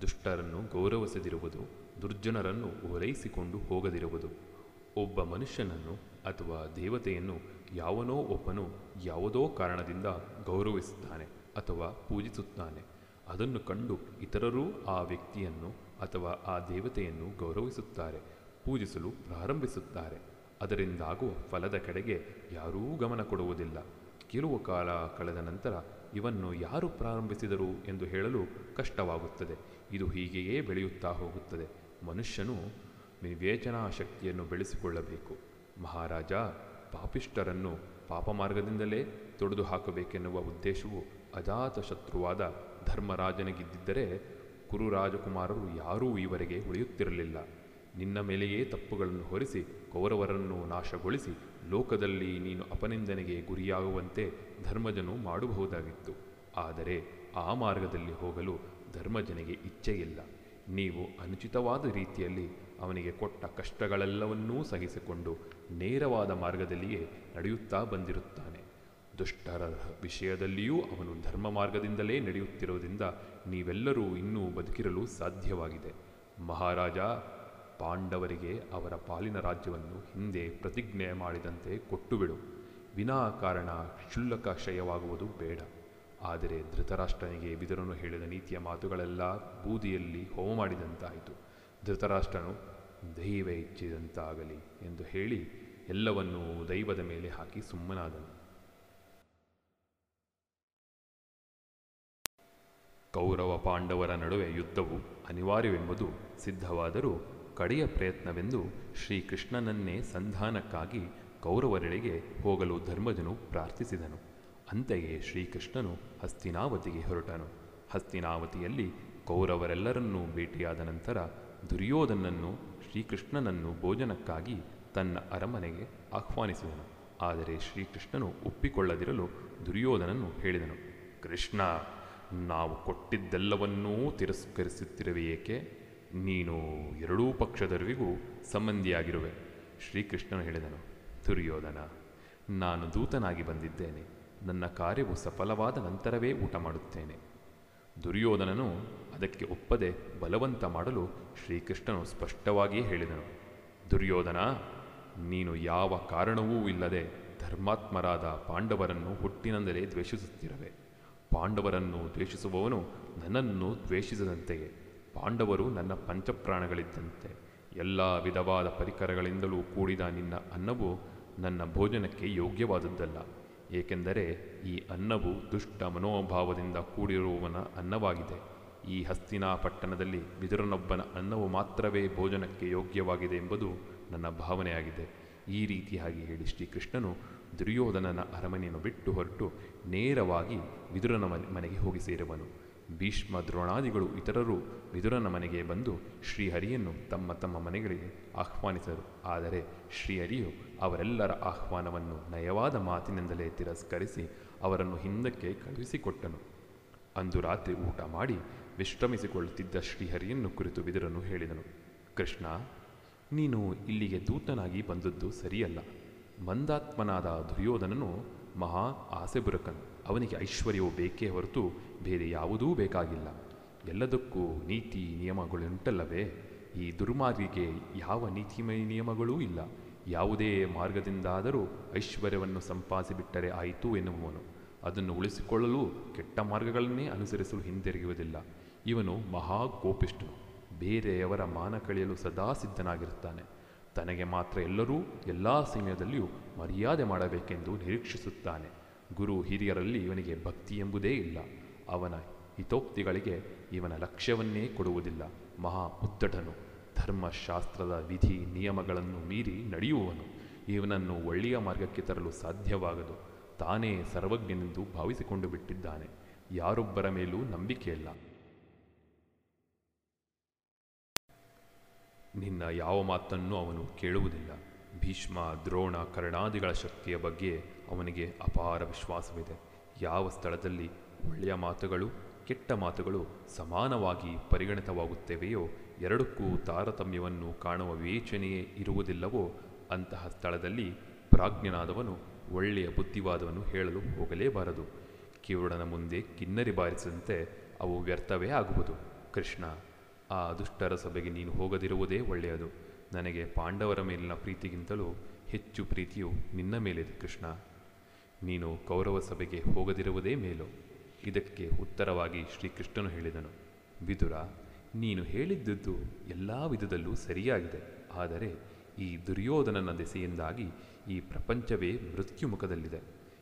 ದುಷ್ಟರನ್ನು ಗೌರವಿಸದಿರುವುದು, ದುರ್ಜನರನ್ನು ಓಲೈಸಿಕೊಂಡು ಹೋಗದಿರುವುದು. ಒಬ್ಬ ಮನುಷ್ಯನನ್ನು ಅಥವಾ ದೇವತೆಯನ್ನು ಯಾವನೋ ಒಬ್ಬನು ಯಾವುದೋ ಕಾರಣದಿಂದ ಗೌರವಿಸುತ್ತಾನೆ ಅಥವಾ ಪೂಜಿಸುತ್ತಾನೆ. ಅದನ್ನು ಕಂಡು ಇತರರೂ ಆ ವ್ಯಕ್ತಿಯನ್ನು ಅಥವಾ ಆ ದೇವತೆಯನ್ನು ಗೌರವಿಸುತ್ತಾರೆ, ಪೂಜಿಸಲು ಪ್ರಾರಂಭಿಸುತ್ತಾರೆ. ಅದರಿಂದಾಗುವ ಫಲದ ಕಡೆಗೆ ಯಾರೂ ಗಮನ ಕೊಡುವುದಿಲ್ಲ. ಕೆಲವು ಕಾಲ ಕಳೆದ ನಂತರ ಇವನ್ನು ಯಾರು ಪ್ರಾರಂಭಿಸಿದರು ಎಂದು ಹೇಳಲು ಕಷ್ಟವಾಗುತ್ತದೆ. ಇದು ಹೀಗೆಯೇ ಬೆಳೆಯುತ್ತಾ ಹೋಗುತ್ತದೆ. ಮನುಷ್ಯನು ವಿವೇಚನಾ ಶಕ್ತಿಯನ್ನು ಬೆಳೆಸಿಕೊಳ್ಳಬೇಕು. ಮಹಾರಾಜ ಪಾಪಿಷ್ಟರನ್ನು ಪಾಪ ಮಾರ್ಗದಿಂದಲೇ ತೊಡೆದು ಹಾಕಬೇಕೆನ್ನುವ ಉದ್ದೇಶವು ಅಜಾತ ಶತ್ರುವಾದ ಧರ್ಮರಾಜನಿಗಿದ್ದಿದ್ದರೆ ಕುರು ರಾಜಕುಮಾರರು ಯಾರೂ ಈವರೆಗೆ ಉಳಿಯುತ್ತಿರಲಿಲ್ಲ. ನಿನ್ನ ಮೇಲೆಯೇ ತಪ್ಪುಗಳನ್ನು ಹೊರಿಸಿ, ಕೌರವರನ್ನು ನಾಶಗೊಳಿಸಿ, ಲೋಕದಲ್ಲಿ ನೀನು ಅಪನಿಂದನೆಗೆ ಗುರಿಯಾಗುವಂತೆ ಧರ್ಮಜನು ಮಾಡಬಹುದಾಗಿತ್ತು. ಆದರೆ ಆ ಮಾರ್ಗದಲ್ಲಿ ಹೋಗಲು ಧರ್ಮಜನಿಗೆ ಇಚ್ಛೆಯಿಲ್ಲ. ನೀವು ಅನುಚಿತವಾದ ರೀತಿಯಲ್ಲಿ ಅವನಿಗೆ ಕೊಟ್ಟ ಕಷ್ಟಗಳೆಲ್ಲವನ್ನೂ ಸಹಿಸಿಕೊಂಡು ನೇರವಾದ ಮಾರ್ಗದಲ್ಲಿಯೇ ನಡೆಯುತ್ತಾ ಬಂದಿರುತ್ತಾನೆ. ದುಷ್ಟರ ವಿಷಯದಲ್ಲಿಯೂ ಅವನು ಧರ್ಮ ಮಾರ್ಗದಿಂದಲೇ ನಡೆಯುತ್ತಿರುವುದರಿಂದ ನೀವೆಲ್ಲರೂ ಇನ್ನೂ ಬದುಕಿರಲು ಸಾಧ್ಯವಾಗಿದೆ. ಮಹಾರಾಜ ಪಾಂಡವರಿಗೆ ಅವರ ಪಾಲಿನ ರಾಜ್ಯವನ್ನು ಹಿಂದೆ ಪ್ರತಿಜ್ಞೆ ಮಾಡಿದಂತೆ ಕೊಟ್ಟುಬಿಡು. ವಿನಾಕಾರಣ ಕ್ಷುಲ್ಲಕ ಕ್ಷಯವಾಗುವುದು ಬೇಡ. ಆದರೆ ಧೃತರಾಷ್ಟ್ರನಿಗೆ ಬಿದರನು ಹೇಳಿದ ನೀತಿಯ ಮಾತುಗಳೆಲ್ಲ ಬೂದಿಯಲ್ಲಿ ಹೋಮ ಮಾಡಿದಂತಾಯಿತು. ಧೃತರಾಷ್ಟ್ರನು, ದೈವ ಇಚ್ಛಿದಂತಾಗಲಿ ಎಂದು ಹೇಳಿ ಎಲ್ಲವನ್ನೂ ದೈವದ ಮೇಲೆ ಹಾಕಿ ಸುಮ್ಮನಾದನು. ಕೌರವ ಪಾಂಡವರ ನಡುವೆ ಯುದ್ಧವು ಅನಿವಾರ್ಯವೆಂಬುದು ಸಿದ್ಧವಾದರೂ ಕಡೆಯ ಪ್ರಯತ್ನವೆಂದು ಶ್ರೀಕೃಷ್ಣನನ್ನೇ ಸಂಧಾನಕ್ಕಾಗಿ ಕೌರವರೆಡೆಗೆ ಹೋಗಲು ಧರ್ಮಜನು ಪ್ರಾರ್ಥಿಸಿದನು. ಅಂತೆಯೇ ಶ್ರೀಕೃಷ್ಣನು ಹಸ್ತಿನಾವತಿಗೆ ಹೊರಟನು. ಹಸ್ತಿನಾವತಿಯಲ್ಲಿ ಕೌರವರೆಲ್ಲರನ್ನೂ ಭೇಟಿಯಾದ ನಂತರ ದುರ್ಯೋಧನನ್ನು ಶ್ರೀಕೃಷ್ಣನನ್ನು ಭೋಜನಕ್ಕಾಗಿ ತನ್ನ ಅರಮನೆಗೆ ಆಹ್ವಾನಿಸಿದನು. ಆದರೆ ಶ್ರೀಕೃಷ್ಣನು ಒಪ್ಪಿಕೊಳ್ಳದಿರಲು ದುರ್ಯೋಧನನು ಹೇಳಿದನು, ಕೃಷ್ಣ, ನಾವು ಕೊಟ್ಟಿದ್ದೆಲ್ಲವನ್ನೂ ತಿರಸ್ಕರಿಸುತ್ತಿರುವೆಯೇಕೆ? ನೀನು ಎರಡೂ ಪಕ್ಷದರಿಗೂ ಸಂಬಂಧಿಯಾಗಿರುವೆ. ಶ್ರೀಕೃಷ್ಣನು ಹೇಳಿದನು, ದುರ್ಯೋಧನ, ನಾನು ದೂತನಾಗಿ ಬಂದಿದ್ದೇನೆ. ನನ್ನ ಕಾರ್ಯವು ಸಫಲವಾದ ನಂತರವೇ ಊಟ ಮಾಡುತ್ತೇನೆ. ದುರ್ಯೋಧನನು ಅದಕ್ಕೆ ಒಪ್ಪದೆ ಬಲವಂತ ಮಾಡಲು ಶ್ರೀಕೃಷ್ಣನು ಸ್ಪಷ್ಟವಾಗಿಯೇ ಹೇಳಿದನು, ದುರ್ಯೋಧನ, ನೀನು ಯಾವ ಕಾರಣವೂ ಇಲ್ಲದೆ ಧರ್ಮಾತ್ಮರಾದ ಪಾಂಡವರನ್ನು ಹುಟ್ಟಿನಿಂದಲೇ ದ್ವೇಷಿಸುತ್ತಿರವೆ. ಪಾಂಡವರನ್ನು ದ್ವೇಷಿಸುವವನು ನನ್ನನ್ನು ದ್ವೇಷಿಸದಂತೆಯೇ. ಪಾಂಡವರು ನನ್ನ ಪಂಚಪ್ರಾಣಗಳಿದ್ದಂತೆ ಎಲ್ಲ ವಿಧವಾದ ಪರಿಕರಗಳಿಂದಲೂ ಕೂಡಿದ ನಿನ್ನ ಅನ್ನವು ನನ್ನ ಭೋಜನಕ್ಕೆ ಯೋಗ್ಯವಾದದ್ದಲ್ಲ. ಏಕೆಂದರೆ ಈ ಅನ್ನವು ದುಷ್ಟ ಮನೋಭಾವದಿಂದ ಕೂಡಿರುವವನ ಅನ್ನವಾಗಿದೆ. ಈ ಹಸ್ತಿನಾ ಪಟ್ಟಣದಲ್ಲಿ ವಿದುರನೊಬ್ಬನ ಅನ್ನವು ಮಾತ್ರವೇ ಭೋಜನಕ್ಕೆ ಯೋಗ್ಯವಾಗಿದೆ ಎಂಬುದು ನನ್ನ ಭಾವನೆಯಾಗಿದೆ. ಈ ರೀತಿಯಾಗಿ ಹೇಳಿ ಶ್ರೀಕೃಷ್ಣನು ದುರ್ಯೋಧನನ ಅರಮನೆಯನ್ನು ಬಿಟ್ಟು ಹೊರಟು ನೇರವಾಗಿ ವಿದುರನ ಮನೆ ಮನೆಗೆ ಹೋಗಿ ಸೇರುವನು. ಭೀಷ್ಮ, ದ್ರೋಣಾದಿಗಳು ಇತರರು ವಿದುರನ ಮನೆಗೆ ಬಂದು ಶ್ರೀಹರಿಯನ್ನು ತಮ್ಮ ತಮ್ಮ ಮನೆಗಳಿಗೆ ಆಹ್ವಾನಿಸಿದರು. ಆದರೆ ಶ್ರೀಹರಿಯು ಅವರೆಲ್ಲರ ಆಹ್ವಾನವನ್ನು ನಯವಾದ ಮಾತಿನಿಂದಲೇ ತಿರಸ್ಕರಿಸಿ ಅವರನ್ನು ಹಿಂದಕ್ಕೆ ಕಳುಹಿಸಿಕೊಟ್ಟನು. ಅಂದು ರಾತ್ರಿ ಊಟ ಮಾಡಿ ವಿಶ್ರಮಿಸಿಕೊಳ್ಳುತ್ತಿದ್ದ ಶ್ರೀಹರಿಯನ್ನು ಕುರಿತು ವಿದುರನು ಹೇಳಿದನು, ಕೃಷ್ಣ, ನೀನು ಇಲ್ಲಿಗೆ ದೂತನಾಗಿ ಬಂದದ್ದು ಸರಿಯಲ್ಲ. ಮಂದಾತ್ಮನಾದ ದುರ್ಯೋಧನನು ಮಹಾ ಆಸೆಬುರಕನು. ಅವನಿಗೆ ಐಶ್ವರ್ಯವು ಬೇಕೇ ಹೊರತು ಬೇರೆ ಯಾವುದೂ ಬೇಕಾಗಿಲ್ಲ. ಎಲ್ಲದಕ್ಕೂ ನೀತಿ ನಿಯಮಗಳುಂಟಲ್ಲವೇ? ಈ ದುರ್ಮಾರ್ಗಿಗೆ ಯಾವ ನೀತಿಮಯ ನಿಯಮಗಳೂ ಇಲ್ಲ. ಯಾವುದೇ ಮಾರ್ಗದಿಂದಾದರೂ ಐಶ್ವರ್ಯವನ್ನು ಸಂಪಾದಿಸಿಬಿಟ್ಟರೆ ಆಯಿತು ಎನ್ನುವವನು. ಅದನ್ನು ಉಳಿಸಿಕೊಳ್ಳಲು ಕೆಟ್ಟ ಮಾರ್ಗಗಳನ್ನೇ ಅನುಸರಿಸಲು ಹಿಂದಿರುಗುವುದಿಲ್ಲ ಇವನು ಮಹಾ ಕೋಪಿಷ್ಠನು. ಬೇರೆಯವರ ಮಾನ ಕಳೆಯಲು ಸದಾ ಸಿದ್ಧನಾಗಿರುತ್ತಾನೆ. ತನಗೆ ಮಾತ್ರ ಎಲ್ಲರೂ ಎಲ್ಲ ಸಮಯದಲ್ಲಿಯೂ ಮರ್ಯಾದೆ ಮಾಡಬೇಕೆಂದು ನಿರೀಕ್ಷಿಸುತ್ತಾನೆ. ಗುರು ಹಿರಿಯರಲ್ಲಿ ಇವನಿಗೆ ಭಕ್ತಿ ಎಂಬುದೇ ಇಲ್ಲ. ಅವನ ಹಿತೋಕ್ತಿಗಳಿಗೆ ಇವನ ಲಕ್ಷ್ಯವನ್ನೇ ಕೊಡುವುದಿಲ್ಲ. ಮಹಾ ಉದ್ದಟನು ಧರ್ಮಶಾಸ್ತ್ರದ ವಿಧಿ ನಿಯಮಗಳನ್ನು ಮೀರಿ ನಡೆಯುವವನು. ಇವನನ್ನು ಒಳ್ಳೆಯ ಮಾರ್ಗಕ್ಕೆ ತರಲು ಸಾಧ್ಯವಾಗದು. ತಾನೇ ಸರ್ವಜ್ಞನೆಂದು ಭಾವಿಸಿಕೊಂಡು ಬಿಟ್ಟಿದ್ದಾನೆ. ಯಾರೊಬ್ಬರ ಮೇಲೂ ನಂಬಿಕೆಯಿಲ್ಲ. ನಿನ್ನ ಯಾವ ಮಾತನ್ನು ಅವನು ಕೇಳುವುದಿಲ್ಲ. ಭೀಷ್ಮ, ದ್ರೋಣ, ಕರ್ಣಾದಿಗಳ ಶಕ್ತಿಯ ಬಗ್ಗೆ ಅವನಿಗೆ ಅಪಾರ ವಿಶ್ವಾಸವಿದೆ. ಯಾವ ಸ್ಥಳದಲ್ಲಿ ಒಳ್ಳೆಯ ಮಾತುಗಳು, ಕೆಟ್ಟ ಮಾತುಗಳು ಸಮಾನವಾಗಿ ಪರಿಗಣಿತವಾಗುತ್ತವೆಯೋ? ಎರಡಕ್ಕೂ ತಾರತಮ್ಯವನ್ನು ಕಾಣುವ ವಿವೇಚನೆಯೇ ಇರುವುದಿಲ್ಲವೋ? ಅಂತಹ ಸ್ಥಳದಲ್ಲಿ ಪ್ರಾಜ್ಞನಾದವನು ಒಳ್ಳೆಯ ಬುದ್ಧಿವಾದವನ್ನು ಹೇಳಲು ಹೋಗಲೇಬಾರದು. ಕಿವುಡನ ಮುಂದೆ ಕಿನ್ನರಿ ಬಾರಿಸಿದಂತೆ ಅವು ವ್ಯರ್ಥವೇ ಆಗುವುದು. ಕೃಷ್ಣ, ಆ ದುಷ್ಟರ ಸಭೆಗೆ ನೀನು ಹೋಗದಿರುವುದೇ ಒಳ್ಳೆಯದು. ನನಗೆ ಪಾಂಡವರ ಮೇಲಿನ ಪ್ರೀತಿಗಿಂತಲೂ ಹೆಚ್ಚು ಪ್ರೀತಿಯು ನಿನ್ನ ಮೇಲಿದೆ ಕೃಷ್ಣ. ನೀನು ಕೌರವ ಸಭೆಗೆ ಹೋಗದಿರುವುದೇ ಮೇಲು. ಇದಕ್ಕೆ ಉತ್ತರವಾಗಿ ಶ್ರೀಕೃಷ್ಣನು ಹೇಳಿದನು, ವಿದುರ, ನೀನು ಹೇಳಿದ್ದದ್ದು ಎಲ್ಲ ವಿಧದಲ್ಲೂ ಸರಿಯಾಗಿದೆ. ಆದರೆ ಈ ದುರ್ಯೋಧನನ ದೆಸೆಯಿಂದಾಗಿ ಈ ಪ್ರಪಂಚವೇ ಮೃತ್ಯುಮುಖದಲ್ಲಿದೆ.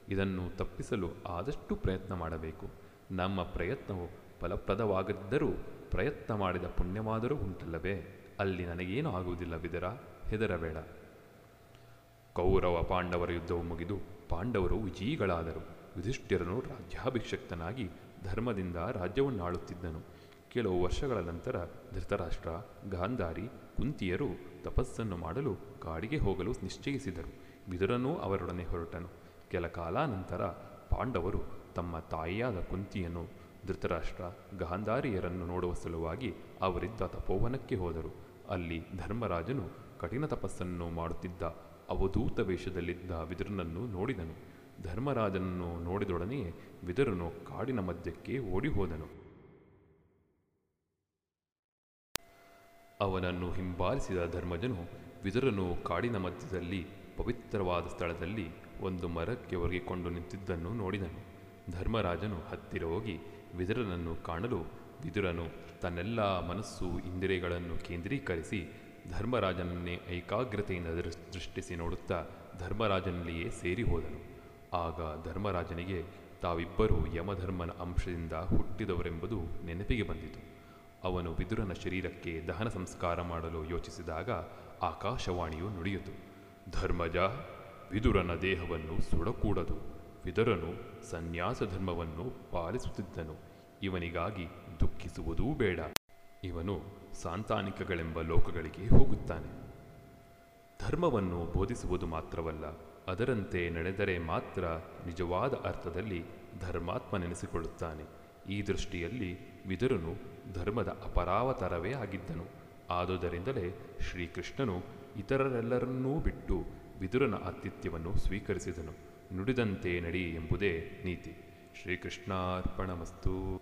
ಇದನ್ನು ತಪ್ಪಿಸಲು ಆದಷ್ಟು ಪ್ರಯತ್ನ ಮಾಡಬೇಕು. ನಮ್ಮ ಪ್ರಯತ್ನವು ಫಲಪ್ರದವಾಗದಿದ್ದರೂ ಪ್ರಯತ್ನ ಮಾಡಿದ ಪುಣ್ಯವಾದರೂ ಉಂಟಲ್ಲವೇ? ಅಲ್ಲಿ ನನಗೇನು ಆಗುವುದಿಲ್ಲ ವಿದರ, ಹೆದರಬೇಡ. ಕೌರವ ಪಾಂಡವರ ಯುದ್ಧವು ಮುಗಿದು ಪಾಂಡವರು ವಿಜಯಿಗಳಾದರು. ಯುಧಿಷ್ಠಿರನು ರಾಜ್ಯಾಭಿಷಕ್ತನಾಗಿ ಧರ್ಮದಿಂದ ರಾಜ್ಯವನ್ನಾಳುತ್ತಿದ್ದನು. ಕೆಲವು ವರ್ಷಗಳ ನಂತರ ಧೃತರಾಷ್ಟ್ರ, ಗಾಂಧಾರಿ, ಕುಂತಿಯರು ತಪಸ್ಸನ್ನು ಮಾಡಲು ಕಾಡಿಗೆ ಹೋಗಲು ನಿಶ್ಚಯಿಸಿದರು. ಬಿದುರನೂ ಅವರೊಡನೆ ಹೊರಟನು. ಕೆಲ ಕಾಲಾನಂತರ ಪಾಂಡವರು ತಮ್ಮ ತಾಯಿಯಾದ ಕುಂತಿಯನ್ನು, ಧೃತರಾಷ್ಟ್ರ, ಗಾಂಧಾರಿಯರನ್ನು ನೋಡುವ ಸಲುವಾಗಿ ಅವರಿದ್ದ ತಪೋವನಕ್ಕೆ ಹೋದರು. ಅಲ್ಲಿ ಧರ್ಮರಾಜನು ಕಠಿಣ ತಪಸ್ಸನ್ನು ಮಾಡುತ್ತಿದ್ದ ಅವಧೂತ ವೇಷದಲ್ಲಿದ್ದ ವಿದುರನನ್ನು ನೋಡಿದನು. ಧರ್ಮರಾಜನನ್ನು ನೋಡಿದೊಡನೆ ವಿದುರನು ಕಾಡಿನ ಮಧ್ಯಕ್ಕೆ ಓಡಿ ಹೋದನು ಅವನನ್ನು ಹಿಂಬಾಲಿಸಿದ ಧರ್ಮಜನು ವಿದುರನು ಕಾಡಿನ ಮಧ್ಯದಲ್ಲಿ ಪವಿತ್ರವಾದ ಸ್ಥಳದಲ್ಲಿ ಒಂದು ಮರಕ್ಕೆ ಒರಗಿಕೊಂಡು ನಿಂತಿದ್ದನ್ನು ನೋಡಿದನು. ಧರ್ಮರಾಜನು ಹತ್ತಿರ ಹೋಗಿ ವಿದುರನನ್ನು ಕಾಣಲು ವಿದುರನು ತನ್ನೆಲ್ಲ ಮನಸ್ಸು ಇಂದ್ರಿಯಗಳನ್ನು ಕೇಂದ್ರೀಕರಿಸಿ ಧರ್ಮರಾಜನನ್ನೇ ಏಕಾಗ್ರತೆಯಿಂದ ದೃಷ್ಟಿಸಿ ನೋಡುತ್ತಾ ಧರ್ಮರಾಜನಲ್ಲಿಯೇ ಸೇರಿ ಹೋದನು ಆಗ ಧರ್ಮರಾಜನಿಗೆ ತಾವಿಬ್ಬರೂ ಯಮಧರ್ಮನ ಅಂಶದಿಂದ ಹುಟ್ಟಿದವರೆಂಬುದು ನೆನಪಿಗೆ ಬಂದಿತು. ಅವನು ವಿದುರನ ಶರೀರಕ್ಕೆ ದಹನ ಸಂಸ್ಕಾರ ಮಾಡಲು ಯೋಚಿಸಿದಾಗ ಆಕಾಶವಾಣಿಯು ನುಡಿಯಿತು. ಧರ್ಮಜ, ವಿದುರನ ದೇಹವನ್ನು ಸುಡಕೂಡದು. ವಿದುರನು ಸನ್ಯಾಸ ಧರ್ಮವನ್ನು ಪಾಲಿಸುತ್ತಿದ್ದನು. ಇವನಿಗಾಗಿ ದುಃಖಿಸುವುದೂ ಬೇಡ. ಇವನು ಸಾಂತಾನಿಕಗಳೆಂಬ ಲೋಕಗಳಿಗೆ ಹೋಗುತ್ತಾನೆ. ಧರ್ಮವನ್ನು ಬೋಧಿಸುವುದು ಮಾತ್ರವಲ್ಲ ಅದರಂತೆ ನಡೆದರೆ ಮಾತ್ರ ನಿಜವಾದ ಅರ್ಥದಲ್ಲಿ ಧರ್ಮಾತ್ಮನೆನಿಸಿಕೊಳ್ಳುತ್ತಾನೆ. ಈ ದೃಷ್ಟಿಯಲ್ಲಿ ವಿದುರನು ಧರ್ಮದ ಅಪರಾವತಾರವೇ ಆಗಿದ್ದನು. ಆದುದರಿಂದಲೇ ಶ್ರೀಕೃಷ್ಣನು ಇತರರೆಲ್ಲರನ್ನೂ ಬಿಟ್ಟು ವಿದುರನ ಆತಿಥ್ಯವನ್ನು ಸ್ವೀಕರಿಸಿದನು. ನುಡಿದಂತೆ ನಡಿ ಎಂಬುದೇ ನೀತಿ. ಶ್ರೀಕೃಷ್ಣಾರ್ಪಣಮಸ್ತು.